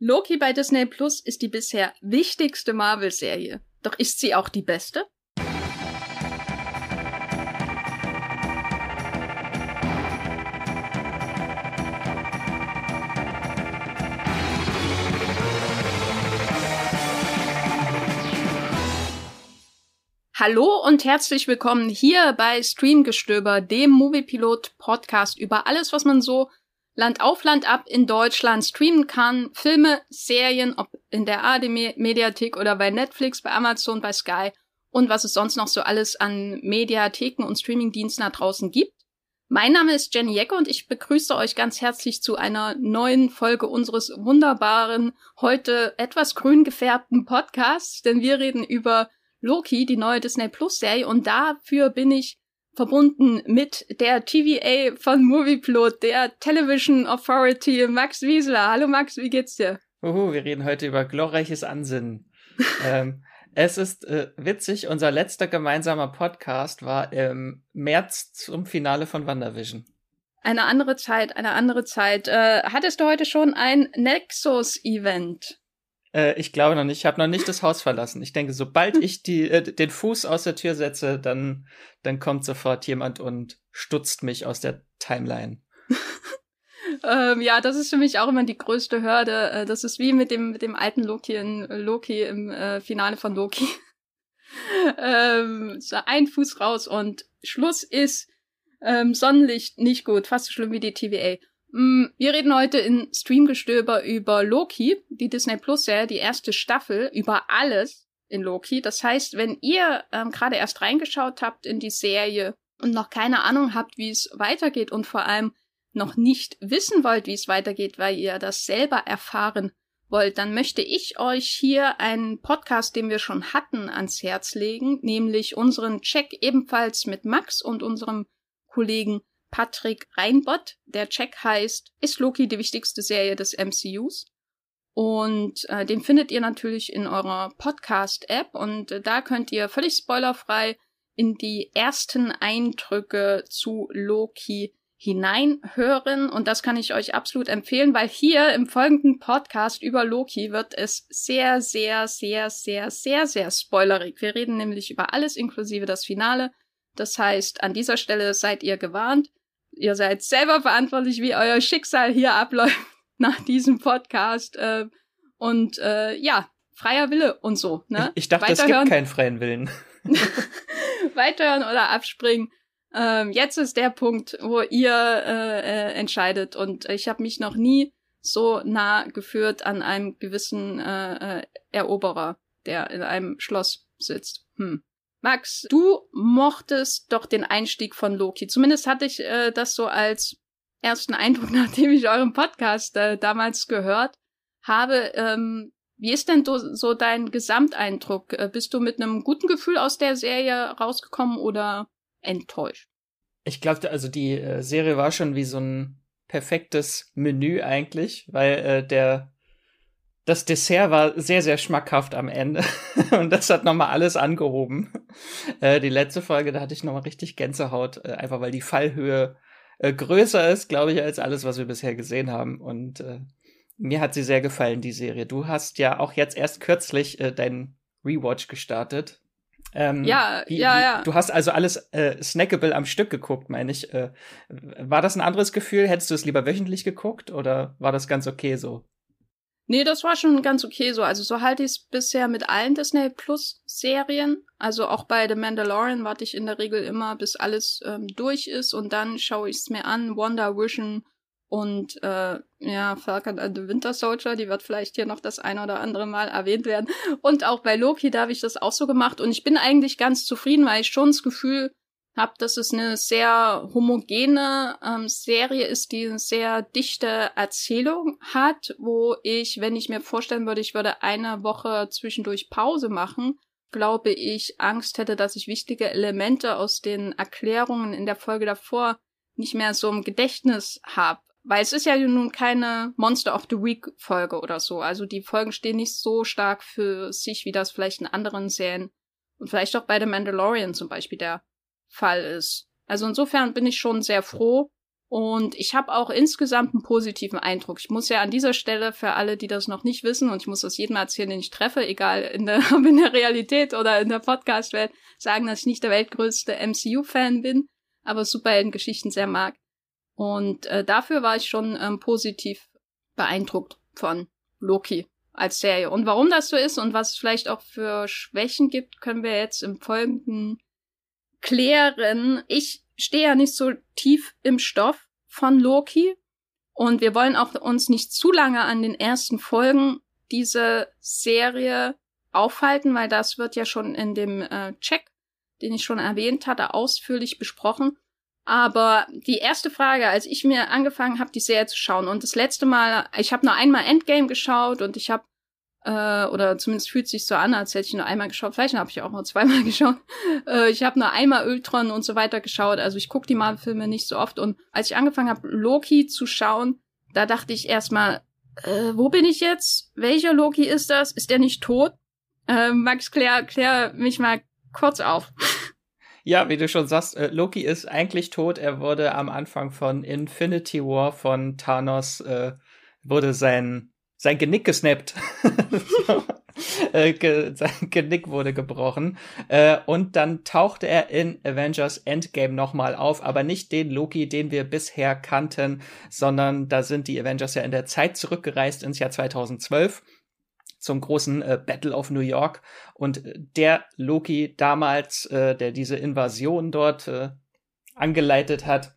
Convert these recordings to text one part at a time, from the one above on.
Loki bei Disney Plus ist die bisher wichtigste Marvel-Serie. Doch ist sie auch die beste? Hallo und herzlich willkommen hier bei Streamgestöber, dem Moviepilot Podcast über alles, was man so Land auf Land ab in Deutschland streamen kann. Filme, Serien, ob in der AD Mediathek oder bei Netflix, bei Amazon, bei Sky und was es sonst noch so alles an Mediatheken und Streamingdiensten da draußen gibt. Mein Name ist Jenny Jecke und ich begrüße euch ganz herzlich zu einer neuen Folge unseres wunderbaren, heute etwas grün gefärbten Podcasts, denn wir reden über Loki, die neue Disney Plus Serie. Und dafür bin ich verbunden mit der TVA von Movieplot, der Television Authority, Max Wiesler. Hallo Max, wie geht's dir? Uhu, wir reden heute über glorreiches Ansinnen. ähm, es ist äh, witzig, unser letzter gemeinsamer Podcast war im März zum Finale von WandaVision. Eine andere Zeit, eine andere Zeit. Äh, hattest du heute schon ein Nexus-Event? Äh, ich glaube noch nicht. Ich habe noch nicht das Haus verlassen. Ich denke, sobald ich die, äh, den Fuß aus der Tür setze, dann, dann kommt sofort jemand und stutzt mich aus der Timeline. ähm, ja, das ist für mich auch immer die größte Hürde. Äh, das ist wie mit dem, mit dem alten Loki in Loki im äh, Finale von Loki. ähm, so ein Fuß raus und Schluss ist ähm, Sonnenlicht nicht gut, fast so schlimm wie die TVA. Mm, wir reden heute in Streamgestöber über Loki, die Disney Plus Serie, die erste Staffel, über alles in Loki. Das heißt, wenn ihr ähm, gerade erst reingeschaut habt in die Serie und noch keine Ahnung habt, wie es weitergeht und vor allem noch nicht wissen wollt, wie es weitergeht, weil ihr das selber erfahren wollt, dann möchte ich euch hier einen Podcast, den wir schon hatten, ans Herz legen, nämlich unseren Check ebenfalls mit Max und unserem Kollegen Patrick Reinbott. Der Check heißt, ist Loki die wichtigste Serie des MCUs? Und äh, den findet ihr natürlich in eurer Podcast-App und äh, da könnt ihr völlig spoilerfrei in die ersten Eindrücke zu Loki hineinhören und das kann ich euch absolut empfehlen, weil hier im folgenden Podcast über Loki wird es sehr, sehr, sehr, sehr, sehr, sehr spoilerig. Wir reden nämlich über alles inklusive das Finale. Das heißt, an dieser Stelle seid ihr gewarnt ihr seid selber verantwortlich, wie euer Schicksal hier abläuft nach diesem Podcast. Äh, und äh, ja, freier Wille und so. Ne? Ich, dachte, es gibt keinen freien Willen. Weiterhören oder abspringen. Ähm, jetzt ist der Punkt, wo ihr äh, äh, entscheidet. Und ich habe mich noch nie so nah geführt an einem gewissen äh, äh, Eroberer, der in einem Schloss sitzt. Hm. Max, du mochtest doch den Einstieg von Loki. Zumindest hatte ich äh, das so als ersten Eindruck, nachdem ich euren Podcast äh, damals gehört habe. Ähm, wie ist denn so dein Gesamteindruck? Äh, bist du mit einem guten Gefühl aus der Serie rausgekommen oder enttäuscht? Ich glaube, also die äh, Serie war schon wie so ein perfektes Menü eigentlich, weil äh, der das Dessert war sehr, sehr schmackhaft am Ende. Und das hat nochmal alles angehoben. Äh, die letzte Folge, da hatte ich nochmal richtig Gänsehaut, äh, einfach weil die Fallhöhe äh, größer ist, glaube ich, als alles, was wir bisher gesehen haben. Und äh, mir hat sie sehr gefallen, die Serie. Du hast ja auch jetzt erst kürzlich äh, deinen Rewatch gestartet. Ähm, ja, wie, ja, ja. Du hast also alles äh, snackable am Stück geguckt, meine ich. Äh, war das ein anderes Gefühl? Hättest du es lieber wöchentlich geguckt oder war das ganz okay so? Nee, das war schon ganz okay so. Also so halte ich es bisher mit allen Disney Plus Serien. Also auch bei The Mandalorian warte ich in der Regel immer, bis alles ähm, durch ist und dann schaue ich es mir an. Wonder Vision und äh, ja, Falcon and the Winter Soldier, die wird vielleicht hier noch das ein oder andere Mal erwähnt werden. Und auch bei Loki, da habe ich das auch so gemacht. Und ich bin eigentlich ganz zufrieden, weil ich schon das Gefühl habe, dass es eine sehr homogene ähm, Serie ist, die eine sehr dichte Erzählung hat, wo ich, wenn ich mir vorstellen würde, ich würde eine Woche zwischendurch Pause machen, glaube ich, Angst hätte, dass ich wichtige Elemente aus den Erklärungen in der Folge davor nicht mehr so im Gedächtnis habe. Weil es ist ja nun keine Monster of the Week Folge oder so. Also die Folgen stehen nicht so stark für sich, wie das vielleicht in anderen Serien und vielleicht auch bei The Mandalorian zum Beispiel der Fall ist. Also insofern bin ich schon sehr froh, Und ich habe auch insgesamt einen positiven Eindruck. Ich muss ja an dieser Stelle für alle, die das noch nicht wissen, und ich muss das jedem erzählen, den ich treffe, egal in der, in der Realität oder in der Podcast-Welt, sagen, dass ich nicht der weltgrößte MCU-Fan bin, aber Superhelden-Geschichten sehr mag. Und äh, dafür war ich schon ähm, positiv beeindruckt von Loki als Serie. Und warum das so ist und was es vielleicht auch für Schwächen gibt, können wir jetzt im Folgenden klären. Ich stehe ja nicht so tief im Stoff von Loki. Und wir wollen auch uns nicht zu lange an den ersten Folgen dieser Serie aufhalten, weil das wird ja schon in dem äh, Check, den ich schon erwähnt hatte, ausführlich besprochen. Aber die erste Frage, als ich mir angefangen habe, die Serie zu schauen, und das letzte Mal, ich habe nur einmal Endgame geschaut und ich habe äh, oder zumindest fühlt sich so an, als hätte ich nur einmal geschaut. Vielleicht habe ich auch nur zweimal geschaut. Äh, ich habe nur einmal Ultron und so weiter geschaut. Also ich gucke die Marvel-Filme nicht so oft. Und als ich angefangen habe, Loki zu schauen, da dachte ich erstmal, äh, wo bin ich jetzt? Welcher Loki ist das? Ist der nicht tot? Äh, Max, klär, klär mich mal kurz auf. Ja, wie du schon sagst, äh, Loki ist eigentlich tot. Er wurde am Anfang von Infinity War von Thanos, äh, wurde sein sein Genick gesnappt. äh, sein Genick wurde gebrochen. Äh, und dann tauchte er in Avengers Endgame nochmal auf, aber nicht den Loki, den wir bisher kannten, sondern da sind die Avengers ja in der Zeit zurückgereist ins Jahr 2012 zum großen äh, Battle of New York. Und der Loki damals, äh, der diese Invasion dort äh, angeleitet hat,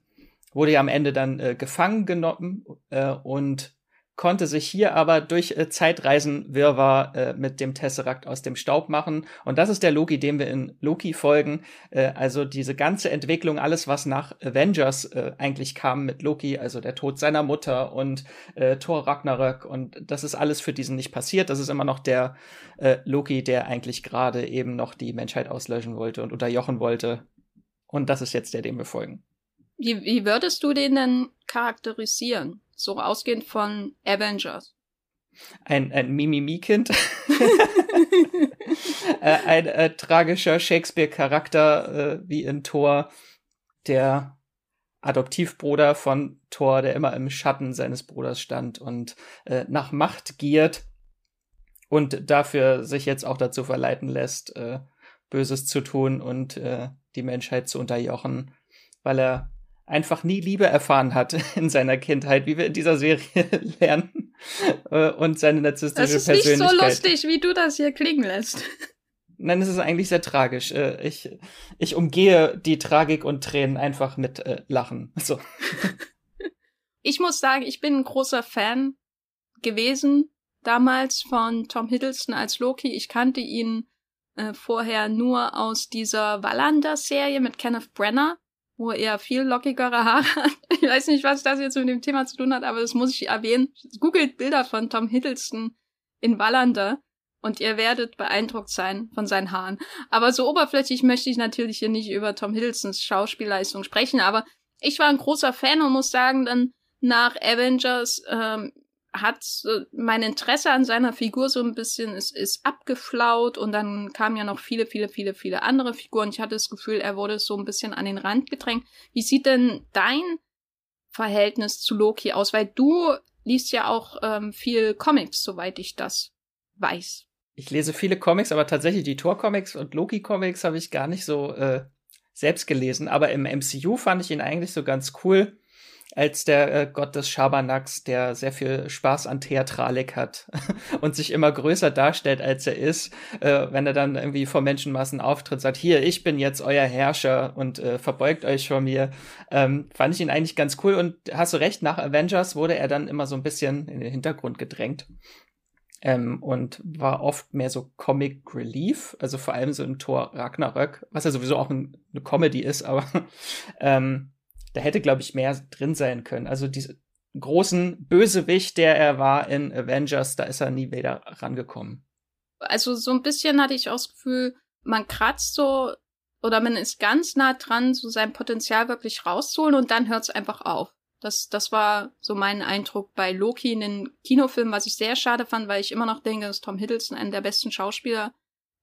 wurde ja am Ende dann äh, gefangen genommen äh, und konnte sich hier aber durch äh, Zeitreisen-Wirrwarr äh, mit dem Tesseract aus dem Staub machen. Und das ist der Loki, dem wir in Loki folgen. Äh, also diese ganze Entwicklung, alles, was nach Avengers äh, eigentlich kam mit Loki, also der Tod seiner Mutter und äh, Thor Ragnarök. Und das ist alles für diesen nicht passiert. Das ist immer noch der äh, Loki, der eigentlich gerade eben noch die Menschheit auslöschen wollte und unterjochen wollte. Und das ist jetzt der, dem wir folgen. Wie, wie würdest du den denn charakterisieren? So ausgehend von Avengers. Ein, ein Mimimi-Kind. äh, ein äh, tragischer Shakespeare-Charakter äh, wie in Thor, der Adoptivbruder von Thor, der immer im Schatten seines Bruders stand und äh, nach Macht giert und dafür sich jetzt auch dazu verleiten lässt, äh, Böses zu tun und äh, die Menschheit zu unterjochen, weil er einfach nie Liebe erfahren hat in seiner Kindheit, wie wir in dieser Serie lernen. Äh, und seine narzisstische Persönlichkeit. Das ist nicht so lustig, wie du das hier klingen lässt. Nein, es ist eigentlich sehr tragisch. Äh, ich, ich umgehe die Tragik und Tränen einfach mit äh, Lachen. So. Ich muss sagen, ich bin ein großer Fan gewesen damals von Tom Hiddleston als Loki. Ich kannte ihn äh, vorher nur aus dieser Wallander-Serie mit Kenneth Brenner wo er viel lockigere Haare hat. Ich weiß nicht, was das jetzt mit dem Thema zu tun hat, aber das muss ich erwähnen. Googelt Bilder von Tom Hiddleston in Wallander und ihr werdet beeindruckt sein von seinen Haaren. Aber so oberflächlich möchte ich natürlich hier nicht über Tom Hiddlestons Schauspielleistung sprechen, aber ich war ein großer Fan und muss sagen, dann nach Avengers ähm, hat mein Interesse an seiner Figur so ein bisschen, es ist abgeflaut und dann kamen ja noch viele, viele, viele, viele andere Figuren. Ich hatte das Gefühl, er wurde so ein bisschen an den Rand gedrängt. Wie sieht denn dein Verhältnis zu Loki aus? Weil du liest ja auch ähm, viel Comics, soweit ich das weiß. Ich lese viele Comics, aber tatsächlich die Thor-Comics und Loki-Comics habe ich gar nicht so äh, selbst gelesen. Aber im MCU fand ich ihn eigentlich so ganz cool als der äh, Gott des Schabernacks, der sehr viel Spaß an Theatralik hat und sich immer größer darstellt, als er ist, äh, wenn er dann irgendwie vor Menschenmassen auftritt, sagt, hier, ich bin jetzt euer Herrscher und äh, verbeugt euch vor mir. Ähm, fand ich ihn eigentlich ganz cool und hast du recht, nach Avengers wurde er dann immer so ein bisschen in den Hintergrund gedrängt. Ähm, und war oft mehr so Comic Relief, also vor allem so in Thor Ragnarök, was ja sowieso auch ein, eine Comedy ist, aber ähm, da hätte, glaube ich, mehr drin sein können. Also diesen großen Bösewicht, der er war in Avengers, da ist er nie wieder rangekommen. Also so ein bisschen hatte ich auch das Gefühl, man kratzt so oder man ist ganz nah dran, so sein Potenzial wirklich rauszuholen und dann hört es einfach auf. Das, das war so mein Eindruck bei Loki in den Kinofilmen, was ich sehr schade fand, weil ich immer noch denke, dass Tom Hiddleston einer der besten Schauspieler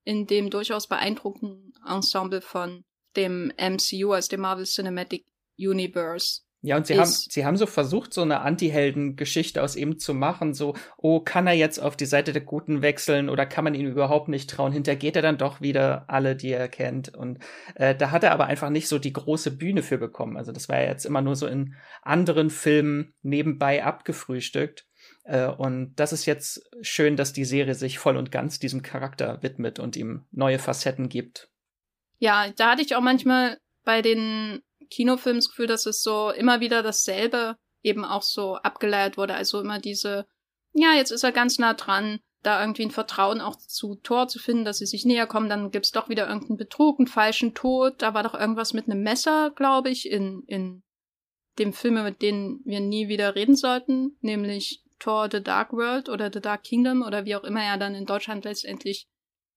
in dem durchaus beeindruckenden Ensemble von dem MCU, als dem Marvel Cinematic Universe Ja, und sie haben, sie haben so versucht, so eine Anti-Helden-Geschichte aus ihm zu machen, so, oh, kann er jetzt auf die Seite der Guten wechseln oder kann man ihm überhaupt nicht trauen? Hintergeht er dann doch wieder alle, die er kennt. Und äh, da hat er aber einfach nicht so die große Bühne für bekommen. Also das war ja jetzt immer nur so in anderen Filmen nebenbei abgefrühstückt. Äh, und das ist jetzt schön, dass die Serie sich voll und ganz diesem Charakter widmet und ihm neue Facetten gibt. Ja, da hatte ich auch manchmal bei den Kinofilmen das Gefühl, dass es so immer wieder dasselbe eben auch so abgeleiert wurde. Also immer diese, ja, jetzt ist er ganz nah dran, da irgendwie ein Vertrauen auch zu Thor zu finden, dass sie sich näher kommen. Dann gibt's doch wieder irgendeinen Betrug, einen falschen Tod. Da war doch irgendwas mit einem Messer, glaube ich, in, in dem Film, mit dem wir nie wieder reden sollten, nämlich Thor The Dark World oder The Dark Kingdom oder wie auch immer er dann in Deutschland letztendlich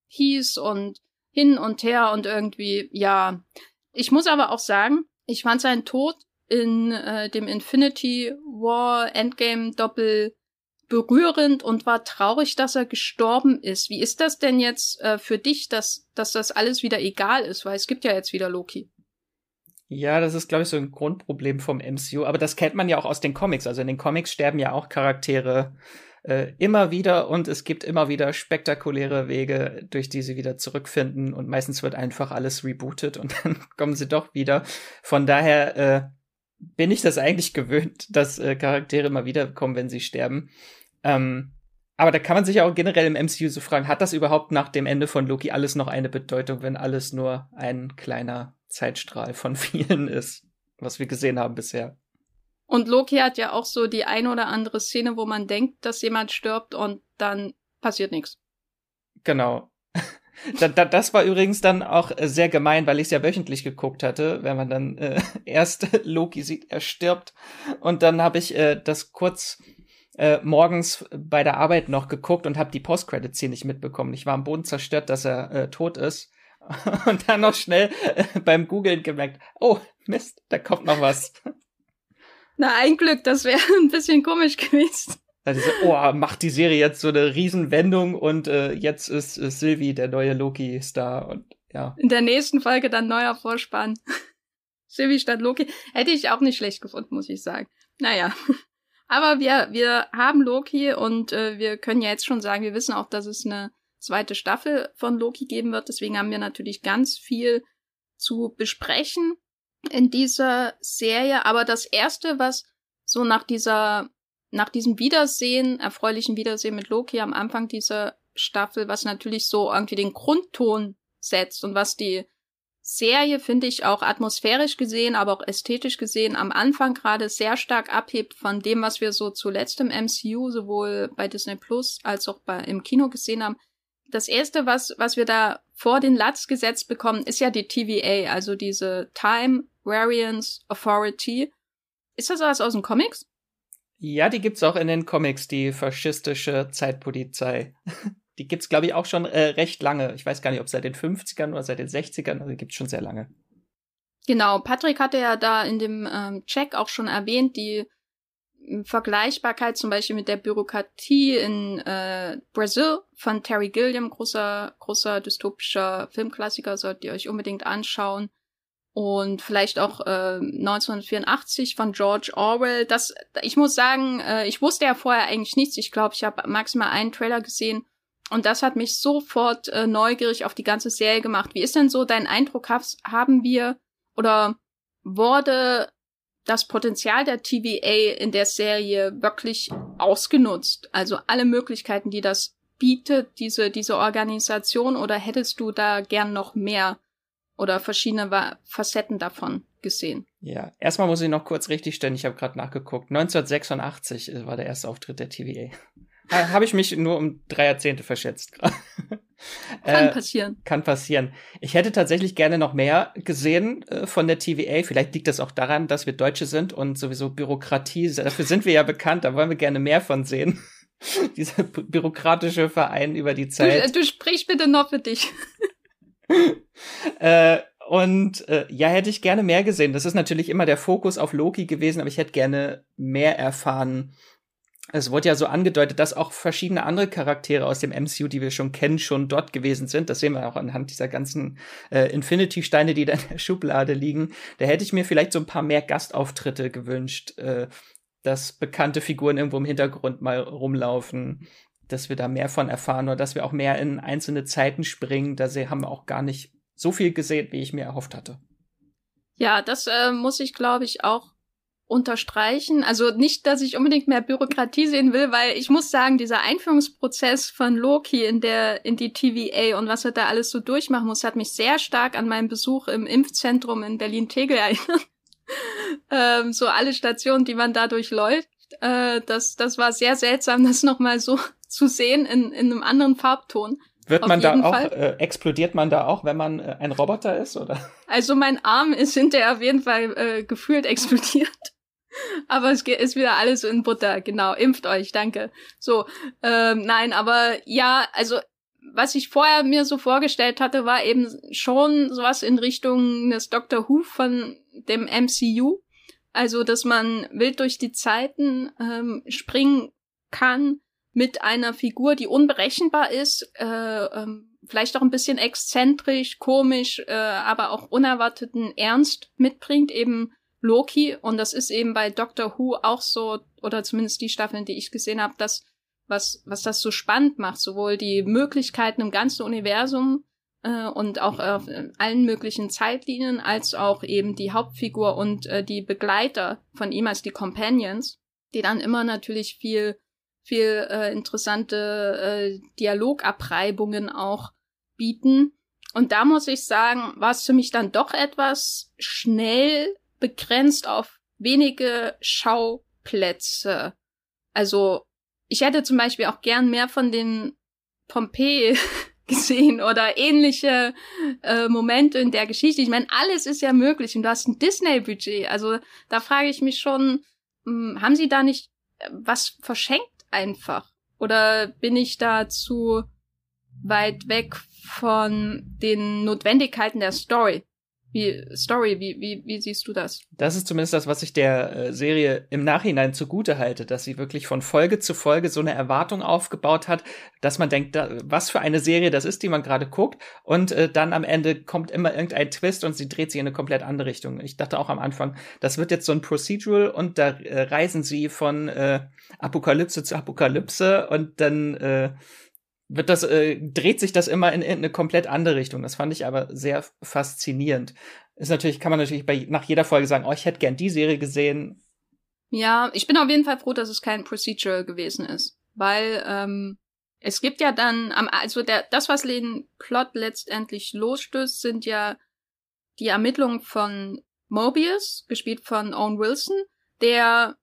hieß und hin und her und irgendwie, ja. Ich muss aber auch sagen, ich fand seinen Tod in äh, dem Infinity War Endgame Doppel berührend und war traurig, dass er gestorben ist. Wie ist das denn jetzt äh, für dich, dass, dass das alles wieder egal ist? Weil es gibt ja jetzt wieder Loki. Ja, das ist, glaube ich, so ein Grundproblem vom MCU. Aber das kennt man ja auch aus den Comics. Also in den Comics sterben ja auch Charaktere äh, immer wieder und es gibt immer wieder spektakuläre Wege, durch die sie wieder zurückfinden und meistens wird einfach alles rebootet und dann kommen sie doch wieder. Von daher äh, bin ich das eigentlich gewöhnt, dass äh, Charaktere immer wieder kommen, wenn sie sterben. Ähm, aber da kann man sich auch generell im MCU so fragen, hat das überhaupt nach dem Ende von Loki alles noch eine Bedeutung, wenn alles nur ein kleiner Zeitstrahl von vielen ist, was wir gesehen haben bisher? Und Loki hat ja auch so die ein oder andere Szene, wo man denkt, dass jemand stirbt und dann passiert nichts. Genau. da, da, das war übrigens dann auch äh, sehr gemein, weil ich es ja wöchentlich geguckt hatte, wenn man dann äh, erst Loki sieht, er stirbt. Und dann habe ich äh, das kurz äh, morgens bei der Arbeit noch geguckt und habe die Post-Credits hier nicht mitbekommen. Ich war am Boden zerstört, dass er äh, tot ist. und dann noch schnell äh, beim Googlen gemerkt, oh, Mist, da kommt noch was. Na, ein Glück, das wäre ein bisschen komisch gewesen. Also, oh, macht die Serie jetzt so eine Riesenwendung und äh, jetzt ist, ist Sylvie der neue Loki-Star und ja. In der nächsten Folge dann neuer Vorspann. Sylvie statt Loki. Hätte ich auch nicht schlecht gefunden, muss ich sagen. Naja. Aber wir, wir haben Loki und äh, wir können ja jetzt schon sagen, wir wissen auch, dass es eine zweite Staffel von Loki geben wird. Deswegen haben wir natürlich ganz viel zu besprechen in dieser Serie. Aber das erste, was so nach dieser, nach diesem Wiedersehen, erfreulichen Wiedersehen mit Loki am Anfang dieser Staffel, was natürlich so irgendwie den Grundton setzt und was die Serie, finde ich, auch atmosphärisch gesehen, aber auch ästhetisch gesehen, am Anfang gerade sehr stark abhebt von dem, was wir so zuletzt im MCU, sowohl bei Disney Plus als auch bei, im Kino gesehen haben. Das erste, was, was wir da vor den Latz gesetzt bekommen, ist ja die TVA, also diese Time Variance Authority. Ist das was aus den Comics? Ja, die gibt's auch in den Comics, die faschistische Zeitpolizei. Die gibt's, glaube ich, auch schon äh, recht lange. Ich weiß gar nicht, ob seit den 50ern oder seit den 60ern, also die gibt's schon sehr lange. Genau, Patrick hatte ja da in dem ähm, Check auch schon erwähnt, die Vergleichbarkeit zum Beispiel mit der Bürokratie in äh, Brazil von Terry Gilliam, großer, großer dystopischer Filmklassiker, solltet ihr euch unbedingt anschauen und vielleicht auch äh, 1984 von George Orwell. Das, ich muss sagen, äh, ich wusste ja vorher eigentlich nichts. Ich glaube, ich habe maximal einen Trailer gesehen und das hat mich sofort äh, neugierig auf die ganze Serie gemacht. Wie ist denn so dein Eindruck? Haben wir oder wurde das Potenzial der TVA in der Serie wirklich ausgenutzt? Also alle Möglichkeiten, die das bietet, diese, diese Organisation, oder hättest du da gern noch mehr oder verschiedene Facetten davon gesehen. Ja, erstmal muss ich noch kurz richtigstellen, ich habe gerade nachgeguckt. 1986 war der erste Auftritt der TVA. habe ich mich nur um drei Jahrzehnte verschätzt. kann äh, passieren. Kann passieren. Ich hätte tatsächlich gerne noch mehr gesehen äh, von der TVA. Vielleicht liegt das auch daran, dass wir Deutsche sind und sowieso Bürokratie, dafür sind wir ja bekannt, da wollen wir gerne mehr von sehen. Dieser bürokratische Verein über die Zeit. Du, du sprichst bitte noch für dich. äh, und äh, ja, hätte ich gerne mehr gesehen. Das ist natürlich immer der Fokus auf Loki gewesen, aber ich hätte gerne mehr erfahren, es wurde ja so angedeutet, dass auch verschiedene andere Charaktere aus dem MCU, die wir schon kennen, schon dort gewesen sind. Das sehen wir auch anhand dieser ganzen äh, Infinity-Steine, die da in der Schublade liegen. Da hätte ich mir vielleicht so ein paar mehr Gastauftritte gewünscht, äh, dass bekannte Figuren irgendwo im Hintergrund mal rumlaufen, dass wir da mehr von erfahren oder dass wir auch mehr in einzelne Zeiten springen. Da haben wir auch gar nicht so viel gesehen, wie ich mir erhofft hatte. Ja, das äh, muss ich, glaube ich, auch unterstreichen. Also nicht, dass ich unbedingt mehr Bürokratie sehen will, weil ich muss sagen, dieser Einführungsprozess von Loki in der in die TVA und was er da alles so durchmachen muss, hat mich sehr stark an meinen Besuch im Impfzentrum in Berlin-Tegel erinnert. ähm, so alle Stationen, die man da durchläuft. Äh, das, das war sehr seltsam, das nochmal so zu sehen in, in einem anderen Farbton. Wird man da auch, äh, explodiert man da auch, wenn man äh, ein Roboter ist, oder? Also mein Arm ist hinterher auf jeden Fall äh, gefühlt explodiert. aber es ist wieder alles in Butter, genau. Impft euch, danke. So, ähm, nein, aber ja, also was ich vorher mir so vorgestellt hatte, war eben schon sowas in Richtung des Doctor Who von dem MCU. Also, dass man wild durch die Zeiten ähm, springen kann mit einer Figur, die unberechenbar ist, äh, ähm, vielleicht auch ein bisschen exzentrisch, komisch, äh, aber auch unerwarteten Ernst mitbringt, eben Loki. Und das ist eben bei Doctor Who auch so, oder zumindest die Staffeln, die ich gesehen habe, das, was, was das so spannend macht, sowohl die Möglichkeiten im ganzen Universum äh, und auch auf allen möglichen Zeitlinien, als auch eben die Hauptfigur und äh, die Begleiter von ihm als die Companions, die dann immer natürlich viel, viel äh, interessante äh, Dialogabreibungen auch bieten. Und da muss ich sagen, war es für mich dann doch etwas schnell begrenzt auf wenige Schauplätze. Also ich hätte zum Beispiel auch gern mehr von den Pompeii gesehen oder ähnliche äh, Momente in der Geschichte. Ich meine, alles ist ja möglich und du hast ein Disney-Budget. Also da frage ich mich schon, mh, hm, haben sie da nicht äh, was verschenkt einfach? Oder bin ich da zu weit weg von den Notwendigkeiten der Story? Wie Story, wie, wie, wie siehst du das? Das ist zumindest das, was ich der äh, Serie im Nachhinein zugute halte, dass sie wirklich von Folge zu Folge so eine Erwartung aufgebaut hat, dass man denkt, was für eine Serie das ist, die man gerade guckt. Und äh, dann am Ende kommt immer irgendein Twist und sie dreht sich in eine komplett andere Richtung. Ich dachte auch am Anfang, das wird jetzt so ein Procedural und da äh, reisen sie von Apokalypse zu Apokalypse und dann wird das, äh, dreht sich das immer in, in eine komplett andere Richtung. Das fand ich aber sehr faszinierend. Ist natürlich, kann man natürlich bei, nach jeder Folge sagen, oh, ich hätte gern die Serie gesehen. Ja, ich bin auf jeden Fall froh, dass es kein Procedural gewesen ist. Weil, ähm, es gibt ja dann, also der, das, was den Plot letztendlich losstößt, sind ja die Ermittlungen von Mobius, gespielt von Owen Wilson, der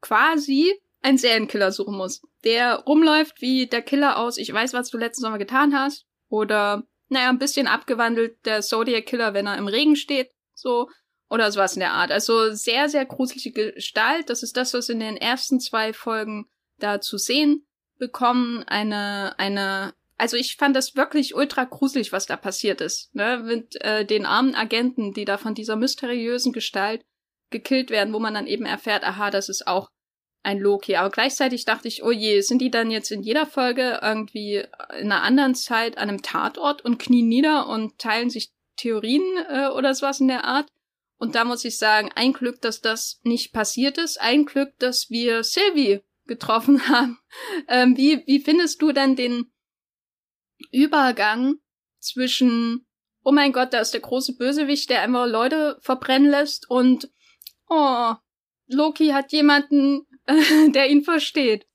quasi einen Serienkiller suchen muss der rumläuft wie der Killer aus Ich weiß, was du letzten Sommer getan hast. Oder, naja, ein bisschen abgewandelt der Zodiac Killer, wenn er im Regen steht. So. Oder sowas in der Art. Also sehr, sehr gruselige Gestalt. Das ist das, was in den ersten zwei Folgen da zu sehen bekommen. Eine, eine, also ich fand das wirklich ultra gruselig, was da passiert ist. Ne? Mit äh, den armen Agenten, die da von dieser mysteriösen Gestalt gekillt werden, wo man dann eben erfährt, aha, das ist auch ein Loki. Aber gleichzeitig dachte ich, oh je, sind die dann jetzt in jeder Folge irgendwie in einer anderen Zeit an einem Tatort und knien nieder und teilen sich Theorien äh, oder sowas in der Art? Und da muss ich sagen, ein Glück, dass das nicht passiert ist. Ein Glück, dass wir Sylvie getroffen haben. Ähm, wie, wie findest du denn den Übergang zwischen, oh mein Gott, da ist der große Bösewicht, der einfach Leute verbrennen lässt und, oh, Loki hat jemanden der ihn versteht.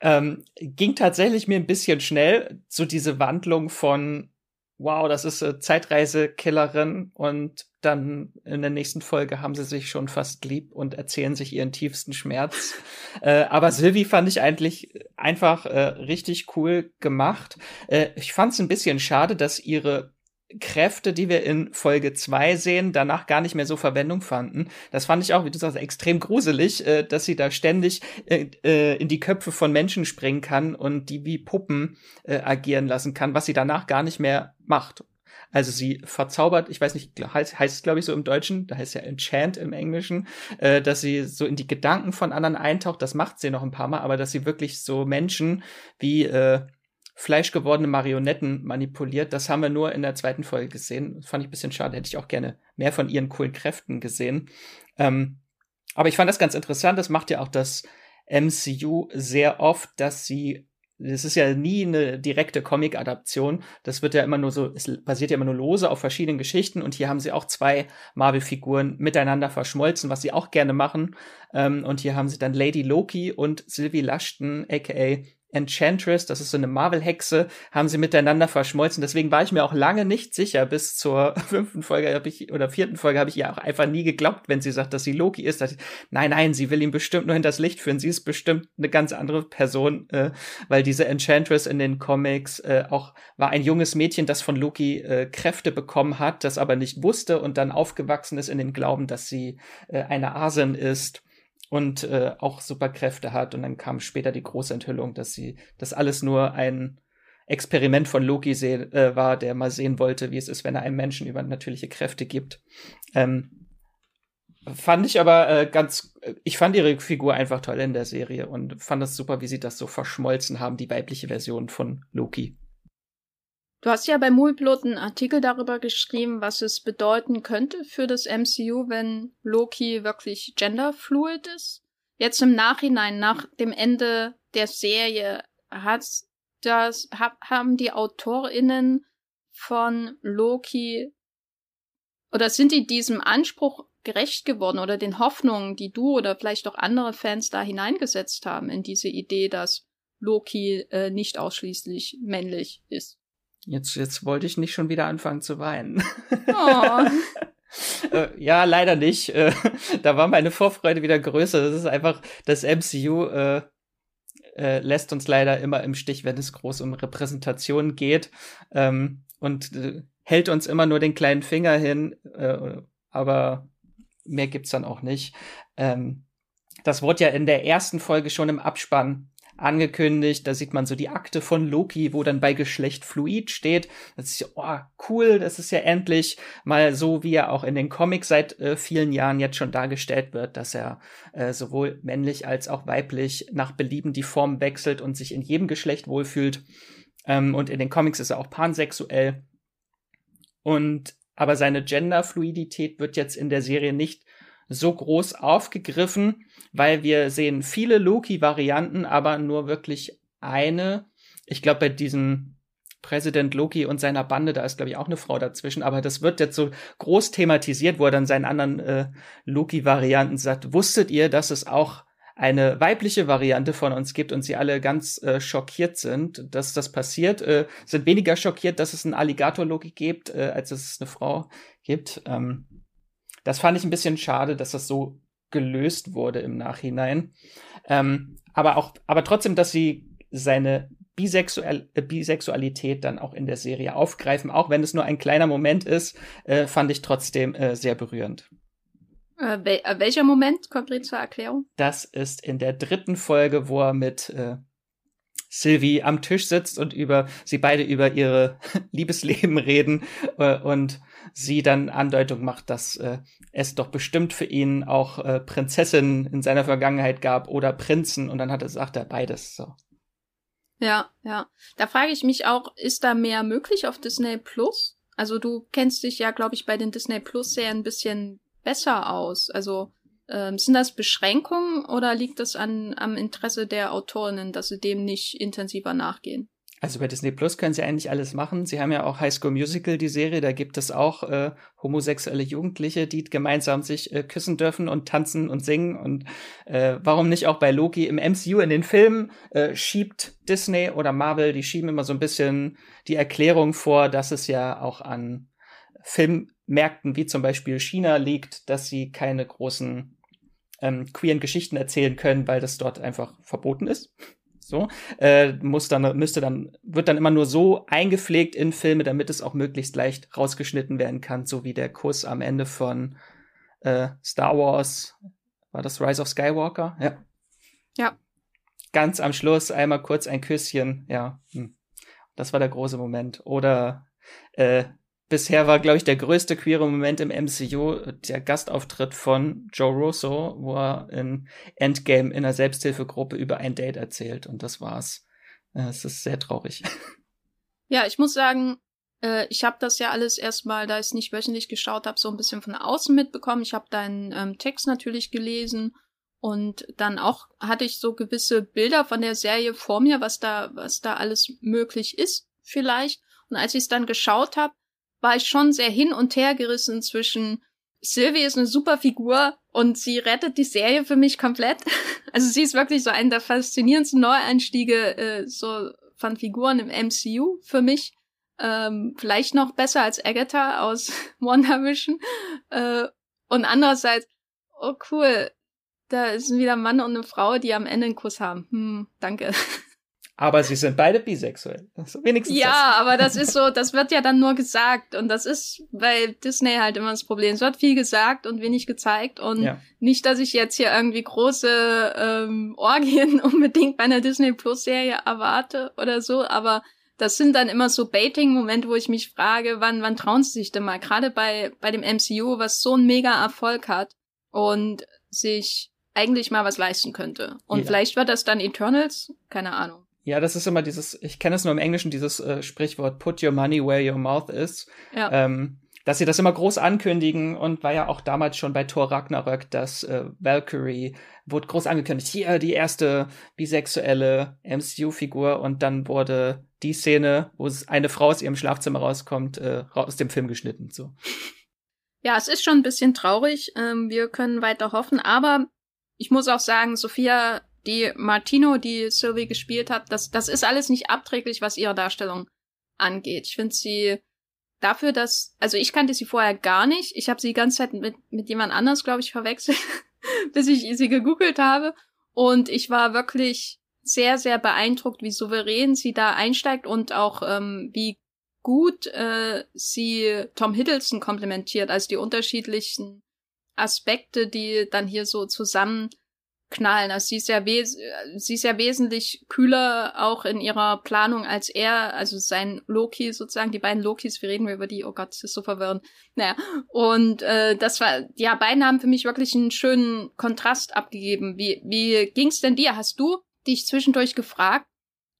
Ähm, ging tatsächlich mir ein bisschen schnell, so diese Wandlung von wow, das ist eine Zeitreisekillerin und dann in der nächsten Folge haben sie sich schon fast lieb und erzählen sich ihren tiefsten Schmerz. äh, aber Sylvie fand ich eigentlich einfach äh, richtig cool gemacht. Äh, ich fand es ein bisschen schade, dass ihre Kräfte, die wir in Folge 2 sehen, danach gar nicht mehr so Verwendung fanden. Das fand ich auch, wie du sagst, extrem gruselig, äh, dass sie da ständig äh, äh, in die Köpfe von Menschen springen kann und die wie Puppen äh, agieren lassen kann, was sie danach gar nicht mehr macht. Also sie verzaubert, ich weiß nicht, heißt, heißt es glaube ich so im Deutschen, da heißt ja enchant im Englischen, äh, dass sie so in die Gedanken von anderen eintaucht. Das macht sie noch ein paar Mal, aber dass sie wirklich so Menschen wie äh, fleischgewordene Marionetten manipuliert, das haben wir nur in der zweiten Folge gesehen. Das fand ich ein bisschen schade, hätte ich auch gerne mehr von ihren coolen Kräften gesehen. Ähm, aber ich fand das ganz interessant. Das macht ja auch das MCU sehr oft, dass sie das ist ja nie eine direkte Comic-Adaption. Das wird ja immer nur so, es basiert ja immer nur lose auf verschiedenen Geschichten und hier haben sie auch zwei Marvel-Figuren miteinander verschmolzen, was sie auch gerne machen. Ähm, und hier haben sie dann Lady Loki und Sylvie Lashton, aka Enchantress, das ist so eine Marvel-Hexe, haben sie miteinander verschmolzen. Deswegen war ich mir auch lange nicht sicher. Bis zur fünften Folge habe ich, oder vierten Folge habe ich ihr auch einfach nie geglaubt, wenn sie sagt, dass sie Loki ist. Ich, nein, nein, sie will ihn bestimmt nur hinters Licht führen. Sie ist bestimmt eine ganz andere Person, äh, weil diese Enchantress in den Comics äh, auch war ein junges Mädchen, das von Loki äh, Kräfte bekommen hat, das aber nicht wusste und dann aufgewachsen ist in dem Glauben, dass sie äh, eine Asin ist und äh, auch Superkräfte hat. Und dann kam später die große Enthüllung, dass sie das alles nur ein Experiment von Loki äh, war, der mal sehen wollte, wie es ist, wenn er einem Menschen übernatürliche Kräfte gibt. Ähm, fand ich aber äh, ganz, ich fand ihre Figur einfach toll in der Serie und fand es super, wie sie das so verschmolzen haben, die weibliche Version von Loki. Du hast ja bei Moolplot einen Artikel darüber geschrieben, was es bedeuten könnte für das MCU, wenn Loki wirklich genderfluid ist. Jetzt im Nachhinein, nach dem Ende der Serie, hat das, hab, haben die AutorInnen von Loki oder sind die diesem Anspruch gerecht geworden oder den Hoffnungen, die du oder vielleicht auch andere Fans da hineingesetzt haben in diese Idee, dass Loki äh, nicht ausschließlich männlich ist? Jetzt, jetzt wollte ich nicht schon wieder anfangen zu weinen. Oh. äh, ja, leider nicht. Äh, da war meine Vorfreude wieder größer. Das ist einfach, das MCU äh, äh, lässt uns leider immer im Stich, wenn es groß um Repräsentation geht. Ähm, und äh, hält uns immer nur den kleinen Finger hin. Äh, aber mehr gibt's dann auch nicht. Ähm, das wurde ja in der ersten Folge schon im Abspann angekündigt. Da sieht man so die Akte von Loki, wo dann bei Geschlecht Fluid steht. Das ist ja, oh, cool, das ist ja endlich mal so, wie er auch in den Comics seit äh, vielen Jahren jetzt schon dargestellt wird, dass er äh, sowohl männlich als auch weiblich nach Belieben die Form wechselt und sich in jedem Geschlecht wohlfühlt. Ähm, und in den Comics ist er auch pansexuell. Und aber seine Genderfluidität wird jetzt in der Serie nicht so groß aufgegriffen, weil wir sehen viele Loki-Varianten, aber nur wirklich eine. Ich glaube, bei diesem Präsident Loki und seiner Bande, da ist, glaube ich, auch eine Frau dazwischen, aber das wird jetzt so groß thematisiert, wo er dann seinen anderen äh, Loki-Varianten sagt, wusstet ihr, dass es auch eine weibliche Variante von uns gibt und sie alle ganz äh, schockiert sind, dass das passiert, äh, sind weniger schockiert, dass es einen Alligator-Loki gibt, äh, als dass es eine Frau gibt. Ähm, das fand ich ein bisschen schade, dass das so gelöst wurde im Nachhinein. Ähm, aber auch, aber trotzdem, dass sie seine Bisexual äh, Bisexualität dann auch in der Serie aufgreifen, auch wenn es nur ein kleiner Moment ist, äh, fand ich trotzdem äh, sehr berührend. Äh, wel äh, welcher Moment konkret zur Erklärung? Das ist in der dritten Folge, wo er mit äh, Sylvie am Tisch sitzt und über sie beide über ihre Liebesleben reden äh, und sie dann Andeutung macht, dass äh, es doch bestimmt für ihn auch äh, Prinzessinnen in seiner Vergangenheit gab oder Prinzen und dann hat er sagt er beides so. Ja, ja. Da frage ich mich auch, ist da mehr möglich auf Disney Plus? Also du kennst dich ja, glaube ich, bei den Disney Plus Serien ein bisschen besser aus. Also ähm, sind das Beschränkungen oder liegt das an, am Interesse der Autorinnen, dass sie dem nicht intensiver nachgehen? Also bei Disney Plus können sie eigentlich alles machen. Sie haben ja auch High School Musical, die Serie, da gibt es auch äh, homosexuelle Jugendliche, die gemeinsam sich äh, küssen dürfen und tanzen und singen. Und äh, warum nicht auch bei Loki im MCU in den Filmen äh, schiebt Disney oder Marvel, die schieben immer so ein bisschen die Erklärung vor, dass es ja auch an Filmmärkten wie zum Beispiel China liegt, dass sie keine großen ähm, queeren Geschichten erzählen können, weil das dort einfach verboten ist. So, äh, muss dann, müsste dann, wird dann immer nur so eingepflegt in Filme, damit es auch möglichst leicht rausgeschnitten werden kann, so wie der Kuss am Ende von äh, Star Wars. War das Rise of Skywalker? Ja. Ja. Ganz am Schluss einmal kurz ein Küsschen, ja. Hm. Das war der große Moment. Oder äh, bisher war, glaube ich, der größte queere Moment im MCU der Gastauftritt von Joe Russo, wo er in Endgame in einer Selbsthilfegruppe über ein Date erzählt und das war's. Äh, es ist sehr traurig. Ja, ich muss sagen, äh, ich habe das ja alles erstmal, da ich es nicht wöchentlich geschaut habe, so ein bisschen von außen mitbekommen. Ich habe deinen ähm, Text natürlich gelesen und dann auch hatte ich so gewisse Bilder von der Serie vor mir, was da, was da alles möglich ist, vielleicht. Und als ich es dann geschaut habe, war ich schon sehr hin und her gerissen zwischen Sylvie ist eine super Figur und sie rettet die Serie für mich komplett. Also sie ist wirklich so einer der faszinierendsten Neueinstiege äh, so von Figuren im MCU für mich. Ähm, vielleicht noch besser als Agatha aus WandaVision. Äh, und andererseits, oh cool, da ist wieder ein Mann und eine Frau, die am Ende einen Kuss haben. Hm, danke. Aber sie sind beide bisexuell. Also wenigstens. Ja, das. aber das ist so, das wird ja dann nur gesagt. Und das ist bei Disney halt immer das Problem. Es wird viel gesagt und wenig gezeigt. Und ja. nicht, dass ich jetzt hier irgendwie große ähm, Orgien unbedingt bei einer Disney Plus-Serie erwarte oder so, aber das sind dann immer so Baiting-Momente, wo ich mich frage, wann, wann trauen sie sich denn mal? Gerade bei, bei dem MCU, was so einen mega Erfolg hat und sich eigentlich mal was leisten könnte. Und ja. vielleicht wird das dann Eternals, keine Ahnung. Ja, das ist immer dieses, ich kenne es nur im Englischen, dieses äh, Sprichwort, put your money where your mouth is. Ja. Ähm, dass sie das immer groß ankündigen und war ja auch damals schon bei Thor Ragnarök, dass äh, Valkyrie wurde groß angekündigt, hier die erste bisexuelle MCU-Figur und dann wurde die Szene, wo eine Frau aus ihrem Schlafzimmer rauskommt, äh, aus dem Film geschnitten. So. Ja, es ist schon ein bisschen traurig. Ähm, wir können weiter hoffen, aber ich muss auch sagen, Sophia die Martino, die Sylvie gespielt hat, das, das ist alles nicht abträglich, was ihre Darstellung angeht. Ich finde sie dafür, dass, also ich kannte sie vorher gar nicht. Ich habe sie die ganze Zeit mit, mit jemand anders, glaube ich, verwechselt, bis ich sie gegoogelt habe. Und ich war wirklich sehr, sehr beeindruckt, wie souverän sie da einsteigt und auch ähm, wie gut äh, sie Tom Hiddleston komplementiert, also die unterschiedlichen Aspekte, die dann hier so zusammen knallen. Also sie ist ja wes sie ist ja wesentlich kühler auch in ihrer Planung als er, also sein Loki sozusagen, die beiden Lokis, wir reden über die, oh Gott, das ist so verwirrend. Naja, und äh, das war, ja, beiden haben für mich wirklich einen schönen Kontrast abgegeben. Wie, wie ging's denn dir? Hast du dich zwischendurch gefragt,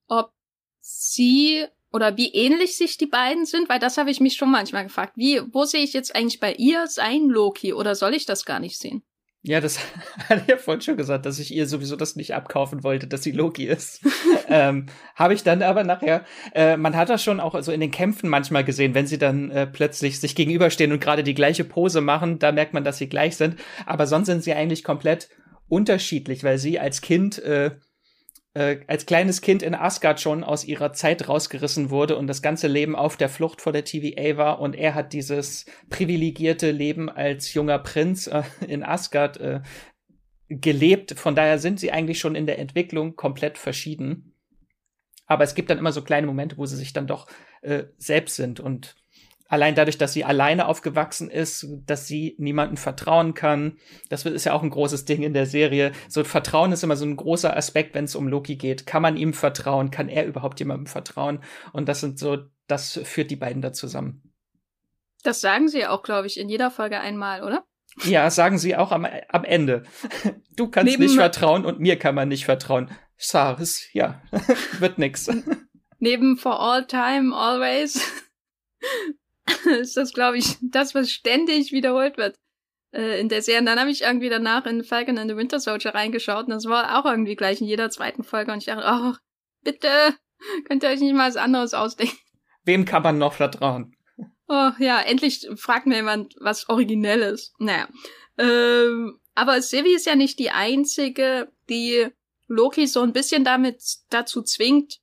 ob sie oder wie ähnlich sich die beiden sind? Weil das habe ich mich schon manchmal gefragt. Wie, wo sehe ich jetzt eigentlich bei ihr sein Loki oder soll ich das gar nicht sehen? Ja, das ich ja vorhin schon gesagt, dass ich ihr sowieso das nicht abkaufen wollte, dass sie Loki ist. ähm, Habe ich dann aber nachher, äh, man hat das schon auch so in den Kämpfen manchmal gesehen, wenn sie dann äh, plötzlich sich gegenüberstehen und gerade die gleiche Pose machen, da merkt man, dass sie gleich sind. Aber sonst sind sie eigentlich komplett unterschiedlich, weil sie als Kind äh, äh, als kleines Kind in Asgard schon aus ihrer Zeit rausgerissen wurde und das ganze Leben auf der Flucht vor der TVA war und er hat dieses privilegierte Leben als junger Prinz äh, in Asgard äh, gelebt. Von daher sind sie eigentlich schon in der Entwicklung komplett verschieden. Aber es gibt dann immer so kleine Momente, wo sie sich dann doch äh, selbst sind und allein dadurch, dass sie alleine aufgewachsen ist, dass sie niemandem vertrauen kann. Das ist ja auch ein großes Ding in der Serie. So Vertrauen ist immer so ein großer Aspekt, wenn es um Loki geht. Kann man ihm vertrauen? Kann er überhaupt jemandem vertrauen? Und das sind so, das führt die beiden da zusammen. Das sagen sie auch, glaube ich, in jeder Folge einmal, oder? Ja, sagen sie auch am, am Ende. Du kannst Neben nicht vertrauen und mir kann man nicht vertrauen. Saris, ja, wird nix. Neben For All Time, Always ist das, glaube ich, das, was ständig wiederholt wird äh, in der Serie. Und dann habe ich irgendwie danach in Falcon and the Winter Soldier reingeschaut und das war auch irgendwie gleich in jeder zweiten Folge und ich dachte, oh, bitte, könnt ihr euch nicht mal was anderes ausdenken. Wem kann man noch vertrauen? Oh ja, endlich fragt mir jemand was Originelles. Naja. Ähm, aber Sylvie ist ja nicht die einzige, die Loki so ein bisschen damit dazu zwingt,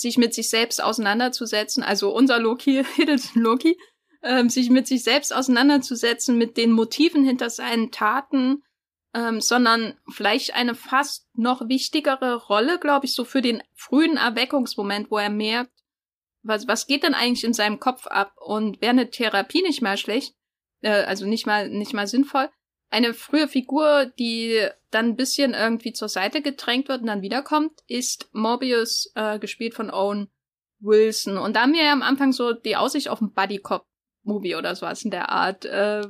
sich mit sich selbst auseinanderzusetzen, also unser Loki, Hiddleston Loki, ähm, sich mit sich selbst auseinanderzusetzen, mit den Motiven hinter seinen Taten, ähm, sondern vielleicht eine fast noch wichtigere Rolle, glaube ich, so für den frühen Erweckungsmoment, wo er merkt, was, was geht denn eigentlich in seinem Kopf ab? Und wäre eine Therapie nicht mal schlecht, äh, also nicht mal, nicht mal sinnvoll, eine frühe Figur, die dann ein bisschen irgendwie zur Seite gedrängt wird und dann wiederkommt, ist Morbius, äh, gespielt von Owen Wilson. Und da haben wir ja am Anfang so die Aussicht auf einen Buddy Cop Movie oder sowas in der Art. Äh,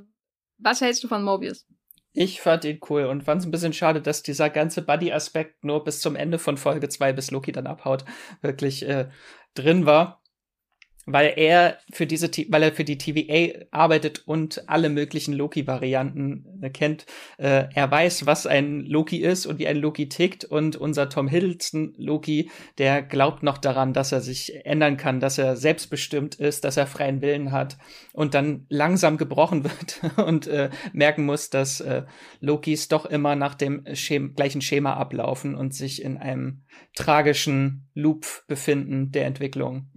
was hältst du von Mobius? Ich fand ihn cool und fand es ein bisschen schade, dass dieser ganze Buddy-Aspekt nur bis zum Ende von Folge 2, bis Loki dann abhaut, wirklich äh, drin war weil er für diese, weil er für die TVA arbeitet und alle möglichen Loki-Varianten äh, kennt. Äh, er weiß, was ein Loki ist und wie ein Loki tickt und unser Tom Hiddleston Loki, der glaubt noch daran, dass er sich ändern kann, dass er selbstbestimmt ist, dass er freien Willen hat und dann langsam gebrochen wird und äh, merken muss, dass äh, Lokis doch immer nach dem Schem gleichen Schema ablaufen und sich in einem tragischen Loop befinden der Entwicklung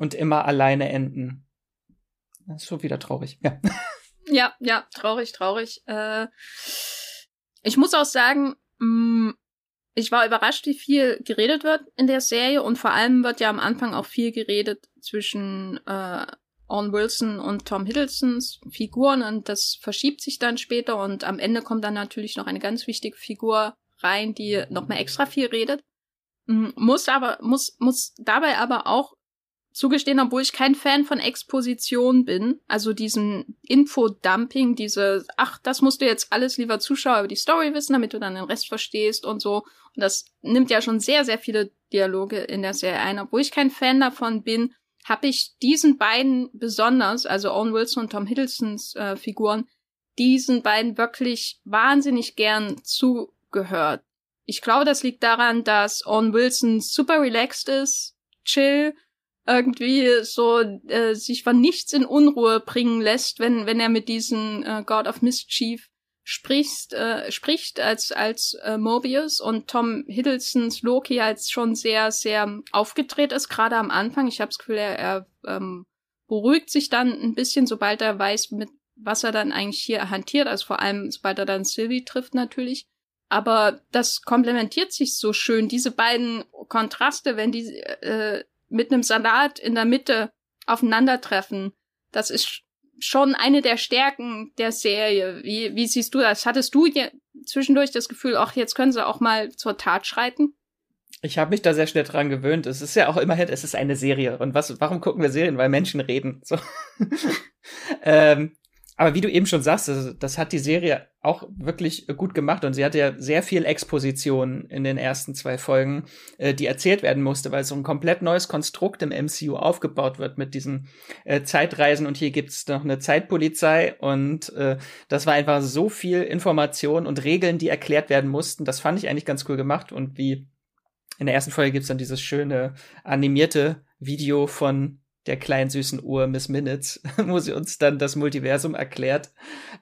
und immer alleine enden. Das ist schon wieder traurig. Ja, ja, ja traurig, traurig. Äh, ich muss auch sagen, mh, mm, ich war überrascht, wie viel geredet wird in der Serie und vor allem wird ja am Anfang auch viel geredet zwischen äh, Owen Wilson und Tom Hiddlestons Figuren und das verschiebt sich dann später und am Ende kommt dann natürlich noch eine ganz wichtige Figur rein, die noch mal extra viel redet. Mm, muss aber, muss, muss dabei aber auch zugestehen, obwohl ich kein Fan von Exposition bin, also diesem Infodumping, diese, ach, das musst du jetzt alles lieber Zuschauer über die Story wissen, damit du dann den Rest verstehst und so. Und das nimmt ja schon sehr, sehr viele Dialoge in der Serie ein. Obwohl ich kein Fan davon bin, habe ich diesen beiden besonders, also Owen Wilson und Tom Hiddlestons äh, Figuren, diesen beiden wirklich wahnsinnig gern zugehört. Ich glaube, das liegt daran, dass Owen Wilson super relaxed ist, chill, irgendwie so äh, sich von nichts in Unruhe bringen lässt, wenn wenn er mit diesem äh, God of Mischief spricht, äh, spricht als als äh, Mobius und Tom Hiddlestons Loki als schon sehr sehr aufgedreht ist gerade am Anfang. Ich habe das Gefühl, er, er ähm, beruhigt sich dann ein bisschen, sobald er weiß, mit was er dann eigentlich hier hantiert, also vor allem sobald er dann Sylvie trifft natürlich. Aber das komplementiert sich so schön, diese beiden Kontraste, wenn die äh, mit einem Salat in der Mitte aufeinandertreffen. Das ist schon eine der Stärken der Serie. Wie, wie siehst du das? Hattest du zwischendurch das Gefühl, ach, jetzt können sie auch mal zur Tat schreiten? Ich habe mich da sehr schnell dran gewöhnt. Es ist ja auch immerhin, es ist eine Serie. Und was, warum gucken wir Serien? Weil Menschen reden. So. ähm, aber wie du eben schon sagst, das, das, hat die Serie auch wirklich gut gemacht und sie hatte ja sehr viel Exposition in den ersten zwei Folgen, äh, die erzählt werden musste, weil so ein komplett neues Konstrukt im MCU aufgebaut wird mit diesen äh, Zeitreisen und hier gibt's noch eine Zeitpolizei und äh, das war einfach so viel Information und Regeln, die erklärt werden mussten. Das fand ich eigentlich ganz cool gemacht und wie in der ersten Folge gibt's dann dieses schöne animierte Video von der kleinen süßen Uhr Miss Minutes, wo sie uns dann das Multiversum erklärt.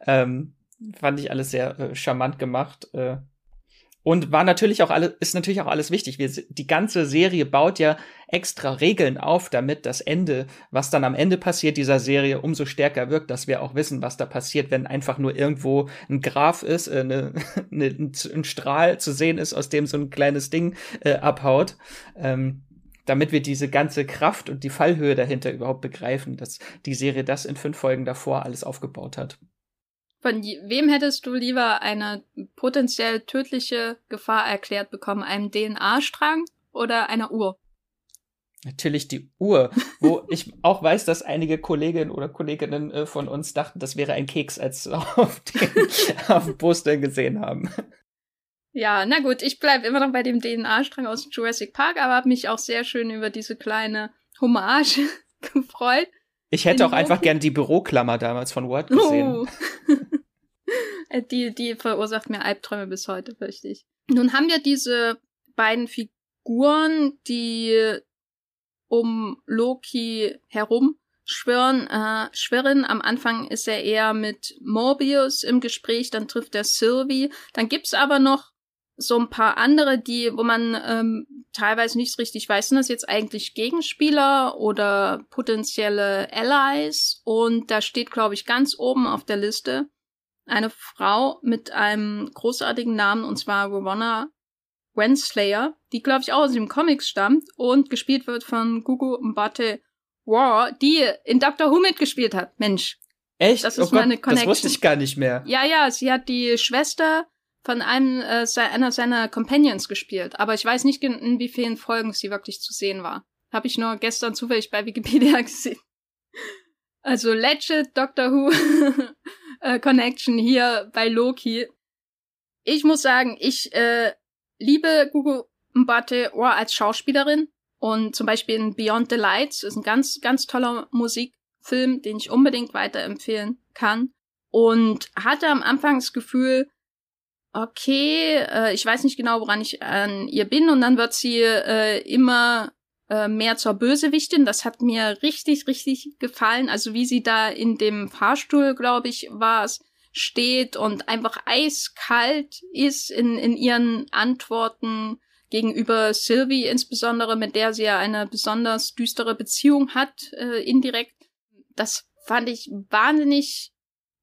Ähm, fand ich alles sehr äh, charmant gemacht. Äh, und war natürlich auch alles, ist natürlich auch alles wichtig. Wir, die ganze Serie baut ja extra Regeln auf, damit das Ende, was dann am Ende passiert dieser Serie, umso stärker wirkt, dass wir auch wissen, was da passiert, wenn einfach nur irgendwo ein Graph ist, äh, ne, ne, ein Strahl zu sehen ist, aus dem so ein kleines Ding äh, abhaut. Ähm, damit wir diese ganze Kraft und die Fallhöhe dahinter überhaupt begreifen, dass die Serie das in fünf Folgen davor alles aufgebaut hat. Von wem hättest du lieber eine potenziell tödliche Gefahr erklärt bekommen? Einem DNA-Strang oder einer Uhr? Natürlich die Uhr, wo ich auch weiß, dass einige Kolleginnen oder Kolleginnen äh, von uns dachten, das wäre ein Keks, als sie auf den, auf dem Poster gesehen haben. Ja, na gut, ich bleib immer noch bei dem DNA-Strang aus Jurassic Park, aber habe mich auch sehr schön über diese kleine Hommage gefreut. Ich hätte auch einfach gern die Büroklammer damals von Word gesehen. Uh. die, die verursacht mir Albträume bis heute, fürchte ich. Nun haben wir diese beiden Figuren, die um Loki herum schwören, äh, schwirren. Am Anfang ist er eher mit Morbius im Gespräch, dann trifft er Sylvie. Dann gibt's aber noch so ein paar andere, die, wo man ähm, teilweise nicht richtig weiß, sind das jetzt eigentlich Gegenspieler oder potenzielle Allies? Und da steht, glaube ich, ganz oben auf der Liste eine Frau mit einem großartigen Namen, und zwar Ravonna Wenslayer, die, glaube ich, auch aus dem Comics stammt und gespielt wird von Gugu Mbate War, die in Doctor Who mitgespielt hat. Mensch. Echt? Das ist oh meine Gott, Connection. Das wusste ich gar nicht mehr. Ja, ja, sie hat die Schwester von einem äh, einer seiner Companions gespielt, aber ich weiß nicht in wie vielen Folgen sie wirklich zu sehen war. Habe ich nur gestern zufällig bei Wikipedia gesehen. Also legit Doctor Who äh, Connection hier bei Loki. Ich muss sagen, ich äh, liebe Gugu Mbate als Schauspielerin und zum Beispiel in Beyond the Lights ist ein ganz, ganz toller Musikfilm, den ich unbedingt weiterempfehlen kann. Und hatte am Anfang das Gefühl, okay, äh, ich weiß nicht genau, woran ich an ihr bin. Und dann wird sie äh, immer äh, mehr zur Bösewichtin. Das hat mir richtig, richtig gefallen. Also wie sie da in dem Fahrstuhl, glaube ich, war es, steht und einfach eiskalt ist in, in ihren Antworten gegenüber Sylvie insbesondere, mit der sie ja eine besonders düstere Beziehung hat, äh, indirekt. Das fand ich wahnsinnig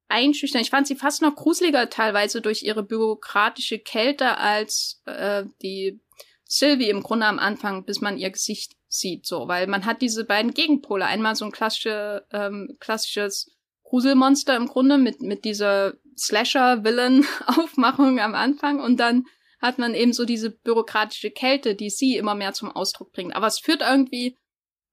einschüchtern. Ich fand sie fast noch gruseliger teilweise durch ihre bürokratische Kälte als äh, die Sylvie im Grunde am Anfang, bis man ihr Gesicht sieht, so, weil man hat diese beiden Gegenpole. Einmal so ein klassische, ähm, klassisches Gruselmonster im Grunde mit, mit dieser Slasher-Villain-Aufmachung am Anfang und dann hat man eben so diese bürokratische Kälte, die sie immer mehr zum Ausdruck bringt. Aber es führt irgendwie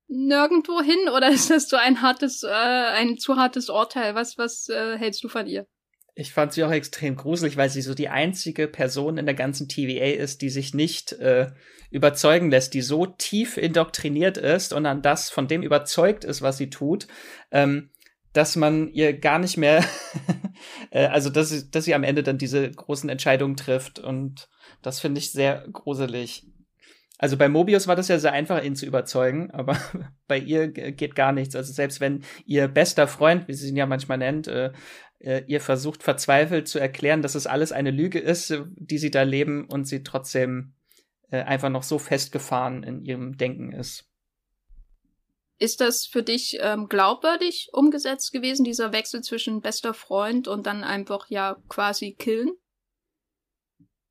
nirgendwo hin oder ist das so ein hartes, äh, ein zu hartes Urteil? Was, was äh, hältst du von ihr? Ich fand sie auch extrem gruselig, weil sie so die einzige Person in der ganzen TVA ist, die sich nicht äh, überzeugen lässt, die so tief indoktriniert ist und an das von dem überzeugt ist, was sie tut, ähm, dass man ihr gar nicht mehr, äh, also dass dass sie am Ende dann diese großen Entscheidungen trifft und das finde ich sehr gruselig. Also bei Mobius war das ja sehr einfach, ihn zu überzeugen, aber bei ihr geht gar nichts. Also selbst wenn ihr bester Freund, wie sie ihn ja manchmal nennt, äh, äh, ihr versucht verzweifelt zu erklären, dass es alles eine Lüge ist, die sie da leben und sie trotzdem äh, einfach noch so festgefahren in ihrem Denken ist. Ist das für dich ähm, glaubwürdig umgesetzt gewesen, dieser Wechsel zwischen bester Freund und dann einfach ja quasi killen?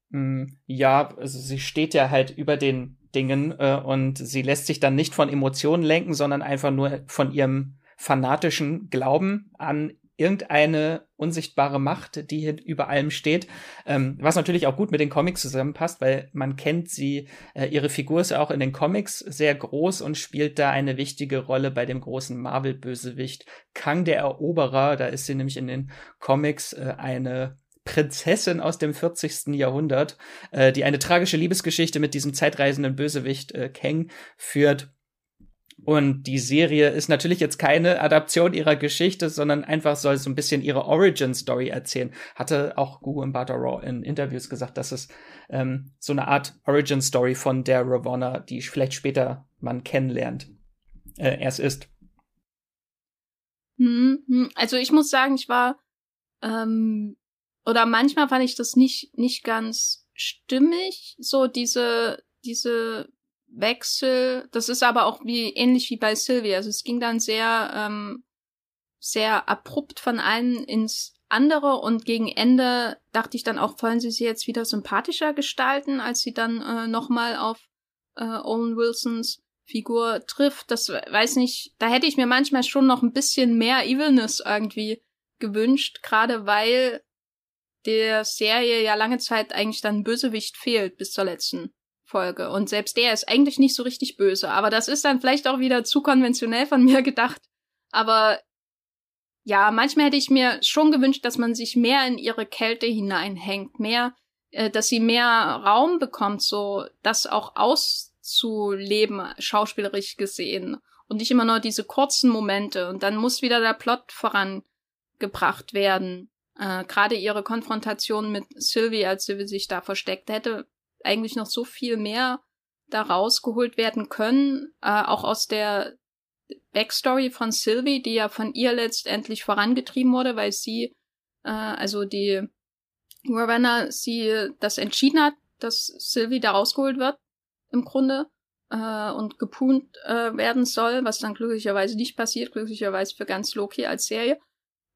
Mm, ja, also sie steht ja halt über den Dingen äh, und sie lässt sich dann nicht von Emotionen lenken, sondern einfach nur von ihrem fanatischen Glauben an irgendeine unsichtbare Macht, die hier über allem steht. Ähm, was natürlich auch gut mit den Comics zusammenpasst, weil man kennt sie, äh, ihre Figur ist ja auch in den Comics sehr groß und spielt da eine wichtige Rolle bei dem großen Marvel-Bösewicht Kang der Eroberer. Da ist sie nämlich in den Comics äh, eine Prinzessin aus dem 40. Jahrhundert, äh, die eine tragische Liebesgeschichte mit diesem zeitreisenden Bösewicht äh, Kang führt. Und die Serie ist natürlich jetzt keine Adaption ihrer Geschichte, sondern einfach soll so ein bisschen ihre Origin-Story erzählen. Hatte auch Gugu Mbata Raw in Interviews gesagt, dass es ähm, so eine Art Origin-Story von der Ravonna, die vielleicht später man kennenlernt, äh, erst ist. Hm, hm. Also ich muss sagen, ich war ähm, oder manchmal fand ich das nicht, nicht ganz stimmig, so diese, diese Wechsel. Das ist aber auch wie, ähnlich wie bei Sylvia. Also es ging dann sehr, ähm, sehr abrupt von einem ins andere und gegen Ende dachte ich dann auch, wollen sie sie jetzt wieder sympathischer gestalten, als sie dann äh, nochmal auf äh, Owen Wilsons Figur trifft. Das weiß nicht, da hätte ich mir manchmal schon noch ein bisschen mehr Evilness irgendwie gewünscht, gerade weil der Serie ja lange Zeit eigentlich dann Bösewicht fehlt bis zur letzten Folge. Und selbst der ist eigentlich nicht so richtig böse. Aber das ist dann vielleicht auch wieder zu konventionell von mir gedacht. Aber ja, manchmal hätte ich mir schon gewünscht, dass man sich mehr in ihre Kälte hineinhängt, mehr, äh, dass sie mehr Raum bekommt, so das auch auszuleben, schauspielerisch gesehen. Und nicht immer nur diese kurzen Momente. Und dann muss wieder der Plot vorangebracht werden. Äh, Gerade ihre Konfrontation mit Sylvie, als sie sich da versteckt hätte, eigentlich noch so viel mehr da rausgeholt werden können, äh, auch aus der Backstory von Sylvie, die ja von ihr letztendlich vorangetrieben wurde, weil sie, äh, also die Ravenna, sie das entschieden hat, dass Sylvie da rausgeholt wird, im Grunde, äh, und gepunt äh, werden soll, was dann glücklicherweise nicht passiert, glücklicherweise für ganz Loki als Serie.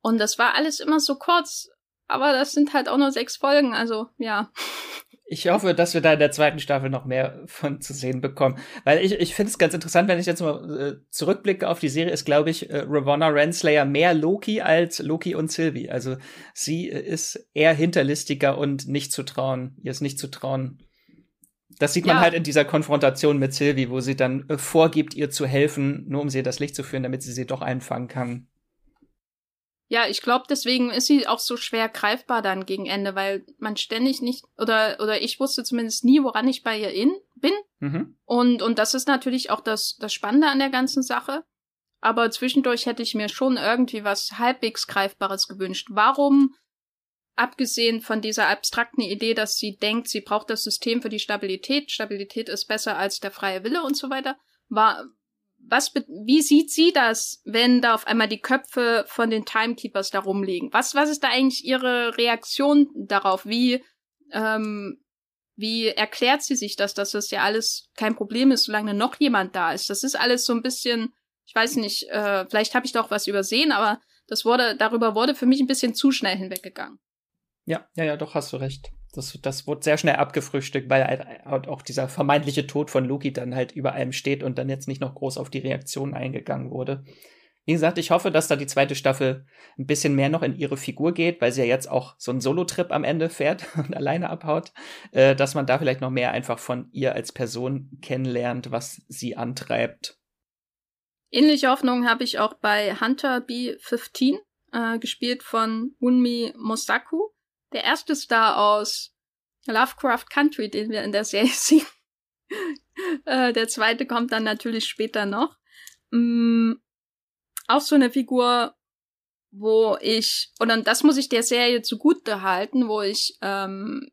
Und das war alles immer so kurz, aber das sind halt auch nur sechs Folgen, also ja. Ich hoffe, dass wir da in der zweiten Staffel noch mehr von zu sehen bekommen. Weil ich, ich finde es ganz interessant, wenn ich jetzt mal äh, zurückblicke auf die Serie, ist, glaube ich, äh, Ravonna Renslayer mehr Loki als Loki und Sylvie. Also sie äh, ist eher hinterlistiger und nicht zu trauen. Ihr ist nicht zu trauen. Das sieht man ja. halt in dieser Konfrontation mit Sylvie, wo sie dann äh, vorgibt, ihr zu helfen, nur um sie das Licht zu führen, damit sie sie doch einfangen kann. Ja, ich glaube, deswegen ist sie auch so schwer greifbar dann gegen Ende, weil man ständig nicht, oder, oder ich wusste zumindest nie, woran ich bei ihr in, bin. Mhm. Und, und das ist natürlich auch das, das Spannende an der ganzen Sache. Aber zwischendurch hätte ich mir schon irgendwie was halbwegs Greifbares gewünscht. Warum, abgesehen von dieser abstrakten Idee, dass sie denkt, sie braucht das System für die Stabilität, Stabilität ist besser als der freie Wille und so weiter, war, was, wie sieht sie das, wenn da auf einmal die Köpfe von den Timekeepers da rumliegen? Was, was ist da eigentlich ihre Reaktion darauf? Wie, ähm, wie erklärt sie sich das, dass das ja alles kein Problem ist, solange noch jemand da ist? Das ist alles so ein bisschen, ich weiß nicht, äh, vielleicht habe ich doch was übersehen, aber das wurde, darüber wurde für mich ein bisschen zu schnell hinweggegangen. Ja, ja, ja, doch hast du recht. Das, das wurde sehr schnell abgefrühstückt, weil halt auch dieser vermeintliche Tod von Loki dann halt über allem steht und dann jetzt nicht noch groß auf die Reaktion eingegangen wurde. Wie gesagt, ich hoffe, dass da die zweite Staffel ein bisschen mehr noch in ihre Figur geht, weil sie ja jetzt auch so einen Solo-Trip am Ende fährt und alleine abhaut, äh, dass man da vielleicht noch mehr einfach von ihr als Person kennenlernt, was sie antreibt. Ähnliche Hoffnungen habe ich auch bei Hunter B15, äh, gespielt von Unmi Mosaku der erste Star aus Lovecraft Country, den wir in der Serie sehen. äh, der zweite kommt dann natürlich später noch. Mm, auch so eine Figur, wo ich, und das muss ich der Serie zugute halten, wo ich ähm,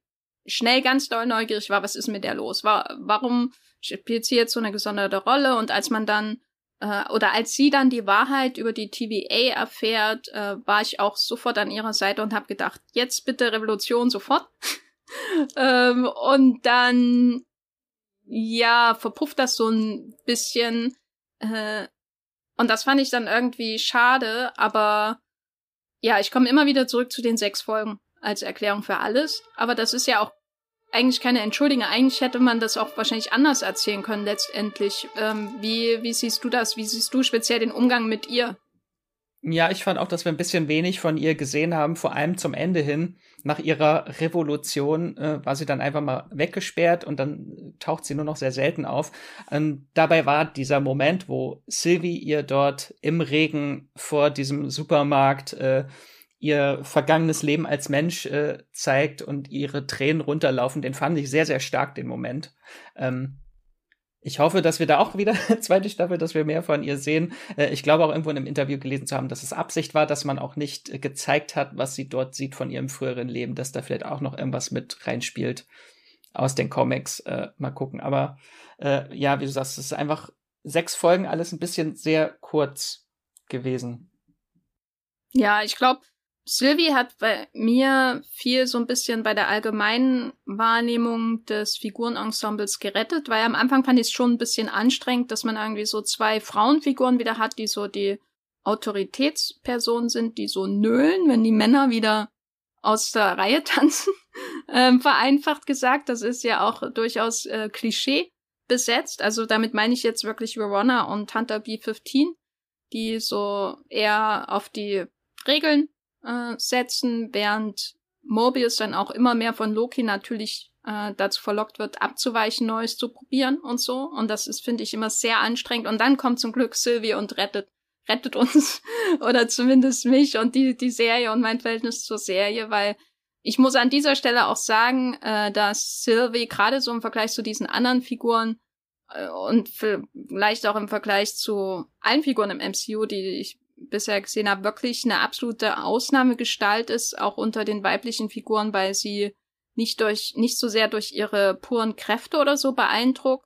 schnell ganz doll neugierig war, was ist mit der los? War, warum spielt sie jetzt so eine gesonderte Rolle? Und als man dann äh, oder als sie dann die Wahrheit über die TVA erfährt, äh, war ich auch sofort an ihrer Seite und habe gedacht, jetzt bitte Revolution sofort. ähm, und dann, ja, verpufft das so ein bisschen. Äh, und das fand ich dann irgendwie schade, aber ja, ich komme immer wieder zurück zu den sechs Folgen als Erklärung für alles. Aber das ist ja auch eigentlich keine Entschuldigung. Eigentlich hätte man das auch wahrscheinlich anders erzählen können letztendlich. Ähm, wie, wie siehst du das? Wie siehst du speziell den Umgang mit ihr? Ja, ich fand auch, dass wir ein bisschen wenig von ihr gesehen haben, vor allem zum Ende hin. Nach ihrer Revolution äh, war sie dann einfach mal weggesperrt und dann taucht sie nur noch sehr selten auf. Und dabei war dieser Moment, wo Sylvie ihr dort im Regen vor diesem Supermarkt äh, ihr vergangenes Leben als Mensch äh, zeigt und ihre Tränen runterlaufen, den fand ich sehr, sehr stark, den Moment. Ähm, ich hoffe, dass wir da auch wieder zweite Staffel, dass wir mehr von ihr sehen. Äh, ich glaube auch irgendwo in einem Interview gelesen zu haben, dass es Absicht war, dass man auch nicht äh, gezeigt hat, was sie dort sieht von ihrem früheren Leben, dass da vielleicht auch noch irgendwas mit reinspielt aus den Comics. Äh, mal gucken. Aber äh, ja, wie du sagst, es ist einfach sechs Folgen, alles ein bisschen sehr kurz gewesen. Ja, ich glaube, Sylvie hat bei mir viel so ein bisschen bei der allgemeinen Wahrnehmung des Figurenensembles gerettet, weil am Anfang fand ich es schon ein bisschen anstrengend, dass man irgendwie so zwei Frauenfiguren wieder hat, die so die Autoritätspersonen sind, die so nölen, wenn die Männer wieder aus der Reihe tanzen. ähm, vereinfacht gesagt, das ist ja auch durchaus äh, Klischee besetzt. Also damit meine ich jetzt wirklich Verona und Hunter B15, die so eher auf die Regeln äh, setzen, während Mobius dann auch immer mehr von Loki natürlich äh, dazu verlockt wird, abzuweichen, Neues zu probieren und so. Und das ist, finde ich, immer sehr anstrengend. Und dann kommt zum Glück Sylvie und rettet, rettet uns oder zumindest mich und die, die Serie und mein Verhältnis zur Serie, weil ich muss an dieser Stelle auch sagen, äh, dass Sylvie gerade so im Vergleich zu diesen anderen Figuren äh, und vielleicht auch im Vergleich zu allen Figuren im MCU, die ich bisher gesehen habe, wirklich eine absolute Ausnahmegestalt ist, auch unter den weiblichen Figuren, weil sie nicht durch, nicht so sehr durch ihre puren Kräfte oder so beeindruckt,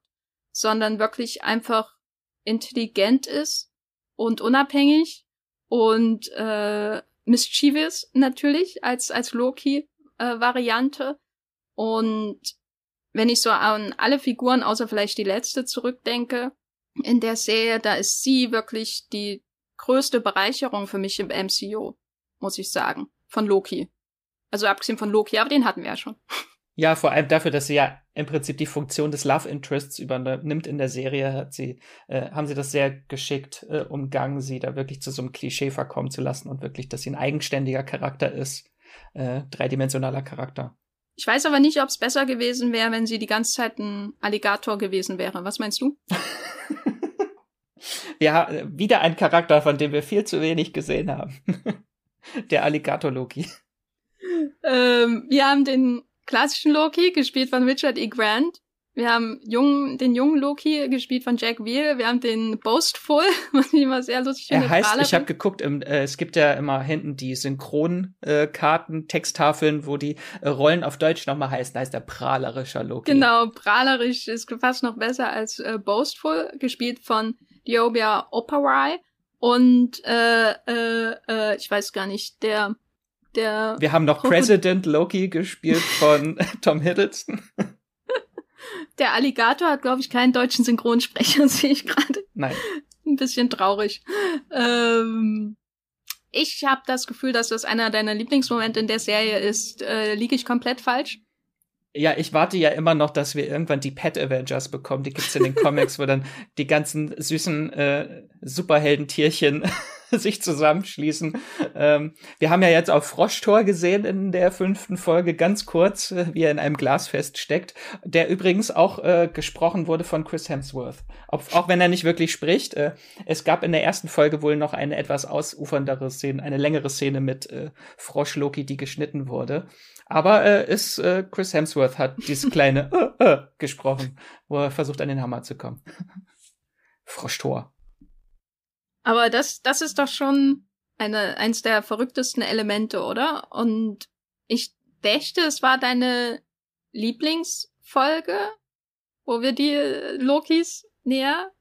sondern wirklich einfach intelligent ist und unabhängig und äh, mischievous natürlich als als Loki äh, Variante. Und wenn ich so an alle Figuren außer vielleicht die letzte zurückdenke in der Serie, da ist sie wirklich die größte Bereicherung für mich im MCU, muss ich sagen, von Loki. Also abgesehen von Loki, aber den hatten wir ja schon. Ja, vor allem dafür, dass sie ja im Prinzip die Funktion des Love Interests übernimmt in der Serie, hat sie, äh, haben sie das sehr geschickt äh, umgangen, sie da wirklich zu so einem Klischee verkommen zu lassen und wirklich, dass sie ein eigenständiger Charakter ist, äh, dreidimensionaler Charakter. Ich weiß aber nicht, ob es besser gewesen wäre, wenn sie die ganze Zeit ein Alligator gewesen wäre. Was meinst du? ja, wieder ein Charakter, von dem wir viel zu wenig gesehen haben. Der Alligator Loki. Ähm, wir haben den klassischen Loki, gespielt von Richard E. Grant. Wir haben jungen, den jungen Loki, gespielt von Jack Wheel. Wir haben den Boastful, was ich immer sehr lustig finde. Er heißt, ich habe geguckt, im, äh, es gibt ja immer hinten die Synchronkarten, äh, Texttafeln, wo die äh, Rollen auf Deutsch nochmal heißen. Da heißt der prahlerischer Loki. Genau, prahlerisch ist fast noch besser als äh, Boastful, gespielt von Diobia Operai. Und äh, äh, äh, ich weiß gar nicht, der der. Wir haben noch President Loki gespielt von Tom Hiddleston. Der Alligator hat, glaube ich, keinen deutschen Synchronsprecher, sehe ich gerade. Nein. Ein bisschen traurig. Ähm, ich habe das Gefühl, dass das einer deiner Lieblingsmomente in der Serie ist. Äh, liege ich komplett falsch? Ja, ich warte ja immer noch, dass wir irgendwann die Pet Avengers bekommen. Die gibt's in den Comics, wo dann die ganzen süßen äh, Superheldentierchen sich zusammenschließen. Ähm, wir haben ja jetzt auch Froschtor gesehen in der fünften Folge, ganz kurz, äh, wie er in einem Glas feststeckt, der übrigens auch äh, gesprochen wurde von Chris Hemsworth. Auch, auch wenn er nicht wirklich spricht. Äh, es gab in der ersten Folge wohl noch eine etwas ausuferndere Szene, eine längere Szene mit äh, Frosch Loki, die geschnitten wurde. Aber äh, ist äh, Chris Hemsworth hat dieses kleine äh, äh, gesprochen, wo er versucht an den Hammer zu kommen. Froschtor. Aber das, das ist doch schon eine, eins der verrücktesten Elemente, oder? Und ich dächte, es war deine Lieblingsfolge, wo wir die Lokis näher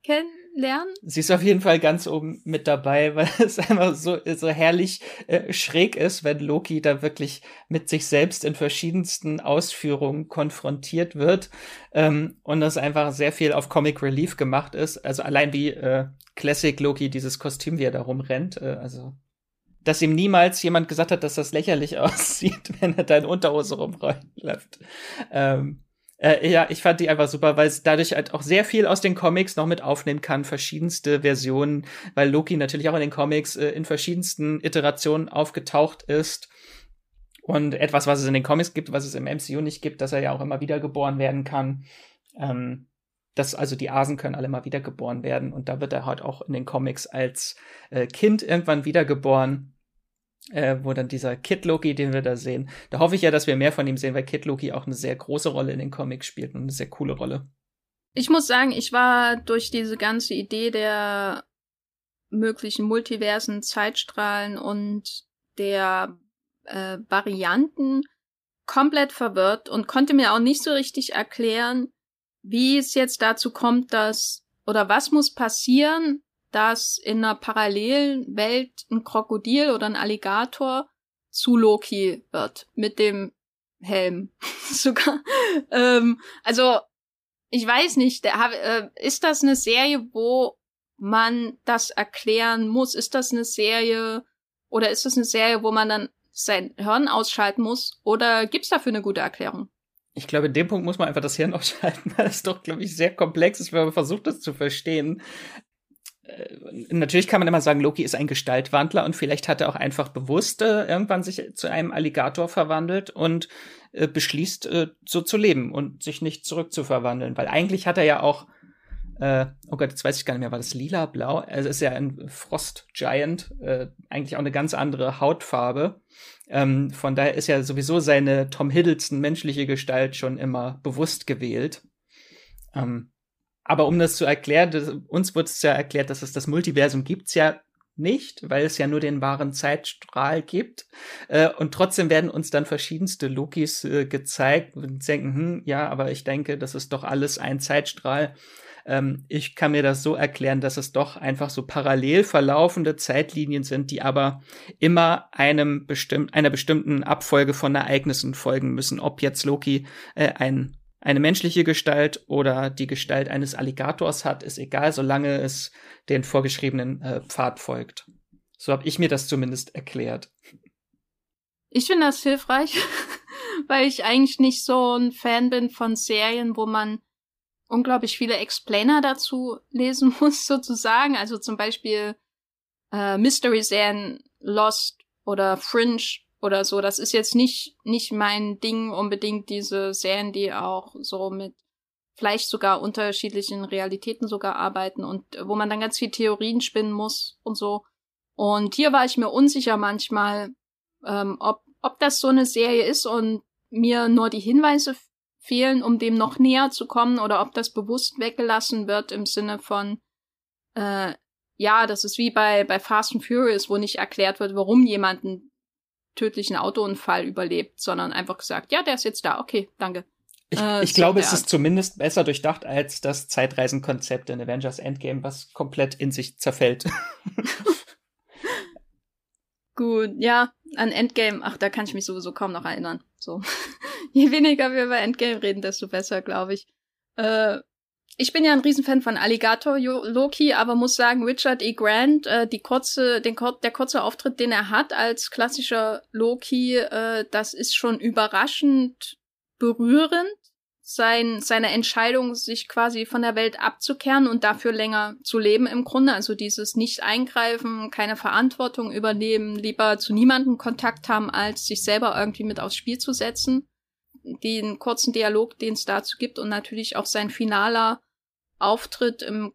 kennenlernen. Sie ist auf jeden Fall ganz oben mit dabei, weil es einfach so, so herrlich äh, schräg ist, wenn Loki da wirklich mit sich selbst in verschiedensten Ausführungen konfrontiert wird ähm, und das einfach sehr viel auf Comic Relief gemacht ist. Also allein wie äh, Classic Loki dieses Kostüm, wie er da rumrennt, äh, also dass ihm niemals jemand gesagt hat, dass das lächerlich aussieht, wenn er da in Unterhose rumläuft. Ähm, äh, ja, ich fand die einfach super, weil es dadurch halt auch sehr viel aus den Comics noch mit aufnehmen kann, verschiedenste Versionen, weil Loki natürlich auch in den Comics äh, in verschiedensten Iterationen aufgetaucht ist. Und etwas, was es in den Comics gibt, was es im MCU nicht gibt, dass er ja auch immer wiedergeboren werden kann. Ähm, dass also die Asen können alle mal wiedergeboren werden. Und da wird er halt auch in den Comics als äh, Kind irgendwann wiedergeboren äh, wo dann dieser Kid Loki, den wir da sehen, da hoffe ich ja, dass wir mehr von ihm sehen, weil Kid Loki auch eine sehr große Rolle in den Comics spielt und eine sehr coole Rolle. Ich muss sagen, ich war durch diese ganze Idee der möglichen Multiversen, Zeitstrahlen und der äh, Varianten komplett verwirrt und konnte mir auch nicht so richtig erklären, wie es jetzt dazu kommt, dass oder was muss passieren, dass in einer parallelen Welt ein Krokodil oder ein Alligator zu Loki wird mit dem Helm sogar. ähm, also ich weiß nicht, der, äh, ist das eine Serie, wo man das erklären muss? Ist das eine Serie oder ist das eine Serie, wo man dann sein Hirn ausschalten muss? Oder gibt's dafür eine gute Erklärung? Ich glaube, in dem Punkt muss man einfach das Hirn ausschalten, weil es doch, glaube ich, sehr komplex ist, wenn man versucht, das zu verstehen. Äh, natürlich kann man immer sagen, Loki ist ein Gestaltwandler und vielleicht hat er auch einfach bewusst äh, irgendwann sich zu einem Alligator verwandelt und äh, beschließt, äh, so zu leben und sich nicht zurückzuverwandeln. Weil eigentlich hat er ja auch, äh, oh Gott, jetzt weiß ich gar nicht mehr, war das lila, blau? Also ist ja ein Frost Giant, äh, eigentlich auch eine ganz andere Hautfarbe. Ähm, von daher ist ja sowieso seine Tom Hiddleston menschliche Gestalt schon immer bewusst gewählt. Ähm, aber um das zu erklären, das, uns wird es ja erklärt, dass es das Multiversum gibt's ja nicht, weil es ja nur den wahren Zeitstrahl gibt. Äh, und trotzdem werden uns dann verschiedenste Lokis äh, gezeigt und denken, hm, ja, aber ich denke, das ist doch alles ein Zeitstrahl. Ähm, ich kann mir das so erklären, dass es doch einfach so parallel verlaufende Zeitlinien sind, die aber immer einem bestimmt, einer bestimmten Abfolge von Ereignissen folgen müssen. Ob jetzt Loki äh, ein eine menschliche Gestalt oder die Gestalt eines Alligators hat, ist egal, solange es den vorgeschriebenen äh, Pfad folgt. So habe ich mir das zumindest erklärt. Ich finde das hilfreich, weil ich eigentlich nicht so ein Fan bin von Serien, wo man unglaublich viele Explainer dazu lesen muss, sozusagen. Also zum Beispiel äh, Mystery-Serien Lost oder Fringe oder so. Das ist jetzt nicht, nicht mein Ding unbedingt, diese Serien, die auch so mit vielleicht sogar unterschiedlichen Realitäten sogar arbeiten und wo man dann ganz viel Theorien spinnen muss und so. Und hier war ich mir unsicher manchmal, ähm, ob, ob das so eine Serie ist und mir nur die Hinweise fehlen, um dem noch näher zu kommen, oder ob das bewusst weggelassen wird im Sinne von, äh, ja, das ist wie bei, bei Fast and Furious, wo nicht erklärt wird, warum jemand einen tödlichen Autounfall überlebt, sondern einfach gesagt, ja, der ist jetzt da, okay, danke. Ich, äh, ich so glaube, es ist zumindest besser durchdacht als das Zeitreisenkonzept in Avengers Endgame, was komplett in sich zerfällt. Gut, ja, an Endgame, ach, da kann ich mich sowieso kaum noch erinnern. So. Je weniger wir über Endgame reden, desto besser, glaube ich. Äh, ich bin ja ein Riesenfan von Alligator Loki, aber muss sagen, Richard E. Grant, äh, die kurze, den, der kurze Auftritt, den er hat als klassischer Loki, äh, das ist schon überraschend berührend. Sein, seine Entscheidung, sich quasi von der Welt abzukehren und dafür länger zu leben im Grunde. Also dieses Nicht-Eingreifen, keine Verantwortung übernehmen, lieber zu niemandem Kontakt haben, als sich selber irgendwie mit aufs Spiel zu setzen. Den kurzen Dialog, den es dazu gibt und natürlich auch sein finaler Auftritt im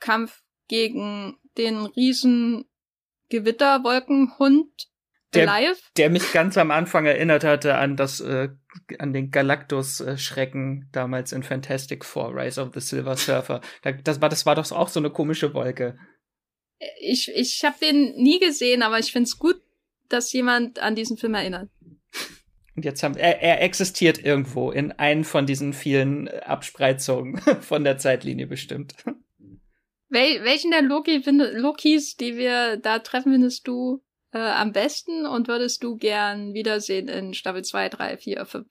Kampf gegen den riesen Gewitterwolkenhund der, Live. Der mich ganz am Anfang erinnert hatte an das, äh, an den Galactus-Schrecken damals in Fantastic Four, Rise of the Silver Surfer. das war, das war doch auch so eine komische Wolke. Ich, ich habe den nie gesehen, aber ich find's gut, dass jemand an diesen Film erinnert. Und jetzt haben er, er existiert irgendwo in einen von diesen vielen Abspreizungen von der Zeitlinie bestimmt. Wel welchen der Loki Lokis, die wir da treffen, findest du äh, am besten und würdest du gern wiedersehen in Staffel 2, 3, 4, 5?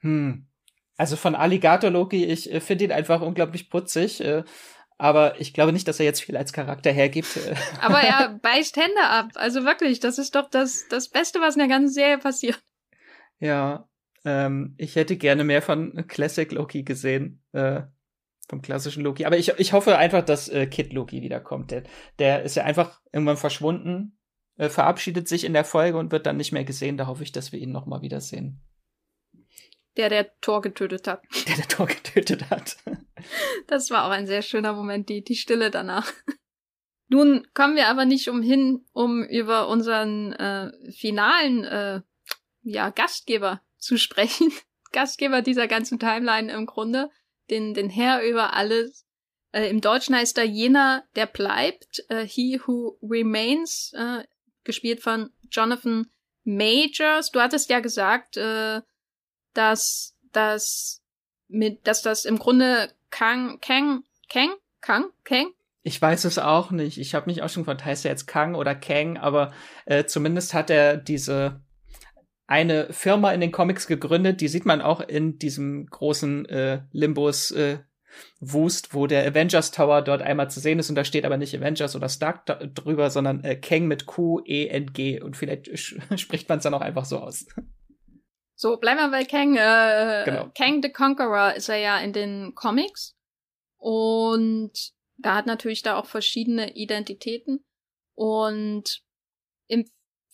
Hm. Also von Alligator Loki, ich äh, finde ihn einfach unglaublich putzig. Äh, aber ich glaube nicht, dass er jetzt viel als Charakter hergibt. aber er beißt Hände ab. Also wirklich, das ist doch das, das Beste, was in der ganzen Serie passiert. Ja, ähm, ich hätte gerne mehr von Classic Loki gesehen. Äh, vom klassischen Loki. Aber ich, ich hoffe einfach, dass äh, Kid Loki wiederkommt. Der, der ist ja einfach irgendwann verschwunden, äh, verabschiedet sich in der Folge und wird dann nicht mehr gesehen. Da hoffe ich, dass wir ihn noch mal wiedersehen. Der, der Tor getötet hat. Der, der Tor getötet hat. das war auch ein sehr schöner Moment, die, die Stille danach. Nun kommen wir aber nicht umhin, um über unseren äh, finalen äh, ja, Gastgeber zu sprechen. Gastgeber dieser ganzen Timeline im Grunde. Den, den Herr über alles. Äh, Im Deutschen heißt er jener, der bleibt. Äh, He Who Remains, äh, gespielt von Jonathan Majors. Du hattest ja gesagt, äh, dass, dass, mit, dass das im Grunde Kang, Kang, Kang, Kang, Kang, ich weiß es auch nicht. Ich habe mich auch schon gefragt, heißt er jetzt Kang oder Kang, aber äh, zumindest hat er diese eine Firma in den Comics gegründet, die sieht man auch in diesem großen äh, Limbus äh, Wust, wo der Avengers Tower dort einmal zu sehen ist und da steht aber nicht Avengers oder Stark drüber, sondern äh, Kang mit Q, E, N, G und vielleicht spricht man es dann auch einfach so aus. So, bleiben wir bei Kang. Äh, genau. Kang the Conqueror ist er ja in den Comics und da hat natürlich da auch verschiedene Identitäten und im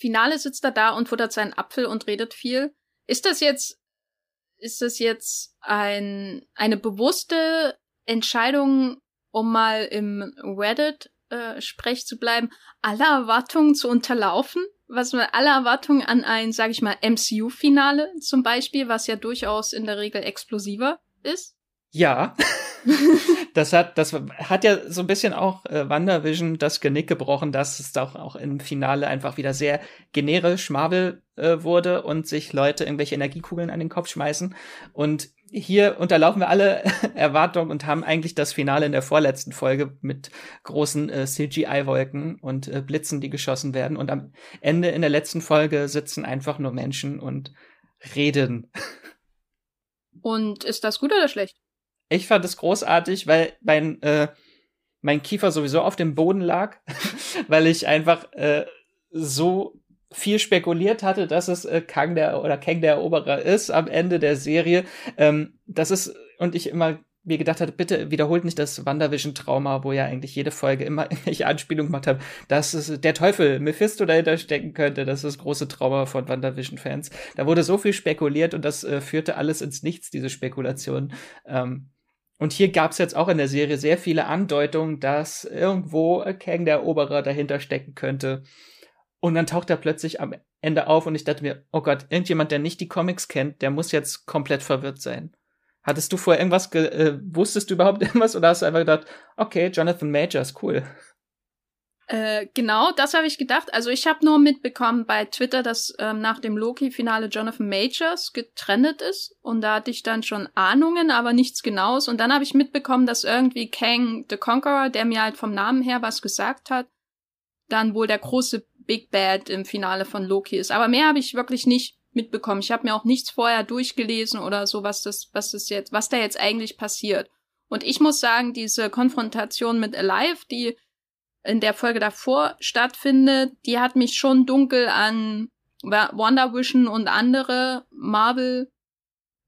Finale sitzt er da und futtert seinen Apfel und redet viel. Ist das jetzt, ist das jetzt ein, eine bewusste Entscheidung, um mal im Reddit-Sprech äh, zu bleiben, alle Erwartungen zu unterlaufen? Was alle Erwartungen an ein, sag ich mal, MCU-Finale zum Beispiel, was ja durchaus in der Regel explosiver ist? Ja. das hat, das hat ja so ein bisschen auch äh, WandaVision das Genick gebrochen, dass es doch auch im Finale einfach wieder sehr generisch Marvel äh, wurde und sich Leute irgendwelche Energiekugeln an den Kopf schmeißen. Und hier unterlaufen wir alle Erwartungen und haben eigentlich das Finale in der vorletzten Folge mit großen äh, CGI-Wolken und äh, Blitzen, die geschossen werden. Und am Ende in der letzten Folge sitzen einfach nur Menschen und reden. Und ist das gut oder schlecht? Ich fand es großartig, weil mein, äh, mein Kiefer sowieso auf dem Boden lag, weil ich einfach äh, so viel spekuliert hatte, dass es äh, Kang der oder Kang der Eroberer ist am Ende der Serie. Ähm, das ist und ich immer mir gedacht hatte, bitte wiederholt nicht das WandaVision-Trauma, wo ja eigentlich jede Folge immer irgendwelche Anspielungen gemacht hat, dass es der Teufel Mephisto dahinter stecken könnte. Das ist das große Trauma von WandaVision-Fans. Da wurde so viel spekuliert und das äh, führte alles ins Nichts, diese Spekulation. Ähm, Und hier gab es jetzt auch in der Serie sehr viele Andeutungen, dass irgendwo Kang der Eroberer dahinter stecken könnte. Und dann taucht er plötzlich am Ende auf und ich dachte mir, oh Gott, irgendjemand, der nicht die Comics kennt, der muss jetzt komplett verwirrt sein. Hattest du vorher irgendwas, äh, wusstest du überhaupt irgendwas oder hast du einfach gedacht, okay, Jonathan Majors, cool. Äh, genau, das habe ich gedacht. Also ich habe nur mitbekommen bei Twitter, dass ähm, nach dem Loki-Finale Jonathan Majors getrennt ist. Und da hatte ich dann schon Ahnungen, aber nichts Genaues. Und dann habe ich mitbekommen, dass irgendwie Kang the Conqueror, der mir halt vom Namen her was gesagt hat, dann wohl der große Big Bad im Finale von Loki ist. Aber mehr habe ich wirklich nicht mitbekommen. Ich habe mir auch nichts vorher durchgelesen oder so, was das, was das jetzt, was da jetzt eigentlich passiert. Und ich muss sagen, diese Konfrontation mit Alive, die in der Folge davor stattfindet, die hat mich schon dunkel an Wonder Vision und andere Marvel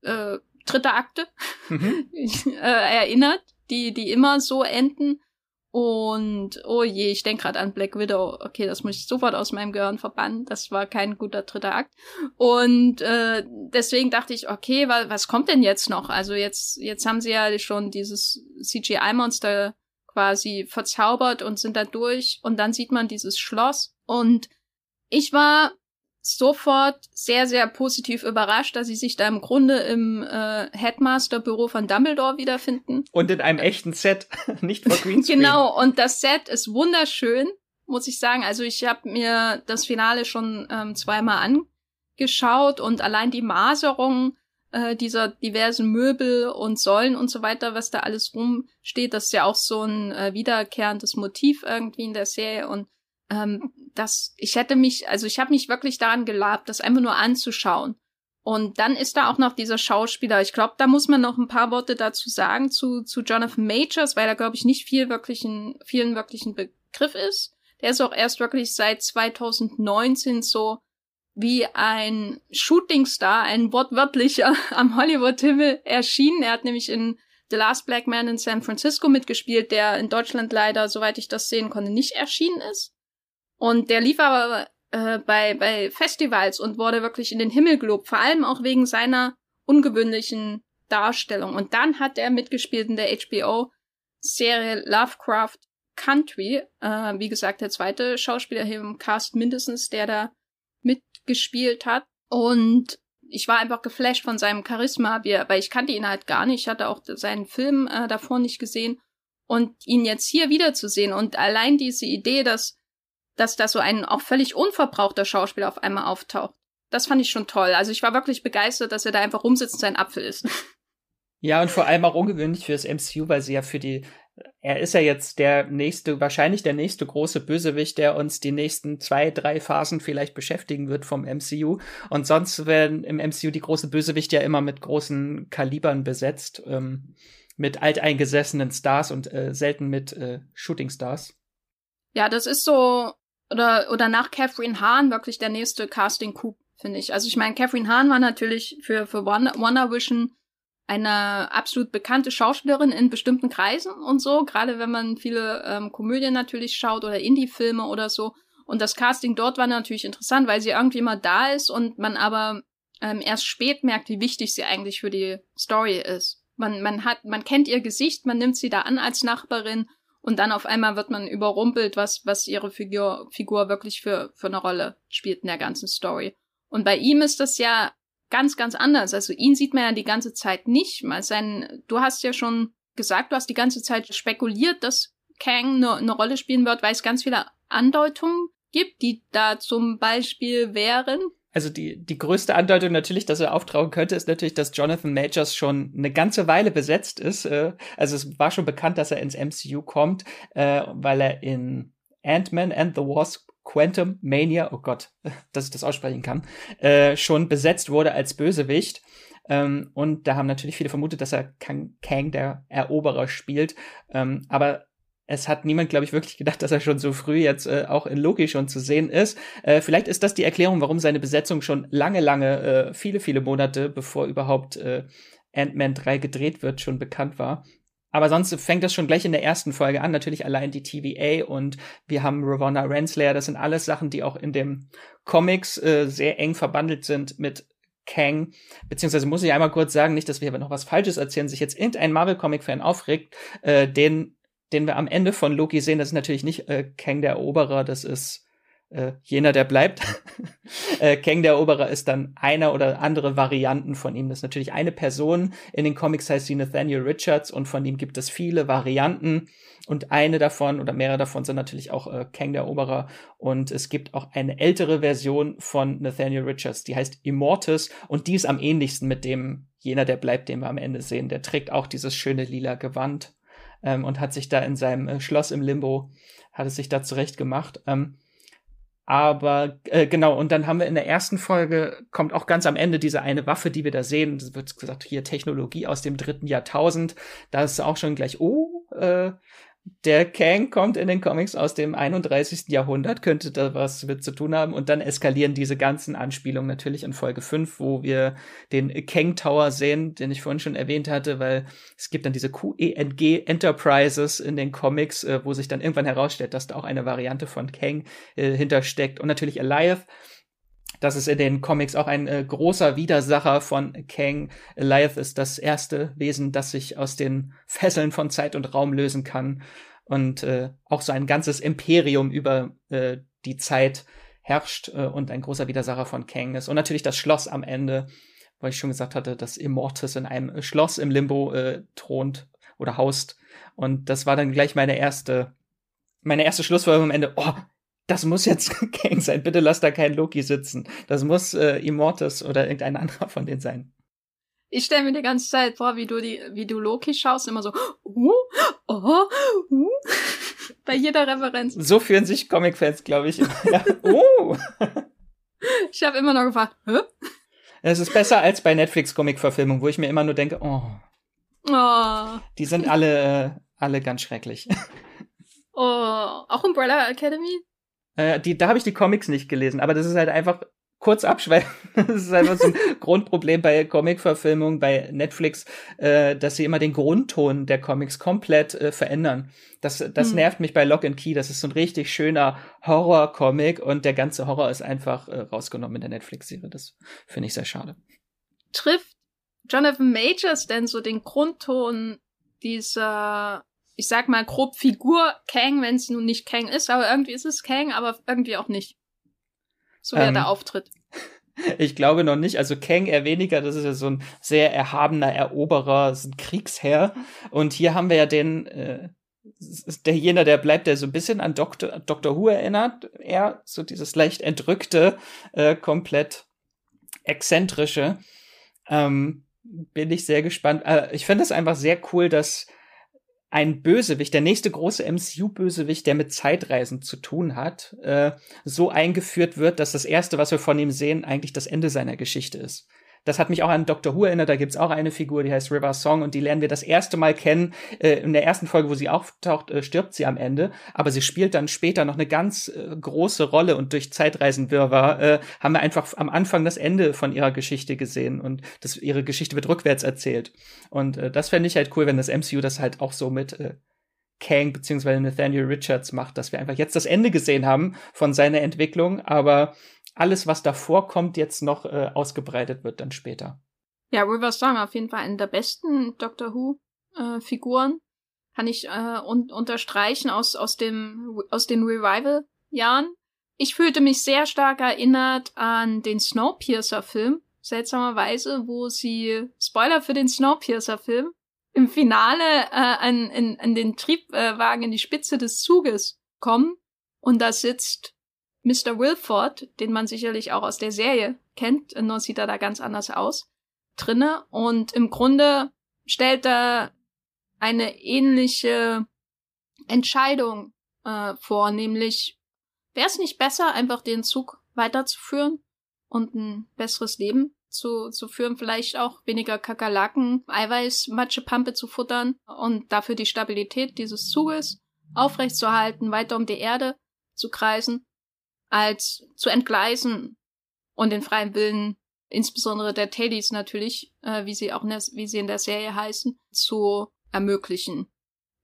äh, dritte Akte mhm. äh, erinnert, die die immer so enden. Und oh je, ich denke gerade an Black Widow. Okay, das muss ich sofort aus meinem Gehirn verbannen. Das war kein guter dritter Akt. Und äh, deswegen dachte ich, okay, wa was kommt denn jetzt noch? Also jetzt jetzt haben sie ja schon dieses CGI-Monster quasi verzaubert und sind da durch und dann sieht man dieses Schloss und ich war sofort sehr, sehr positiv überrascht, dass sie sich da im Grunde im äh, Headmaster-Büro von Dumbledore wiederfinden. Und in einem echten Set, nicht vor Greenscreen. genau, und das Set ist wunderschön, muss ich sagen. Also ich habe mir das Finale schon ähm, zweimal angeschaut und allein die Maserung äh, dieser diversen Möbel und Säulen und so weiter, was da alles rumsteht. Das ist ja auch so ein äh, wiederkehrendes Motiv irgendwie in der Serie und ähm, das, ich hätte mich, also ich habe mich wirklich daran gelabt, das einfach nur anzuschauen. Und dann ist da auch noch dieser Schauspieler. Ich glaube, da muss man noch ein paar Worte dazu sagen zu, zu Jonathan Majors, weil da, glaube ich, nicht viel wirklichen, vielen wirklichen Begriff ist. Der ist auch erst wirklich seit 2019 so wie ein Shootingstar, ein wortwörtlicher am Hollywood-Himmel erschienen. Er hat nämlich in The Last Black Man in San Francisco mitgespielt, der in Deutschland leider, soweit ich das sehen konnte, nicht erschienen ist. Und der lief aber äh, bei, bei Festivals und wurde wirklich in den Himmel gelobt, vor allem auch wegen seiner ungewöhnlichen Darstellung. Und dann hat er mitgespielt in der HBO-Serie Lovecraft Country. Äh, wie gesagt, der zweite Schauspieler hier im Cast mindestens, der da mitgespielt hat. Und ich war einfach geflasht von seinem Charisma, weil ich kannte ihn halt gar nicht. Ich hatte auch seinen Film äh, davor nicht gesehen. Und ihn jetzt hier wiederzusehen und allein diese Idee, dass, dass da so ein auch völlig unverbrauchter Schauspieler auf einmal auftaucht, das fand ich schon toll. Also ich war wirklich begeistert, dass er da einfach rumsitzt und sein Apfel ist. Ja, und vor allem auch ungewöhnlich für das MCU, weil sie ja für die er ist ja jetzt der nächste, wahrscheinlich der nächste große Bösewicht, der uns die nächsten zwei, drei Phasen vielleicht beschäftigen wird vom MCU. Und sonst werden im MCU die große Bösewicht ja immer mit großen Kalibern besetzt, ähm, mit alteingesessenen Stars und äh, selten mit äh, Shooting Stars. Ja, das ist so, oder, oder nach Catherine Hahn wirklich der nächste Casting-Coup, finde ich. Also ich meine, Catherine Hahn war natürlich für, für Wonder, Wonder eine absolut bekannte Schauspielerin in bestimmten Kreisen und so, gerade wenn man viele ähm, Komödien natürlich schaut oder Indie-Filme oder so. Und das Casting dort war natürlich interessant, weil sie irgendwie immer da ist und man aber ähm, erst spät merkt, wie wichtig sie eigentlich für die Story ist. Man, man hat, man kennt ihr Gesicht, man nimmt sie da an als Nachbarin und dann auf einmal wird man überrumpelt, was, was ihre Figur, Figur wirklich für, für eine Rolle spielt in der ganzen Story. Und bei ihm ist das ja ganz, ganz anders. Also ihn sieht man ja die ganze Zeit nicht. Mal sein, du hast ja schon gesagt, du hast die ganze Zeit spekuliert, dass Kang eine, eine Rolle spielen wird, weil es ganz viele Andeutungen gibt, die da zum Beispiel wären. Also die, die größte Andeutung natürlich, dass er auftauchen könnte, ist natürlich, dass Jonathan Majors schon eine ganze Weile besetzt ist. Äh, also es war schon bekannt, dass er ins MCU kommt, äh, weil er in Ant-Man and the Wasp Quantum Mania, oh Gott, dass ich das aussprechen kann, äh, schon besetzt wurde als Bösewicht. Ähm, und da haben natürlich viele vermutet, dass er Kang, Kang der Eroberer spielt. Ähm, aber es hat niemand, glaube ich, wirklich gedacht, dass er schon so früh jetzt äh, auch in Loki schon zu sehen ist. Äh, vielleicht ist das die Erklärung, warum seine Besetzung schon lange, lange, äh, viele, viele Monate, bevor überhaupt äh, Ant-Man 3 gedreht wird, schon bekannt war. Aber sonst fängt das schon gleich in der ersten Folge an. Natürlich allein die TVA und wir haben Ravonna Renslayer. Das sind alles Sachen, die auch in dem Comics äh, sehr eng verbandelt sind mit Kang, beziehungsweise muss ich einmal kurz sagen, nicht, dass wir aber noch was Falsches erzählen, sich jetzt irgendein Marvel-Comic-Fan aufregt, äh, den, den wir am Ende von Loki sehen, das ist natürlich nicht äh, Kang der Eroberer, das ist äh, jener, der bleibt. äh, Kang der Eroberer ist dann einer oder andere Varianten von ihm. Das ist natürlich eine Person. In den Comics heißt sie Nathaniel Richards und von ihm gibt es viele Varianten. Und eine davon oder mehrere davon sind natürlich auch äh, Kang der Eroberer. Und es gibt auch eine ältere Version von Nathaniel Richards, die heißt Immortus und die ist am ähnlichsten mit dem jener, der bleibt, den wir am Ende sehen. Der trägt auch dieses schöne lila Gewand ähm, und hat sich da in seinem äh, Schloss im Limbo, hat es sich da zurecht gemacht. Ähm, aber äh, genau, und dann haben wir in der ersten Folge, kommt auch ganz am Ende diese eine Waffe, die wir da sehen. Das wird gesagt, hier Technologie aus dem dritten Jahrtausend. Da ist auch schon gleich, oh, äh, der Kang kommt in den Comics aus dem 31. Jahrhundert, könnte da was mit zu tun haben. Und dann eskalieren diese ganzen Anspielungen natürlich in Folge 5, wo wir den Kang Tower sehen, den ich vorhin schon erwähnt hatte, weil es gibt dann diese QENG Enterprises in den Comics, äh, wo sich dann irgendwann herausstellt, dass da auch eine Variante von Kang äh, hintersteckt. Und natürlich Eliath das ist in den Comics auch ein äh, großer Widersacher von Kang. Eliath ist das erste Wesen, das sich aus den Fesseln von Zeit und Raum lösen kann und äh, auch so ein ganzes Imperium über äh, die Zeit herrscht äh, und ein großer Widersacher von Kang ist. Und natürlich das Schloss am Ende, weil ich schon gesagt hatte, dass Immortus in einem Schloss im Limbo äh, thront oder haust. Und das war dann gleich meine erste, meine erste Schlussfolgerung am Ende. Oh, das muss jetzt Kang sein. Bitte lass da kein Loki sitzen. Das muss äh, Immortus oder irgendein anderer von denen sein. Ich stelle mir die ganze Zeit vor, wie du die, wie du Loki schaust, immer so, uh, oh, uh, bei jeder Referenz. So führen sich Comic-Fans, glaube ich. ja, uh. Ich habe immer noch gefragt, hä? Es ist besser als bei Netflix-Comic-Verfilmungen, wo ich mir immer nur denke, oh. oh. Die sind alle, äh, alle ganz schrecklich. Oh, auch Umbrella Academy? Äh, die, da habe ich die Comics nicht gelesen, aber das ist halt einfach kurz abschweifen. das ist einfach so ein Grundproblem bei Comic-Verfilmungen, bei Netflix, äh, dass sie immer den Grundton der Comics komplett äh, verändern. Das, das hm. nervt mich bei Lock and Key. Das ist so ein richtig schöner Horror-Comic und der ganze Horror ist einfach äh, rausgenommen in der Netflix-Serie. Das finde ich sehr schade. Trifft Jonathan Majors denn so den Grundton dieser ich sag mal grob Figur Kang, wenn es nun nicht Kang ist, aber irgendwie ist es Kang, aber irgendwie auch nicht. So wie ähm, er da auftritt. Ich glaube noch nicht. Also Kang eher weniger, das ist ja so ein sehr erhabener Eroberer, ist ein Kriegsherr. Und hier haben wir ja den, äh, der jener, der bleibt, der so ein bisschen an Dr. Dr. Who erinnert. Er, so dieses leicht entrückte, äh, komplett exzentrische. Ähm, bin ich sehr gespannt. Äh, ich finde es einfach sehr cool, dass ein Bösewicht, der nächste große MCU-Bösewicht, der mit Zeitreisen zu tun hat, äh, so eingeführt wird, dass das Erste, was wir von ihm sehen, eigentlich das Ende seiner Geschichte ist. Das hat mich auch an Doctor Who erinnert. Da gibt's auch eine Figur, die heißt River Song und die lernen wir das erste Mal kennen. Äh, in der ersten Folge, wo sie auftaucht, äh, stirbt sie am Ende. Aber sie spielt dann später noch eine ganz äh, große Rolle und durch Zeitreisenwirrwarr äh, haben wir einfach am Anfang das Ende von ihrer Geschichte gesehen und das, ihre Geschichte wird rückwärts erzählt. Und äh, das fände ich halt cool, wenn das MCU das halt auch so mit äh, Kang bzw. Nathaniel Richards macht, dass wir einfach jetzt das Ende gesehen haben von seiner Entwicklung, aber alles, was davor kommt, jetzt noch äh, ausgebreitet wird dann später. Ja, River Song auf jeden Fall eine der besten Doctor Who äh, Figuren. Kann ich äh, un unterstreichen aus, aus, dem, aus den Revival-Jahren. Ich fühlte mich sehr stark erinnert an den Snowpiercer-Film, seltsamerweise, wo sie, Spoiler für den Snowpiercer-Film, im Finale äh, an, in, an den Triebwagen in die Spitze des Zuges kommen und da sitzt Mr. Wilford, den man sicherlich auch aus der Serie kennt, nur sieht er da ganz anders aus, drinne und im Grunde stellt er eine ähnliche Entscheidung äh, vor, nämlich wäre es nicht besser, einfach den Zug weiterzuführen und ein besseres Leben zu, zu führen, vielleicht auch weniger Kakerlaken, Eiweiß, Matsche, Pampe zu futtern und dafür die Stabilität dieses Zuges aufrechtzuerhalten, weiter um die Erde zu kreisen, als zu entgleisen und den freien Willen, insbesondere der Tailies natürlich, äh, wie sie auch in der, wie sie in der Serie heißen, zu ermöglichen.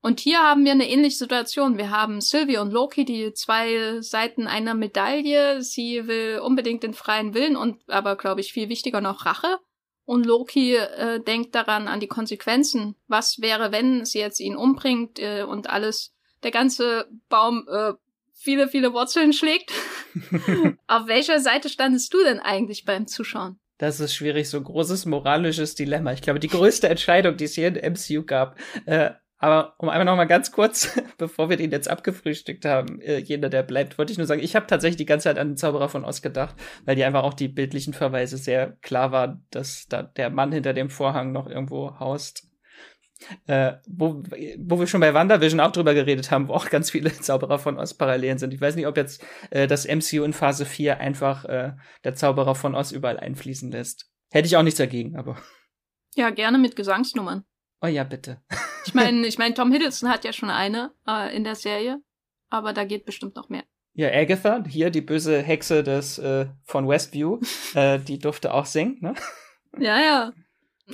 Und hier haben wir eine ähnliche Situation. Wir haben Sylvie und Loki, die zwei Seiten einer Medaille. Sie will unbedingt den freien Willen und aber, glaube ich, viel wichtiger noch Rache. Und Loki äh, denkt daran an die Konsequenzen. Was wäre, wenn sie jetzt ihn umbringt äh, und alles, der ganze Baum äh, viele, viele Wurzeln schlägt? Auf welcher Seite standest du denn eigentlich beim Zuschauen? Das ist schwierig, so ein großes moralisches Dilemma. Ich glaube, die größte Entscheidung, die es hier in MCU gab, äh, aber um einmal noch mal ganz kurz, bevor wir den jetzt abgefrühstückt haben, äh, jeder, der bleibt, wollte ich nur sagen, ich habe tatsächlich die ganze Zeit an den Zauberer von Oz gedacht, weil die einfach auch die bildlichen Verweise sehr klar waren, dass da der Mann hinter dem Vorhang noch irgendwo haust. Äh, wo, wo wir schon bei WandaVision auch drüber geredet haben, wo auch ganz viele Zauberer von Oz Parallelen sind. Ich weiß nicht, ob jetzt äh, das MCU in Phase 4 einfach äh, der Zauberer von Oz überall einfließen lässt. Hätte ich auch nichts dagegen, aber. Ja, gerne mit Gesangsnummern. Oh ja, bitte. Ich meine, ich mein, Tom Hiddleston hat ja schon eine äh, in der Serie, aber da geht bestimmt noch mehr. Ja, Agatha, hier die böse Hexe des äh, von Westview, äh, die durfte auch singen, ne? Ja, ja.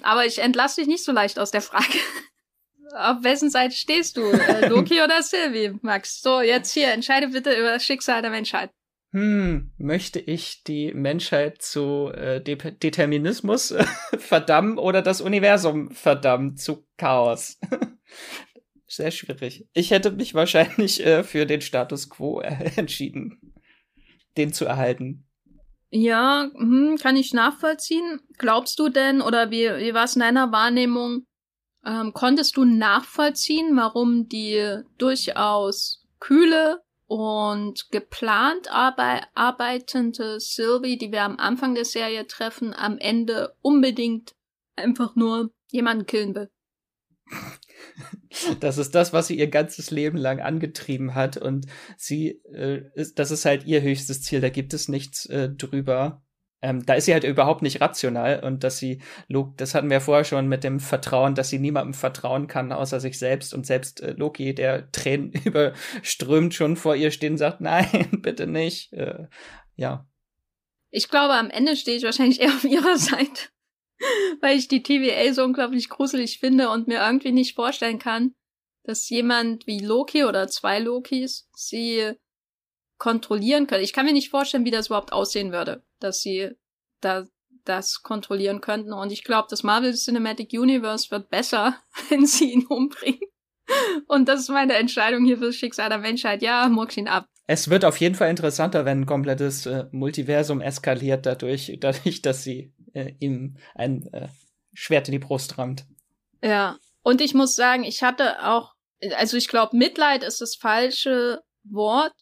Aber ich entlasse dich nicht so leicht aus der Frage. Auf wessen Seite stehst du? Äh, Loki oder Sylvie, Max? So, jetzt hier, entscheide bitte über das Schicksal der Menschheit. Hm, möchte ich die Menschheit zu äh, De Determinismus äh, verdammen oder das Universum verdammen zu Chaos? Sehr schwierig. Ich hätte mich wahrscheinlich äh, für den Status quo äh, entschieden, den zu erhalten. Ja, hm, kann ich nachvollziehen. Glaubst du denn, oder wie, wie war es in deiner Wahrnehmung, ähm, konntest du nachvollziehen, warum die durchaus kühle und geplant arbe arbeitende Sylvie, die wir am Anfang der Serie treffen, am Ende unbedingt einfach nur jemanden killen will. Das ist das, was sie ihr ganzes Leben lang angetrieben hat und sie, äh, ist, das ist halt ihr höchstes Ziel. Da gibt es nichts äh, drüber. Ähm, da ist sie halt überhaupt nicht rational und dass sie, das hatten wir vorher schon mit dem Vertrauen, dass sie niemandem vertrauen kann außer sich selbst und selbst äh, Loki, der Tränen überströmt schon vor ihr stehen, sagt, nein, bitte nicht. Äh, ja. Ich glaube, am Ende stehe ich wahrscheinlich eher auf ihrer Seite, weil ich die TVA so unglaublich gruselig finde und mir irgendwie nicht vorstellen kann, dass jemand wie Loki oder zwei Lokis sie kontrollieren können. Ich kann mir nicht vorstellen, wie das überhaupt aussehen würde, dass sie da das kontrollieren könnten. Und ich glaube, das Marvel Cinematic Universe wird besser, wenn sie ihn umbringen. Und das ist meine Entscheidung hier für das Schicksal der Menschheit. Ja, murks ihn ab. Es wird auf jeden Fall interessanter, wenn ein komplettes äh, Multiversum eskaliert dadurch, dadurch, dass sie äh, ihm ein äh, Schwert in die Brust rammt. Ja. Und ich muss sagen, ich hatte auch, also ich glaube, Mitleid ist das falsche Wort,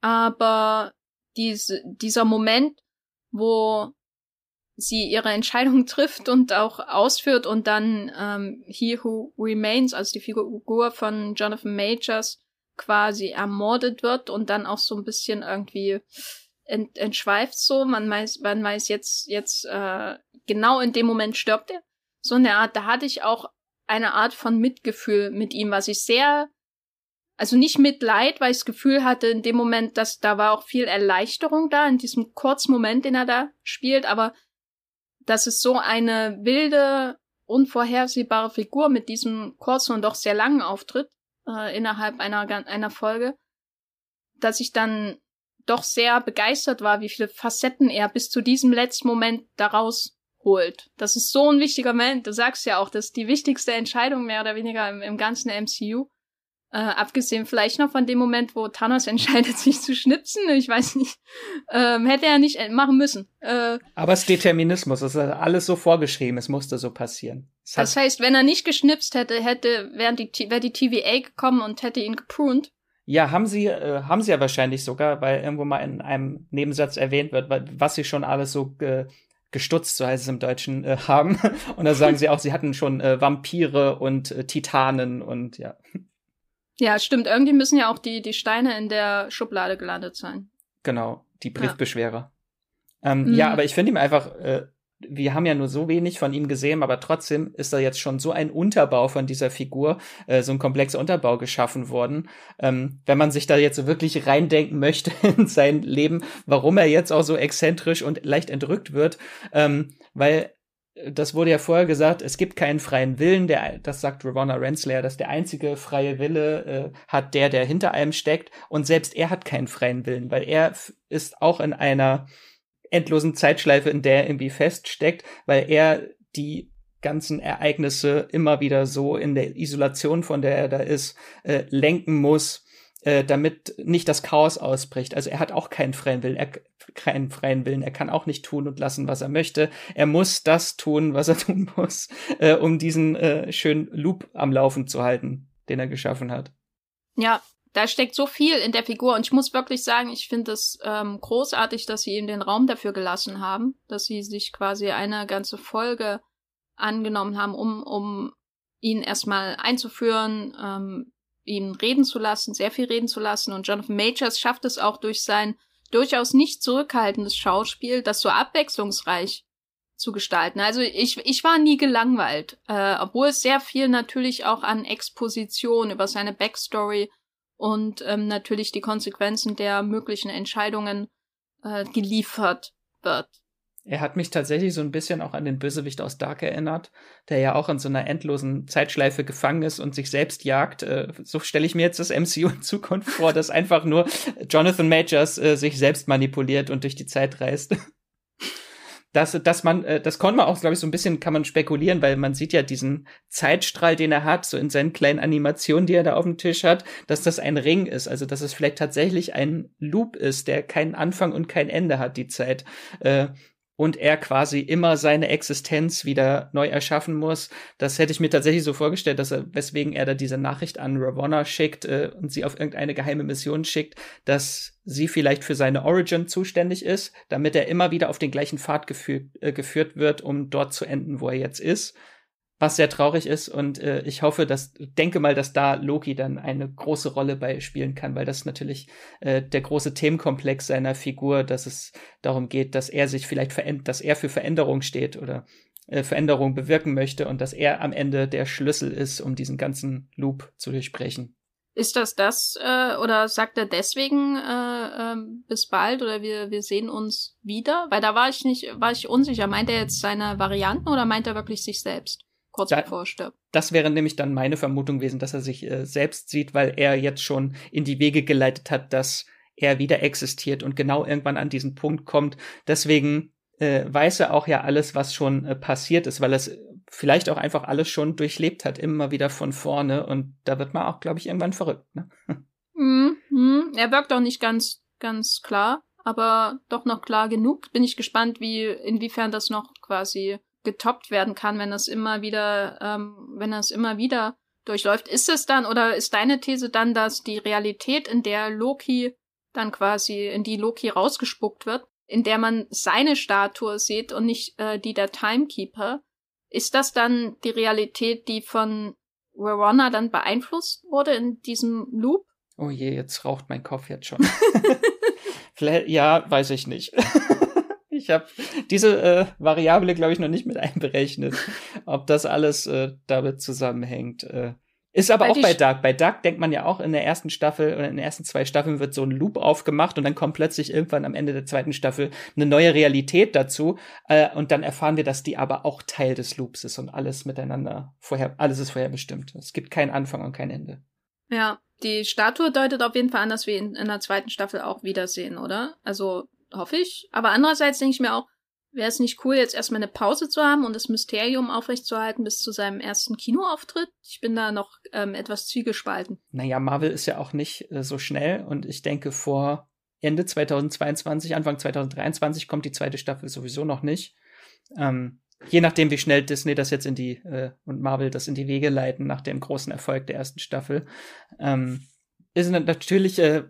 aber diese, dieser Moment, wo sie ihre Entscheidung trifft und auch ausführt und dann ähm, He Who Remains, also die Figur von Jonathan Majors, quasi ermordet wird und dann auch so ein bisschen irgendwie ent, entschweift so. Man weiß, man weiß jetzt, jetzt äh, genau in dem Moment stirbt er. So eine Art, da hatte ich auch eine Art von Mitgefühl mit ihm, was ich sehr also nicht Mitleid, weil ich das Gefühl hatte in dem Moment, dass da war auch viel Erleichterung da, in diesem kurzen Moment, den er da spielt, aber das ist so eine wilde, unvorhersehbare Figur mit diesem kurzen und doch sehr langen Auftritt äh, innerhalb einer, einer Folge, dass ich dann doch sehr begeistert war, wie viele Facetten er bis zu diesem letzten Moment daraus holt. Das ist so ein wichtiger Moment. Du sagst ja auch, das ist die wichtigste Entscheidung mehr oder weniger im, im ganzen MCU. Äh, abgesehen vielleicht noch von dem Moment, wo Thanos entscheidet, sich zu schnipsen. Ich weiß nicht. Ähm, hätte er nicht machen müssen. Äh, Aber es ist Determinismus. Es ist alles so vorgeschrieben. Es musste so passieren. Das heißt, wenn er nicht geschnipst hätte, hätte, wäre die, wär die TVA gekommen und hätte ihn gepruned. Ja, haben sie, äh, haben sie ja wahrscheinlich sogar, weil irgendwo mal in einem Nebensatz erwähnt wird, was sie schon alles so ge gestutzt, so heißt es im Deutschen, äh, haben. Und da sagen sie auch, sie hatten schon äh, Vampire und äh, Titanen und ja. Ja, stimmt. Irgendwie müssen ja auch die, die Steine in der Schublade gelandet sein. Genau, die Briefbeschwerer. Ja, ähm, mhm. ja aber ich finde ihm einfach, äh, wir haben ja nur so wenig von ihm gesehen, aber trotzdem ist da jetzt schon so ein Unterbau von dieser Figur, äh, so ein komplexer Unterbau geschaffen worden. Ähm, wenn man sich da jetzt so wirklich reindenken möchte in sein Leben, warum er jetzt auch so exzentrisch und leicht entrückt wird, ähm, weil das wurde ja vorher gesagt, es gibt keinen freien Willen, der, das sagt Ravonna Renslayer, dass der einzige freie Wille äh, hat der, der hinter einem steckt. Und selbst er hat keinen freien Willen, weil er ist auch in einer endlosen Zeitschleife, in der er irgendwie feststeckt, weil er die ganzen Ereignisse immer wieder so in der Isolation, von der er da ist, äh, lenken muss, äh, damit nicht das Chaos ausbricht. Also er hat auch keinen freien Willen, er, keinen freien Willen. Er kann auch nicht tun und lassen, was er möchte. Er muss das tun, was er tun muss, äh, um diesen äh, schönen Loop am Laufen zu halten, den er geschaffen hat. Ja, da steckt so viel in der Figur und ich muss wirklich sagen, ich finde es ähm, großartig, dass sie ihm den Raum dafür gelassen haben, dass sie sich quasi eine ganze Folge angenommen haben, um, um ihn erstmal einzuführen, ähm, ihn reden zu lassen, sehr viel reden zu lassen. Und Jonathan Majors schafft es auch durch sein durchaus nicht zurückhaltendes Schauspiel, das so abwechslungsreich zu gestalten. Also ich, ich war nie gelangweilt, äh, obwohl es sehr viel natürlich auch an Exposition über seine Backstory und ähm, natürlich die Konsequenzen der möglichen Entscheidungen äh, geliefert wird. Er hat mich tatsächlich so ein bisschen auch an den Bösewicht aus Dark erinnert, der ja auch in so einer endlosen Zeitschleife gefangen ist und sich selbst jagt. Äh, so stelle ich mir jetzt das MCU in Zukunft vor, dass einfach nur Jonathan Majors äh, sich selbst manipuliert und durch die Zeit reist dass, dass man, äh, das konnte man auch, glaube ich, so ein bisschen kann man spekulieren, weil man sieht ja diesen Zeitstrahl, den er hat, so in seinen kleinen Animationen, die er da auf dem Tisch hat, dass das ein Ring ist, also dass es vielleicht tatsächlich ein Loop ist, der keinen Anfang und kein Ende hat, die Zeit. Äh, und er quasi immer seine Existenz wieder neu erschaffen muss. Das hätte ich mir tatsächlich so vorgestellt, dass er, weswegen er da diese Nachricht an Ravonna schickt äh, und sie auf irgendeine geheime Mission schickt, dass sie vielleicht für seine Origin zuständig ist, damit er immer wieder auf den gleichen Pfad geführt, äh, geführt wird, um dort zu enden, wo er jetzt ist was sehr traurig ist und äh, ich hoffe, dass denke mal, dass da Loki dann eine große Rolle bei spielen kann, weil das natürlich äh, der große Themenkomplex seiner Figur, dass es darum geht, dass er sich vielleicht verändert, dass er für Veränderung steht oder äh, Veränderung bewirken möchte und dass er am Ende der Schlüssel ist, um diesen ganzen Loop zu durchbrechen. Ist das das äh, oder sagt er deswegen äh, äh, bis bald oder wir wir sehen uns wieder? Weil da war ich nicht war ich unsicher. Meint er jetzt seine Varianten oder meint er wirklich sich selbst? Kurz da, bevor er stirbt. Das wäre nämlich dann meine Vermutung gewesen, dass er sich äh, selbst sieht, weil er jetzt schon in die Wege geleitet hat, dass er wieder existiert und genau irgendwann an diesen Punkt kommt. Deswegen äh, weiß er auch ja alles, was schon äh, passiert ist, weil er es vielleicht auch einfach alles schon durchlebt hat, immer wieder von vorne. Und da wird man auch, glaube ich, irgendwann verrückt. Ne? Mm, mm. Er wirkt auch nicht ganz, ganz klar, aber doch noch klar genug. Bin ich gespannt, wie, inwiefern das noch quasi getoppt werden kann, wenn das immer wieder, ähm, wenn das immer wieder durchläuft. Ist es dann oder ist deine These dann, dass die Realität, in der Loki dann quasi, in die Loki rausgespuckt wird, in der man seine Statue sieht und nicht äh, die der Timekeeper, ist das dann die Realität, die von Verona dann beeinflusst wurde in diesem Loop? Oh je, jetzt raucht mein Kopf jetzt schon. Ja, weiß ich nicht. Ich habe diese äh, Variable, glaube ich, noch nicht mit einberechnet, ob das alles äh, damit zusammenhängt. Äh, ist aber Weil auch bei Dark. Bei Dark denkt man ja auch in der ersten Staffel oder in den ersten zwei Staffeln wird so ein Loop aufgemacht und dann kommt plötzlich irgendwann am Ende der zweiten Staffel eine neue Realität dazu. Äh, und dann erfahren wir, dass die aber auch Teil des Loops ist und alles miteinander vorher, alles ist vorher bestimmt. Es gibt keinen Anfang und kein Ende. Ja, die Statue deutet auf jeden Fall an, dass wir ihn in der zweiten Staffel auch wiedersehen, oder? Also hoffe ich. Aber andererseits denke ich mir auch, wäre es nicht cool, jetzt erstmal eine Pause zu haben und das Mysterium aufrechtzuerhalten bis zu seinem ersten Kinoauftritt? Ich bin da noch ähm, etwas zwiegespalten. Naja, Marvel ist ja auch nicht äh, so schnell und ich denke, vor Ende 2022, Anfang 2023 kommt die zweite Staffel sowieso noch nicht. Ähm, je nachdem, wie schnell Disney das jetzt in die äh, und Marvel das in die Wege leiten nach dem großen Erfolg der ersten Staffel. Ähm, ist natürlich äh,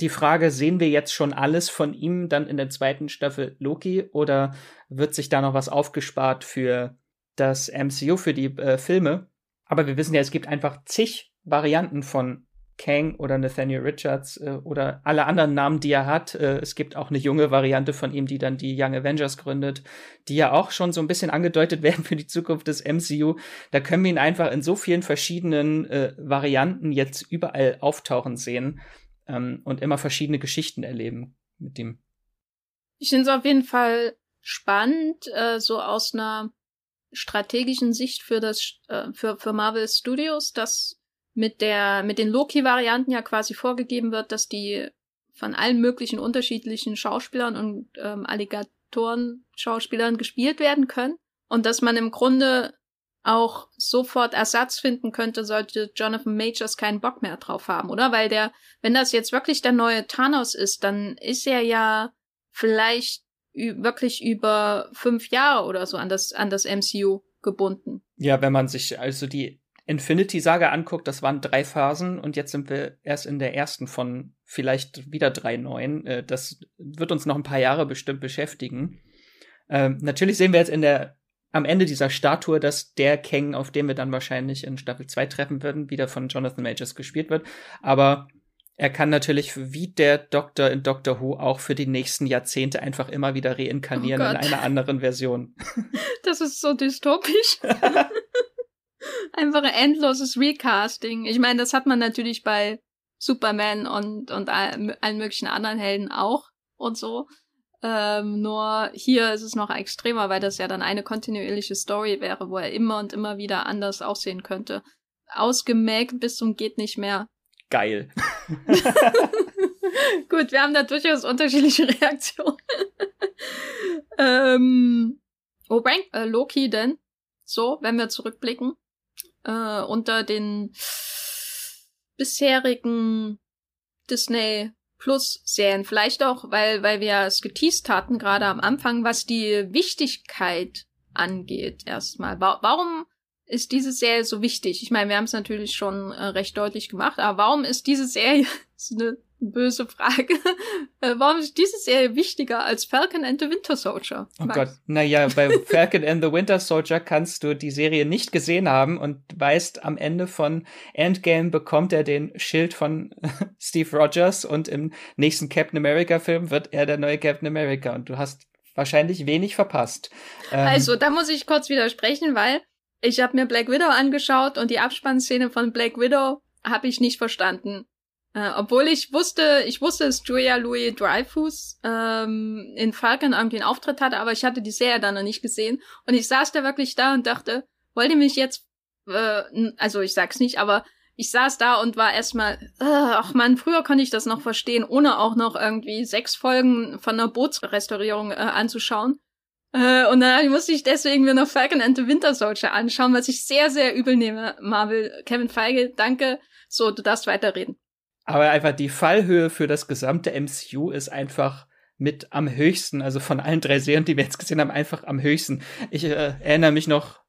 die Frage, sehen wir jetzt schon alles von ihm dann in der zweiten Staffel Loki oder wird sich da noch was aufgespart für das MCU, für die äh, Filme? Aber wir wissen ja, es gibt einfach zig Varianten von Kang oder Nathaniel Richards äh, oder alle anderen Namen, die er hat. Äh, es gibt auch eine junge Variante von ihm, die dann die Young Avengers gründet, die ja auch schon so ein bisschen angedeutet werden für die Zukunft des MCU. Da können wir ihn einfach in so vielen verschiedenen äh, Varianten jetzt überall auftauchen sehen ähm, und immer verschiedene Geschichten erleben mit dem. Ich finde es auf jeden Fall spannend, äh, so aus einer strategischen Sicht für das äh, für für Marvel Studios, dass mit der mit den Loki-Varianten ja quasi vorgegeben wird, dass die von allen möglichen unterschiedlichen Schauspielern und ähm, Alligatoren-Schauspielern gespielt werden können und dass man im Grunde auch sofort Ersatz finden könnte, sollte Jonathan Majors keinen Bock mehr drauf haben, oder? Weil der, wenn das jetzt wirklich der neue Thanos ist, dann ist er ja vielleicht wirklich über fünf Jahre oder so an das, an das MCU gebunden. Ja, wenn man sich also die Infinity-Saga anguckt, das waren drei Phasen und jetzt sind wir erst in der ersten von vielleicht wieder drei neuen. Äh, das wird uns noch ein paar Jahre bestimmt beschäftigen. Ähm, natürlich sehen wir jetzt in der am Ende dieser Statue, dass der Kang, auf den wir dann wahrscheinlich in Staffel 2 treffen würden, wieder von Jonathan Majors gespielt wird. Aber er kann natürlich wie der Doktor in Doctor Who auch für die nächsten Jahrzehnte einfach immer wieder reinkarnieren oh in einer anderen Version. Das ist so dystopisch. einfach ein endloses Recasting. Ich meine, das hat man natürlich bei Superman und, und allen möglichen anderen Helden auch und so. Ähm, nur hier ist es noch extremer, weil das ja dann eine kontinuierliche Story wäre, wo er immer und immer wieder anders aussehen könnte. Ausgemägt bis zum geht nicht mehr. Geil. Gut, wir haben da durchaus unterschiedliche Reaktionen. ähm, wo rankt äh, Loki denn? So, wenn wir zurückblicken. Äh, unter den bisherigen Disney Plus-Serien. Vielleicht auch, weil, weil wir es geteased hatten, gerade am Anfang, was die Wichtigkeit angeht, erstmal. Wa warum ist diese Serie so wichtig? Ich meine, wir haben es natürlich schon äh, recht deutlich gemacht, aber warum ist diese Serie, ist eine böse Frage. Äh, warum ist diese Serie wichtiger als Falcon and the Winter Soldier? Oh Max? Gott, naja, bei Falcon and the Winter Soldier kannst du die Serie nicht gesehen haben und weißt, am Ende von Endgame bekommt er den Schild von Steve Rogers und im nächsten Captain America Film wird er der neue Captain America und du hast wahrscheinlich wenig verpasst. Ähm, also, da muss ich kurz widersprechen, weil ich habe mir Black Widow angeschaut und die Abspannszene von Black Widow habe ich nicht verstanden. Äh, obwohl ich wusste, ich wusste, dass Julia Louis Dreyfus ähm, in Falcon irgendwie einen Auftritt hatte, aber ich hatte die Serie dann noch nicht gesehen. Und ich saß da wirklich da und dachte, wollt ihr mich jetzt, äh, also ich sag's nicht, aber ich saß da und war erstmal, äh, ach man, früher konnte ich das noch verstehen, ohne auch noch irgendwie sechs Folgen von einer Bootsrestaurierung äh, anzuschauen. Äh, und dann musste ich deswegen mir noch Falcon and the Winter Soldier anschauen, was ich sehr, sehr übel nehme. Marvel, Kevin Feige, danke. So, du darfst weiterreden. Aber einfach die Fallhöhe für das gesamte MCU ist einfach mit am höchsten, also von allen drei Serien, die wir jetzt gesehen haben, einfach am höchsten. Ich äh, erinnere mich noch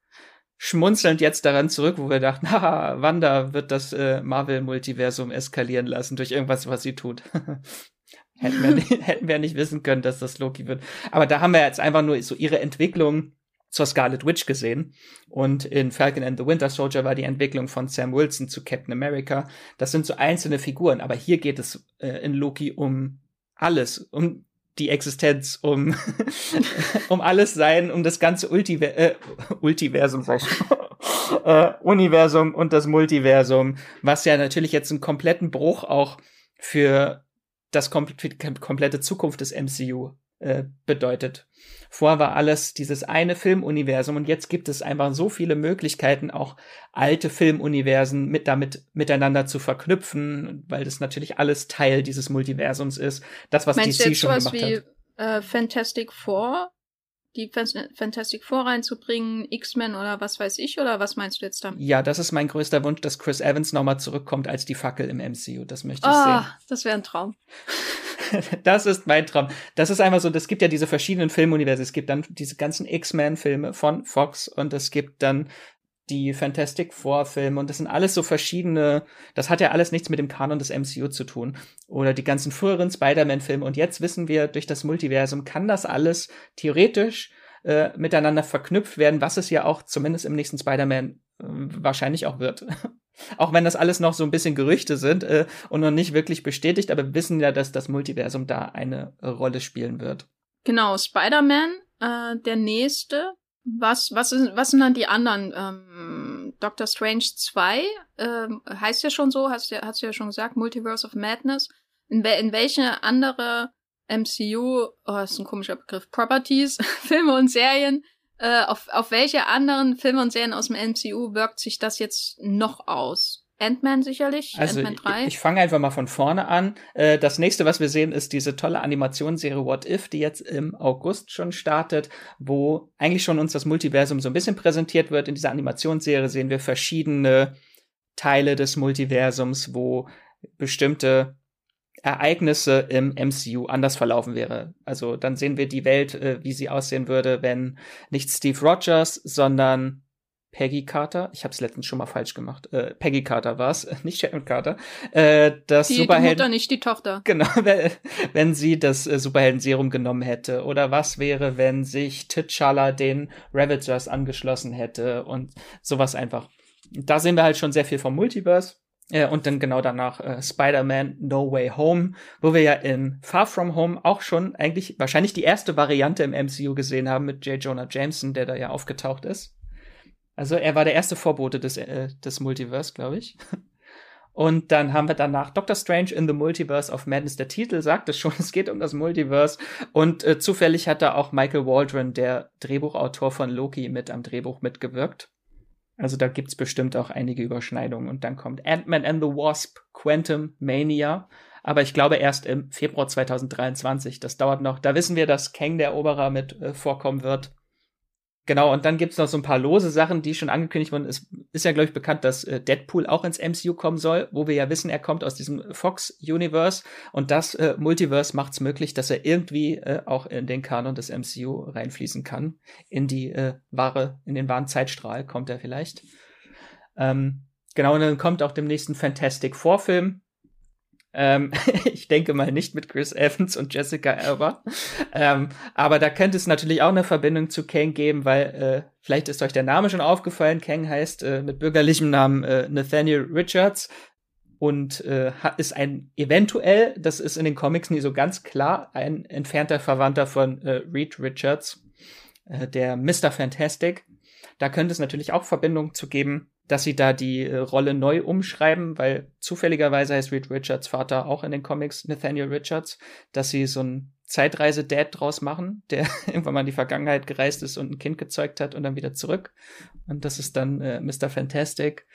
schmunzelnd jetzt daran zurück, wo wir dachten, haha, Wanda wird das äh, Marvel-Multiversum eskalieren lassen durch irgendwas, was sie tut. hätten, wir nicht, hätten wir nicht wissen können, dass das Loki wird. Aber da haben wir jetzt einfach nur so ihre Entwicklung zur Scarlet Witch gesehen. Und in Falcon and the Winter Soldier war die Entwicklung von Sam Wilson zu Captain America. Das sind so einzelne Figuren, aber hier geht es äh, in Loki um alles, um die Existenz, um, um alles sein, um das ganze Ultiver äh, Ultiversum, äh, Universum und das Multiversum, was ja natürlich jetzt einen kompletten Bruch auch für das kom komplette Zukunft des MCU äh, bedeutet. Vorher war alles dieses eine Filmuniversum und jetzt gibt es einfach so viele Möglichkeiten, auch alte Filmuniversen mit damit miteinander zu verknüpfen, weil das natürlich alles Teil dieses Multiversums ist. Das, was Meinst DC schon gemacht wie, hat. Äh, Fantastic Four die Fantastic Four reinzubringen, X-Men oder was weiß ich, oder was meinst du jetzt damit? Ja, das ist mein größter Wunsch, dass Chris Evans nochmal zurückkommt als die Fackel im MCU. Das möchte ich oh, sehen. Das wäre ein Traum. das ist mein Traum. Das ist einfach so, es gibt ja diese verschiedenen Filmuniversen. Es gibt dann diese ganzen X-Men-Filme von Fox und es gibt dann die Fantastic Four Filme und das sind alles so verschiedene, das hat ja alles nichts mit dem Kanon des MCU zu tun. Oder die ganzen früheren Spider-Man Filme und jetzt wissen wir, durch das Multiversum kann das alles theoretisch äh, miteinander verknüpft werden, was es ja auch zumindest im nächsten Spider-Man äh, wahrscheinlich auch wird. auch wenn das alles noch so ein bisschen Gerüchte sind äh, und noch nicht wirklich bestätigt, aber wir wissen ja, dass das Multiversum da eine Rolle spielen wird. Genau, Spider-Man, äh, der nächste, was, was, ist, was sind dann die anderen? Ähm, Doctor Strange 2 ähm, heißt ja schon so, hast du ja, hast ja schon gesagt, Multiverse of Madness. In, in welche andere MCU, oh, ist ein komischer Begriff, Properties, Filme und Serien Äh, auf, auf welche anderen Filme und Serien aus dem MCU wirkt sich das jetzt noch aus? Ant-Man sicherlich, also Ant-Man 3. Ich, ich fange einfach mal von vorne an. Äh, das nächste, was wir sehen, ist diese tolle Animationsserie What If, die jetzt im August schon startet, wo eigentlich schon uns das Multiversum so ein bisschen präsentiert wird. In dieser Animationsserie sehen wir verschiedene Teile des Multiversums, wo bestimmte Ereignisse im MCU anders verlaufen wäre. Also dann sehen wir die Welt, äh, wie sie aussehen würde, wenn nicht Steve Rogers, sondern Peggy Carter, ich habe es letztens schon mal falsch gemacht. Äh, Peggy Carter war es, nicht Sharon Carter. Äh, das die, Superhelden die Mutter, nicht die Tochter. Genau, wenn, wenn sie das äh, Superhelden-Serum genommen hätte. Oder was wäre, wenn sich T'Challa den Ravagers angeschlossen hätte und sowas einfach. Da sehen wir halt schon sehr viel vom Multiverse. Äh, und dann genau danach äh, Spider-Man No Way Home, wo wir ja in Far From Home auch schon eigentlich wahrscheinlich die erste Variante im MCU gesehen haben mit J. Jonah Jameson, der da ja aufgetaucht ist. Also er war der erste Vorbote des, äh, des Multiverse, glaube ich. Und dann haben wir danach Doctor Strange in the Multiverse of Madness. Der Titel sagt es schon, es geht um das Multiverse. Und äh, zufällig hat da auch Michael Waldron, der Drehbuchautor von Loki, mit am Drehbuch mitgewirkt. Also da gibt's bestimmt auch einige Überschneidungen. Und dann kommt Ant-Man and the Wasp, Quantum Mania. Aber ich glaube erst im Februar 2023. Das dauert noch. Da wissen wir, dass Kang der Eroberer mit äh, vorkommen wird. Genau, und dann gibt's noch so ein paar lose Sachen, die schon angekündigt wurden. Es ist ja, glaube ich, bekannt, dass äh, Deadpool auch ins MCU kommen soll, wo wir ja wissen, er kommt aus diesem Fox-Universe. Und das äh, Multiverse macht's möglich, dass er irgendwie äh, auch in den Kanon des MCU reinfließen kann. In die äh, wahre, in den wahren Zeitstrahl kommt er vielleicht. Ähm, genau, und dann kommt auch dem nächsten Fantastic Four-Film, ähm, ich denke mal nicht mit Chris Evans und Jessica Alba. ähm, aber da könnte es natürlich auch eine Verbindung zu Kang geben, weil äh, vielleicht ist euch der Name schon aufgefallen. Kang heißt äh, mit bürgerlichem Namen äh, Nathaniel Richards und äh, ist ein eventuell, das ist in den Comics nie so ganz klar, ein entfernter Verwandter von äh, Reed Richards, äh, der Mr. Fantastic. Da könnte es natürlich auch Verbindungen zu geben dass sie da die äh, Rolle neu umschreiben, weil zufälligerweise heißt Reed Richards Vater auch in den Comics Nathaniel Richards, dass sie so ein Zeitreise-Dad draus machen, der irgendwann mal in die Vergangenheit gereist ist und ein Kind gezeugt hat und dann wieder zurück. Und das ist dann äh, Mr. Fantastic.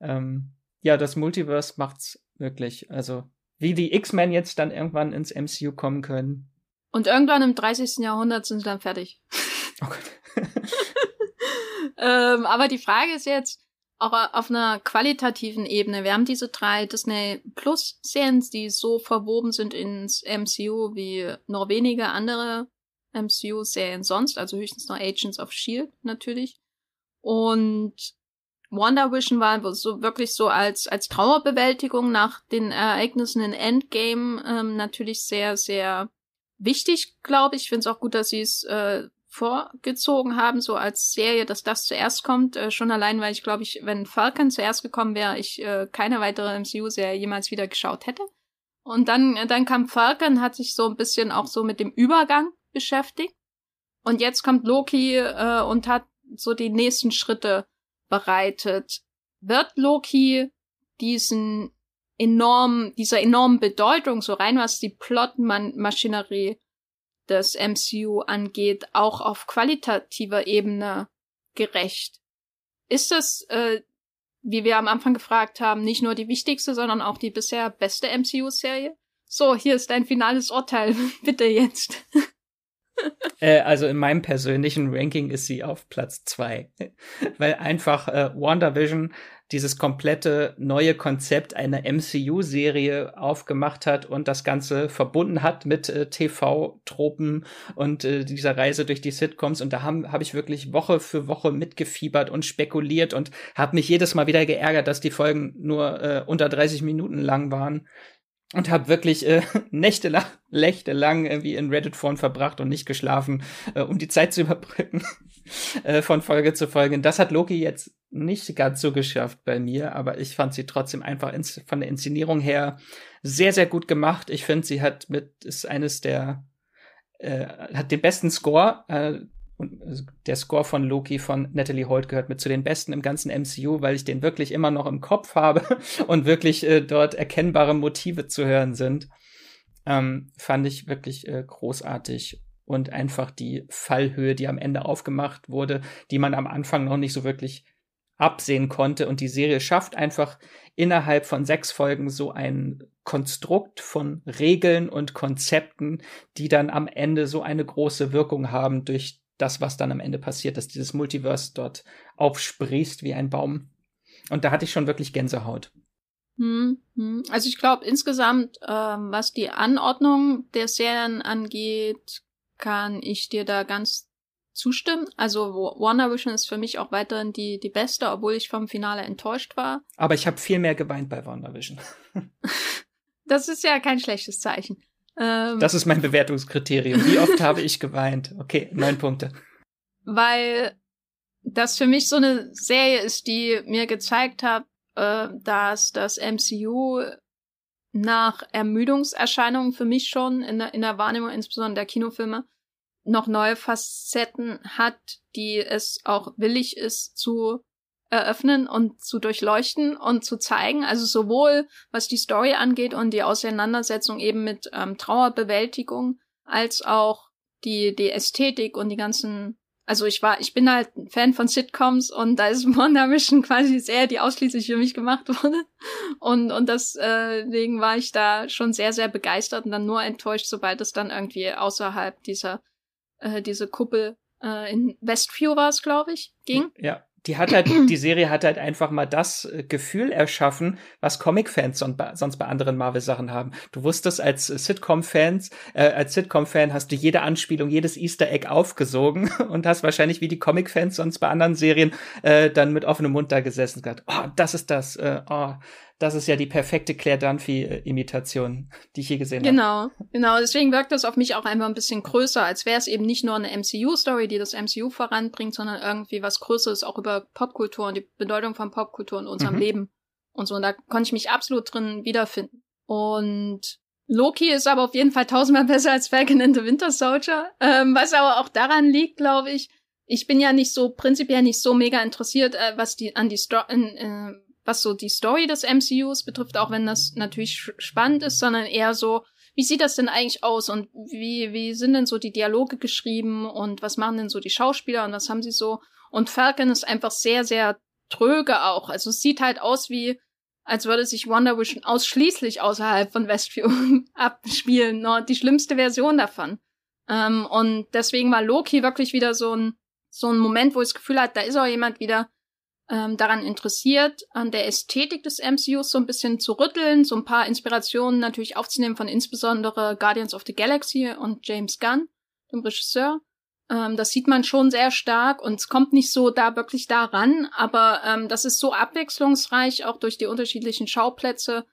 Ähm, ja, das Multiverse macht's möglich. Also, wie die X-Men jetzt dann irgendwann ins MCU kommen können. Und irgendwann im 30. Jahrhundert sind sie dann fertig. Oh Gott. ähm, aber die Frage ist jetzt, auch auf einer qualitativen Ebene. Wir haben diese drei Disney Plus Serien, die so verwoben sind ins MCU wie nur wenige andere MCU Serien sonst, also höchstens noch Agents of Shield natürlich. Und Wonder Vision war so wirklich so als als Trauerbewältigung nach den Ereignissen in Endgame ähm, natürlich sehr sehr wichtig, glaube ich. Ich finde es auch gut, dass sie es äh, vorgezogen haben, so als Serie, dass das zuerst kommt. Äh, schon allein, weil ich glaube, ich, wenn Falcon zuerst gekommen wäre, ich äh, keine weitere MCU-Serie jemals wieder geschaut hätte. Und dann, äh, dann kam Falcon, hat sich so ein bisschen auch so mit dem Übergang beschäftigt. Und jetzt kommt Loki äh, und hat so die nächsten Schritte bereitet. Wird Loki diesen enormen, dieser enormen Bedeutung, so rein was die Plotmaschinerie des MCU angeht, auch auf qualitativer Ebene gerecht. Ist das, äh, wie wir am Anfang gefragt haben, nicht nur die wichtigste, sondern auch die bisher beste MCU-Serie? So, hier ist dein finales Urteil. Bitte jetzt. äh, also in meinem persönlichen Ranking ist sie auf Platz zwei, weil einfach äh, WandaVision dieses komplette neue Konzept einer MCU-Serie aufgemacht hat und das Ganze verbunden hat mit äh, TV-Tropen und äh, dieser Reise durch die Sitcoms. Und da habe hab ich wirklich Woche für Woche mitgefiebert und spekuliert und habe mich jedes Mal wieder geärgert, dass die Folgen nur äh, unter 30 Minuten lang waren und habe wirklich äh, nächtelang, nächtelang irgendwie in Reddit-Foren verbracht und nicht geschlafen, äh, um die Zeit zu überbrücken äh, von Folge zu Folge. Das hat Loki jetzt nicht ganz so geschafft bei mir, aber ich fand sie trotzdem einfach von der Inszenierung her sehr, sehr gut gemacht. Ich finde, sie hat mit, ist eines der, äh, hat den besten Score, äh, und also der Score von Loki von Natalie Holt gehört mit zu den besten im ganzen MCU, weil ich den wirklich immer noch im Kopf habe und wirklich äh, dort erkennbare Motive zu hören sind. Ähm, fand ich wirklich äh, großartig. Und einfach die Fallhöhe, die am Ende aufgemacht wurde, die man am Anfang noch nicht so wirklich absehen konnte. Und die Serie schafft einfach innerhalb von sechs Folgen so ein Konstrukt von Regeln und Konzepten, die dann am Ende so eine große Wirkung haben durch das, was dann am Ende passiert, dass dieses Multiverse dort aufsprießt wie ein Baum. Und da hatte ich schon wirklich Gänsehaut. Hm, hm. Also ich glaube insgesamt, ähm, was die Anordnung der Serien angeht, kann ich dir da ganz zustimmen. Also WandaVision ist für mich auch weiterhin die, die beste, obwohl ich vom Finale enttäuscht war. Aber ich habe viel mehr geweint bei WandaVision. das ist ja kein schlechtes Zeichen. Ähm, das ist mein Bewertungskriterium. Wie oft habe ich geweint? Okay, neun Punkte. Weil das für mich so eine Serie ist, die mir gezeigt hat, äh, dass das MCU nach Ermüdungserscheinungen für mich schon in der, in der Wahrnehmung, insbesondere der Kinofilme, noch neue Facetten hat, die es auch willig ist zu eröffnen und zu durchleuchten und zu zeigen. Also sowohl was die Story angeht und die Auseinandersetzung eben mit ähm, Trauerbewältigung, als auch die, die Ästhetik und die ganzen also ich war, ich bin halt ein Fan von Sitcoms und da ist WandaVision quasi sehr, die ausschließlich für mich gemacht wurde. Und, und deswegen war ich da schon sehr, sehr begeistert und dann nur enttäuscht, sobald es dann irgendwie außerhalb dieser, äh, diese Kuppel äh, in Westview war es, glaube ich, ging. Ja die hat halt, die Serie hat halt einfach mal das äh, Gefühl erschaffen, was Comic-Fans sonst bei anderen Marvel-Sachen haben. Du wusstest als Sitcom-Fans, äh, als Sitcom-Fan hast du jede Anspielung, jedes Easter Egg aufgesogen und hast wahrscheinlich wie die Comic-Fans sonst bei anderen Serien äh, dann mit offenem Mund da gesessen und gesagt, oh, das ist das, äh, oh, das ist ja die perfekte Claire Dunphy-Imitation, die ich je gesehen genau, habe. Genau, genau. Deswegen wirkt das auf mich auch einfach ein bisschen größer, als wäre es eben nicht nur eine MCU-Story, die das MCU voranbringt, sondern irgendwie was Größeres auch über Popkultur und die Bedeutung von Popkultur in unserem mhm. Leben und so. Und da konnte ich mich absolut drin wiederfinden. Und Loki ist aber auf jeden Fall tausendmal besser als Falcon and the Winter Soldier, ähm, was aber auch daran liegt, glaube ich, ich bin ja nicht so prinzipiell nicht so mega interessiert, äh, was die an die Story, äh, was so die Story des MCUs betrifft, auch wenn das natürlich spannend ist, sondern eher so, wie sieht das denn eigentlich aus und wie, wie sind denn so die Dialoge geschrieben und was machen denn so die Schauspieler und was haben sie so? Und Falcon ist einfach sehr, sehr tröge auch. Also es sieht halt aus wie, als würde sich Wonder Vision ausschließlich außerhalb von Westview abspielen. No, die schlimmste Version davon. Ähm, und deswegen war Loki wirklich wieder so ein, so ein Moment, wo ich das Gefühl hatte, da ist auch jemand wieder, ähm, daran interessiert, an der Ästhetik des MCUs so ein bisschen zu rütteln, so ein paar Inspirationen natürlich aufzunehmen von insbesondere Guardians of the Galaxy und James Gunn, dem Regisseur. Ähm, das sieht man schon sehr stark und es kommt nicht so da wirklich daran, aber ähm, das ist so abwechslungsreich, auch durch die unterschiedlichen Schauplätze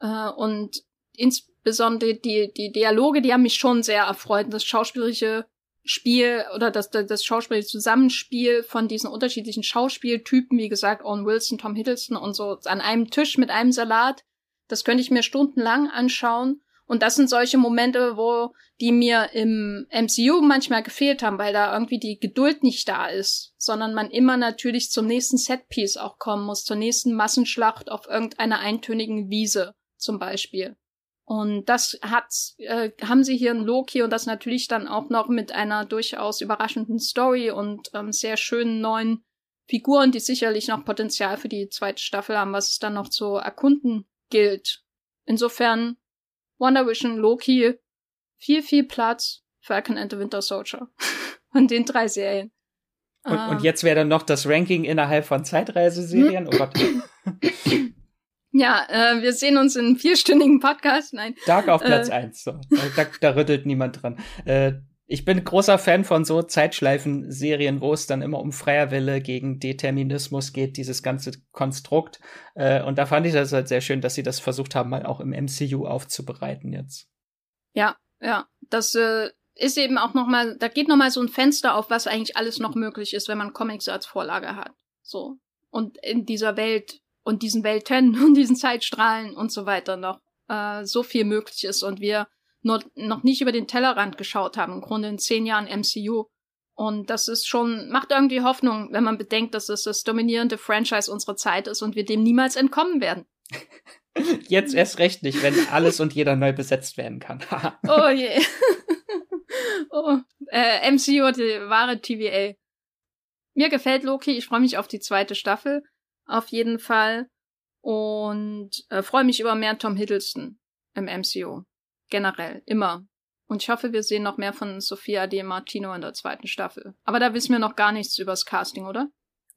äh, und insbesondere die, die Dialoge, die haben mich schon sehr erfreut. Das schauspielerische Spiel oder das, das, das schauspielerische Zusammenspiel von diesen unterschiedlichen Schauspieltypen, wie gesagt, Owen Wilson, Tom Hiddleston und so, an einem Tisch mit einem Salat, das könnte ich mir stundenlang anschauen. Und das sind solche Momente, wo die mir im MCU manchmal gefehlt haben, weil da irgendwie die Geduld nicht da ist, sondern man immer natürlich zum nächsten Setpiece auch kommen muss, zur nächsten Massenschlacht auf irgendeiner eintönigen Wiese zum Beispiel. Und das hat, äh, haben sie hier in Loki und das natürlich dann auch noch mit einer durchaus überraschenden Story und ähm, sehr schönen neuen Figuren, die sicherlich noch Potenzial für die zweite Staffel haben, was es dann noch zu erkunden gilt. Insofern Wonder Vision, Loki, viel, viel Platz, Falcon and the Winter Soldier. Von den drei Serien. Und, und jetzt wäre dann noch das Ranking innerhalb von Zeitreiseserien. Oh Gott. Ja, äh, wir sehen uns in einem vierstündigen Podcast. Nein. Dark auf Platz äh, eins. So. Da, da, rüttelt niemand dran. Äh, ich bin großer Fan von so Zeitschleifen-Serien, wo es dann immer um freier Wille gegen Determinismus geht, dieses ganze Konstrukt. Äh, und da fand ich das halt sehr schön, dass sie das versucht haben, mal auch im MCU aufzubereiten jetzt. Ja, ja. Das äh, ist eben auch noch mal, da geht noch mal so ein Fenster auf, was eigentlich alles noch möglich ist, wenn man Comics als Vorlage hat. So. Und in dieser Welt und diesen Welten und diesen Zeitstrahlen und so weiter noch äh, so viel möglich ist und wir nur, noch nicht über den Tellerrand geschaut haben, im Grunde in zehn Jahren MCU. Und das ist schon, macht irgendwie Hoffnung, wenn man bedenkt, dass es das dominierende Franchise unserer Zeit ist und wir dem niemals entkommen werden. Jetzt erst recht nicht, wenn alles und jeder neu besetzt werden kann. oh je. oh, Äh, MCU, die wahre TVA. Mir gefällt Loki. Ich freue mich auf die zweite Staffel. Auf jeden Fall. Und äh, freue mich über mehr Tom Hiddleston im MCU. Generell. Immer. Und ich hoffe, wir sehen noch mehr von Sophia Di Martino in der zweiten Staffel. Aber da wissen wir noch gar nichts übers Casting, oder?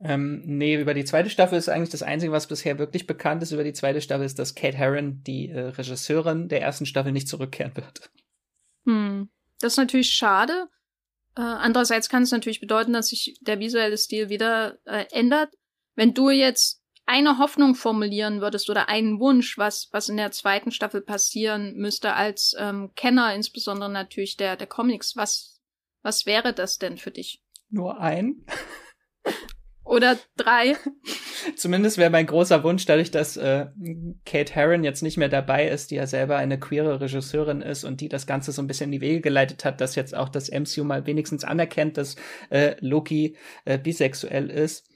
Ähm, nee, über die zweite Staffel ist eigentlich das Einzige, was bisher wirklich bekannt ist über die zweite Staffel, ist, dass Kate Herron, die äh, Regisseurin der ersten Staffel, nicht zurückkehren wird. Hm. Das ist natürlich schade. Äh, andererseits kann es natürlich bedeuten, dass sich der visuelle Stil wieder äh, ändert. Wenn du jetzt eine Hoffnung formulieren würdest oder einen Wunsch, was, was in der zweiten Staffel passieren müsste, als ähm, Kenner, insbesondere natürlich der, der Comics, was, was wäre das denn für dich? Nur ein. Oder drei. Zumindest wäre mein großer Wunsch, dadurch, dass äh, Kate Herron jetzt nicht mehr dabei ist, die ja selber eine queere Regisseurin ist und die das Ganze so ein bisschen in die Wege geleitet hat, dass jetzt auch das MCU mal wenigstens anerkennt, dass äh, Loki äh, bisexuell ist,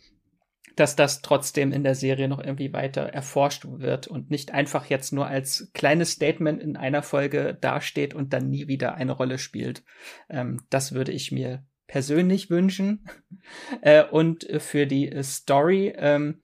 dass das trotzdem in der Serie noch irgendwie weiter erforscht wird und nicht einfach jetzt nur als kleines Statement in einer Folge dasteht und dann nie wieder eine Rolle spielt. Ähm, das würde ich mir persönlich wünschen. Äh, und für die Story, ähm,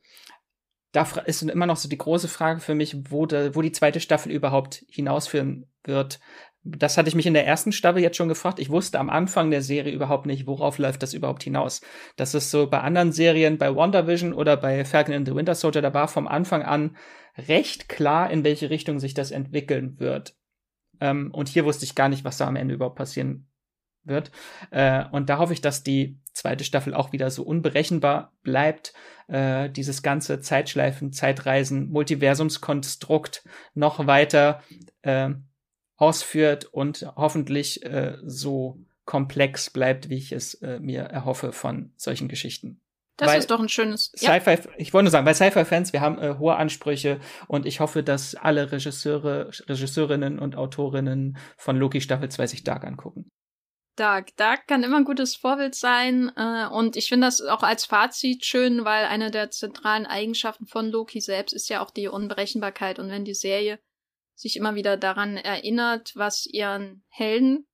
da ist immer noch so die große Frage für mich, wo, de, wo die zweite Staffel überhaupt hinausführen wird. Das hatte ich mich in der ersten Staffel jetzt schon gefragt. Ich wusste am Anfang der Serie überhaupt nicht, worauf läuft das überhaupt hinaus. Das ist so bei anderen Serien, bei WandaVision oder bei Falcon and the Winter Soldier, da war vom Anfang an recht klar, in welche Richtung sich das entwickeln wird. Ähm, und hier wusste ich gar nicht, was da am Ende überhaupt passieren wird. Äh, und da hoffe ich, dass die zweite Staffel auch wieder so unberechenbar bleibt. Äh, dieses ganze Zeitschleifen, Zeitreisen, Multiversumskonstrukt noch weiter äh, ausführt und hoffentlich äh, so komplex bleibt, wie ich es äh, mir erhoffe von solchen Geschichten. Das weil ist doch ein schönes. Sci-Fi, ja. ich wollte nur sagen, bei Sci-Fi-Fans, wir haben äh, hohe Ansprüche und ich hoffe, dass alle Regisseure, Regisseurinnen und Autorinnen von Loki Staffel 2 sich Dark angucken. Dark. Dark kann immer ein gutes Vorbild sein. Äh, und ich finde das auch als Fazit schön, weil eine der zentralen Eigenschaften von Loki selbst ist ja auch die Unberechenbarkeit. Und wenn die Serie sich immer wieder daran erinnert, was ihren Helden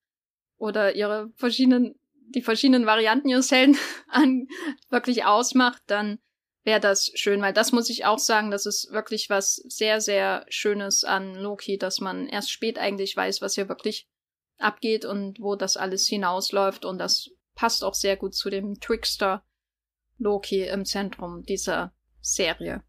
oder ihre verschiedenen, die verschiedenen Varianten ihres Helden an, wirklich ausmacht, dann wäre das schön, weil das muss ich auch sagen, das ist wirklich was sehr, sehr Schönes an Loki, dass man erst spät eigentlich weiß, was hier wirklich abgeht und wo das alles hinausläuft. Und das passt auch sehr gut zu dem Trickster Loki im Zentrum dieser Serie.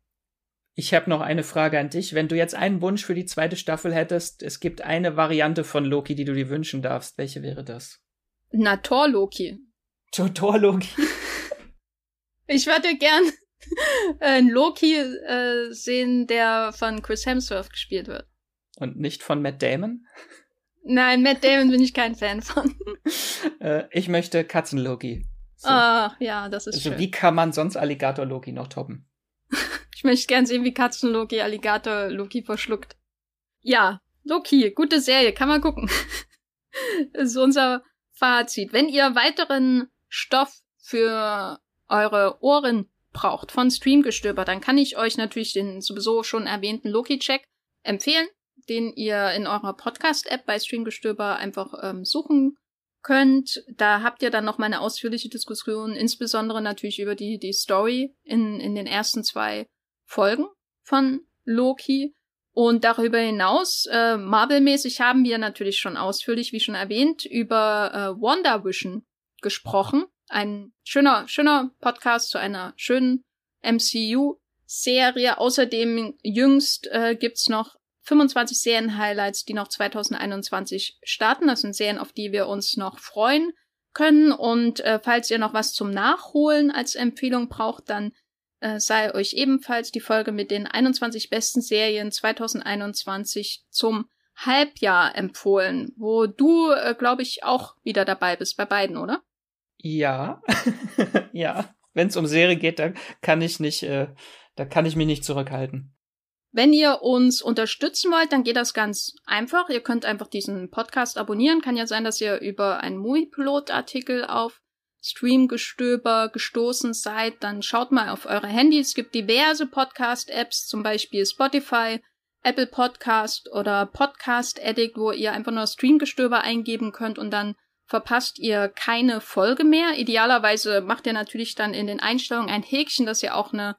Ich habe noch eine Frage an dich. Wenn du jetzt einen Wunsch für die zweite Staffel hättest, es gibt eine Variante von Loki, die du dir wünschen darfst. Welche wäre das? Na, Thor Loki. Thor Loki. ich würde gern einen Loki äh, sehen, der von Chris Hemsworth gespielt wird. Und nicht von Matt Damon? Nein, Matt Damon bin ich kein Fan von. äh, ich möchte Katzen-Loki. So. Ach, ja, das ist also, schön. Wie kann man sonst Alligator-Loki noch toppen? Ich möchte gern sehen, wie Katzen-Loki Alligator-Loki verschluckt. Ja, Loki, gute Serie, kann man gucken. das ist unser Fazit. Wenn ihr weiteren Stoff für eure Ohren braucht von Streamgestöber, dann kann ich euch natürlich den sowieso schon erwähnten Loki-Check empfehlen den ihr in eurer Podcast-App bei Streamgestöber einfach ähm, suchen könnt. Da habt ihr dann noch mal eine ausführliche Diskussion, insbesondere natürlich über die, die Story in, in den ersten zwei Folgen von Loki. Und darüber hinaus, äh, Marvel-mäßig haben wir natürlich schon ausführlich, wie schon erwähnt, über äh, WandaVision gesprochen. Ein schöner, schöner Podcast zu einer schönen MCU-Serie. Außerdem jüngst äh, gibt's noch 25 Serien-Highlights, die noch 2021 starten. Das sind Serien, auf die wir uns noch freuen können. Und äh, falls ihr noch was zum Nachholen als Empfehlung braucht, dann äh, sei euch ebenfalls die Folge mit den 21 besten Serien 2021 zum Halbjahr empfohlen, wo du, äh, glaube ich, auch wieder dabei bist bei beiden, oder? Ja, ja. Wenn es um Serie geht, da kann ich nicht, äh, da kann ich mich nicht zurückhalten. Wenn ihr uns unterstützen wollt, dann geht das ganz einfach. Ihr könnt einfach diesen Podcast abonnieren. Kann ja sein, dass ihr über einen Movie-Pilot-Artikel auf Streamgestöber gestoßen seid. Dann schaut mal auf eure Handys. Es gibt diverse Podcast-Apps, zum Beispiel Spotify, Apple Podcast oder Podcast Addict, wo ihr einfach nur Streamgestöber eingeben könnt und dann verpasst ihr keine Folge mehr. Idealerweise macht ihr natürlich dann in den Einstellungen ein Häkchen, dass ihr auch eine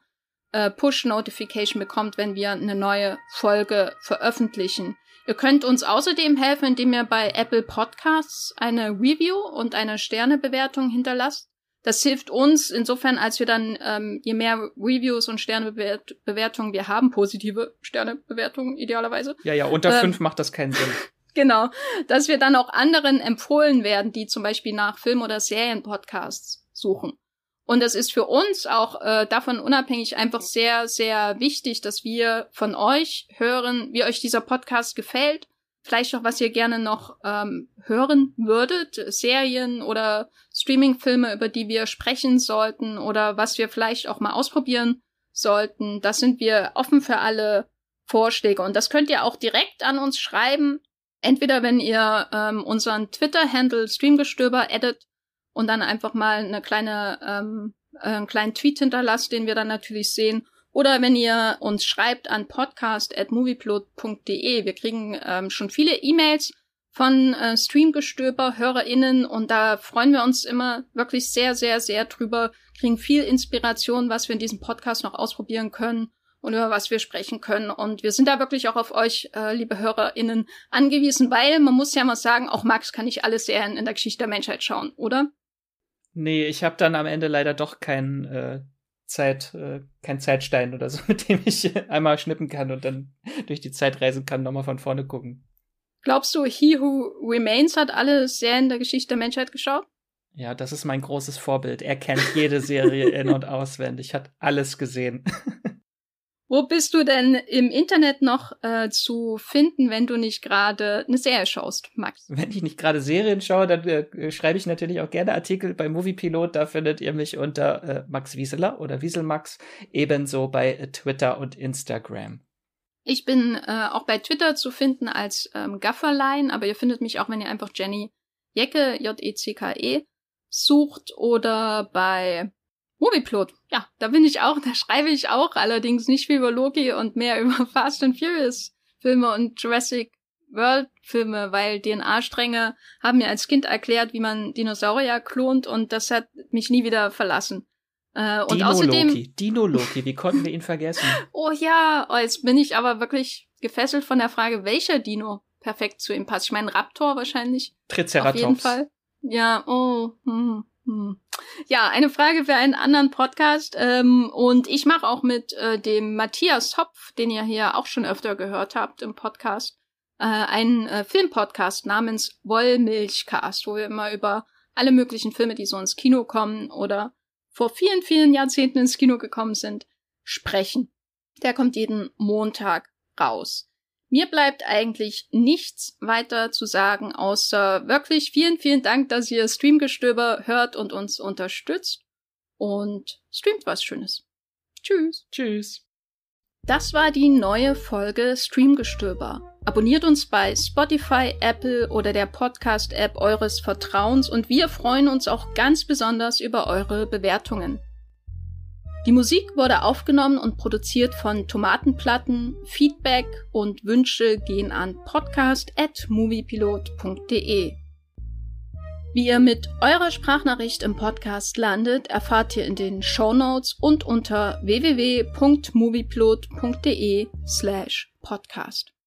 äh, Push-Notification bekommt, wenn wir eine neue Folge veröffentlichen. Ihr könnt uns außerdem helfen, indem ihr bei Apple Podcasts eine Review und eine Sternebewertung hinterlasst. Das hilft uns insofern, als wir dann, ähm, je mehr Reviews und Sternebewertungen wir haben, positive Sternebewertungen idealerweise. Ja, ja, unter ähm, fünf macht das keinen Sinn. genau, dass wir dann auch anderen empfohlen werden, die zum Beispiel nach Film- oder Serienpodcasts suchen. Und es ist für uns auch äh, davon unabhängig einfach sehr, sehr wichtig, dass wir von euch hören, wie euch dieser Podcast gefällt. Vielleicht auch, was ihr gerne noch ähm, hören würdet. Serien oder Streamingfilme, über die wir sprechen sollten oder was wir vielleicht auch mal ausprobieren sollten. Das sind wir offen für alle Vorschläge. Und das könnt ihr auch direkt an uns schreiben. Entweder wenn ihr ähm, unseren Twitter-Handle Streamgestöber edit und dann einfach mal eine kleine, ähm, äh, einen kleinen Tweet hinterlasst, den wir dann natürlich sehen. Oder wenn ihr uns schreibt an podcast.movieplot.de. Wir kriegen ähm, schon viele E-Mails von äh, Streamgestöber, HörerInnen und da freuen wir uns immer wirklich sehr, sehr, sehr drüber, kriegen viel Inspiration, was wir in diesem Podcast noch ausprobieren können und über was wir sprechen können. Und wir sind da wirklich auch auf euch, äh, liebe HörerInnen, angewiesen, weil man muss ja mal sagen, auch Max kann nicht alle Serien in der Geschichte der Menschheit schauen, oder? Nee, ich habe dann am Ende leider doch kein äh, Zeit, äh, kein Zeitstein oder so, mit dem ich einmal schnippen kann und dann durch die Zeit reisen kann, nochmal von vorne gucken. Glaubst du, He Who Remains hat alle Serien der Geschichte der Menschheit geschaut? Ja, das ist mein großes Vorbild. Er kennt jede Serie in- und auswendig, hat alles gesehen. Wo bist du denn im Internet noch äh, zu finden, wenn du nicht gerade eine Serie schaust, Max? Wenn ich nicht gerade Serien schaue, dann äh, schreibe ich natürlich auch gerne Artikel bei Moviepilot. Da findet ihr mich unter äh, Max Wieseler oder Wieselmax, ebenso bei äh, Twitter und Instagram. Ich bin äh, auch bei Twitter zu finden als ähm, Gafferlein, aber ihr findet mich auch, wenn ihr einfach Jenny Jecke, J-E-C-K-E, -E, sucht oder bei Movieplot. Ja, da bin ich auch, da schreibe ich auch, allerdings nicht viel über Loki und mehr über Fast and Furious Filme und Jurassic World Filme, weil DNA-Stränge haben mir als Kind erklärt, wie man Dinosaurier klont und das hat mich nie wieder verlassen. Äh, und Dino außerdem Loki, Dino Loki, wie konnten wir ihn vergessen? oh ja, oh, jetzt bin ich aber wirklich gefesselt von der Frage, welcher Dino perfekt zu ihm passt. Ich meine Raptor wahrscheinlich. Triceratops. Auf jeden Fall. Ja, oh. Hm. Ja, eine Frage für einen anderen Podcast. Ähm, und ich mache auch mit äh, dem Matthias Hopf, den ihr hier auch schon öfter gehört habt im Podcast, äh, einen äh, Filmpodcast namens Wollmilchcast, wo wir immer über alle möglichen Filme, die so ins Kino kommen oder vor vielen, vielen Jahrzehnten ins Kino gekommen sind, sprechen. Der kommt jeden Montag raus. Mir bleibt eigentlich nichts weiter zu sagen, außer wirklich vielen, vielen Dank, dass ihr Streamgestöber hört und uns unterstützt. Und streamt was Schönes. Tschüss. Tschüss. Das war die neue Folge Streamgestöber. Abonniert uns bei Spotify, Apple oder der Podcast-App eures Vertrauens und wir freuen uns auch ganz besonders über eure Bewertungen. Die Musik wurde aufgenommen und produziert von Tomatenplatten. Feedback und Wünsche gehen an podcast@moviepilot.de. Wie ihr mit eurer Sprachnachricht im Podcast landet, erfahrt ihr in den Show Notes und unter www.moviepilot.de slash podcast.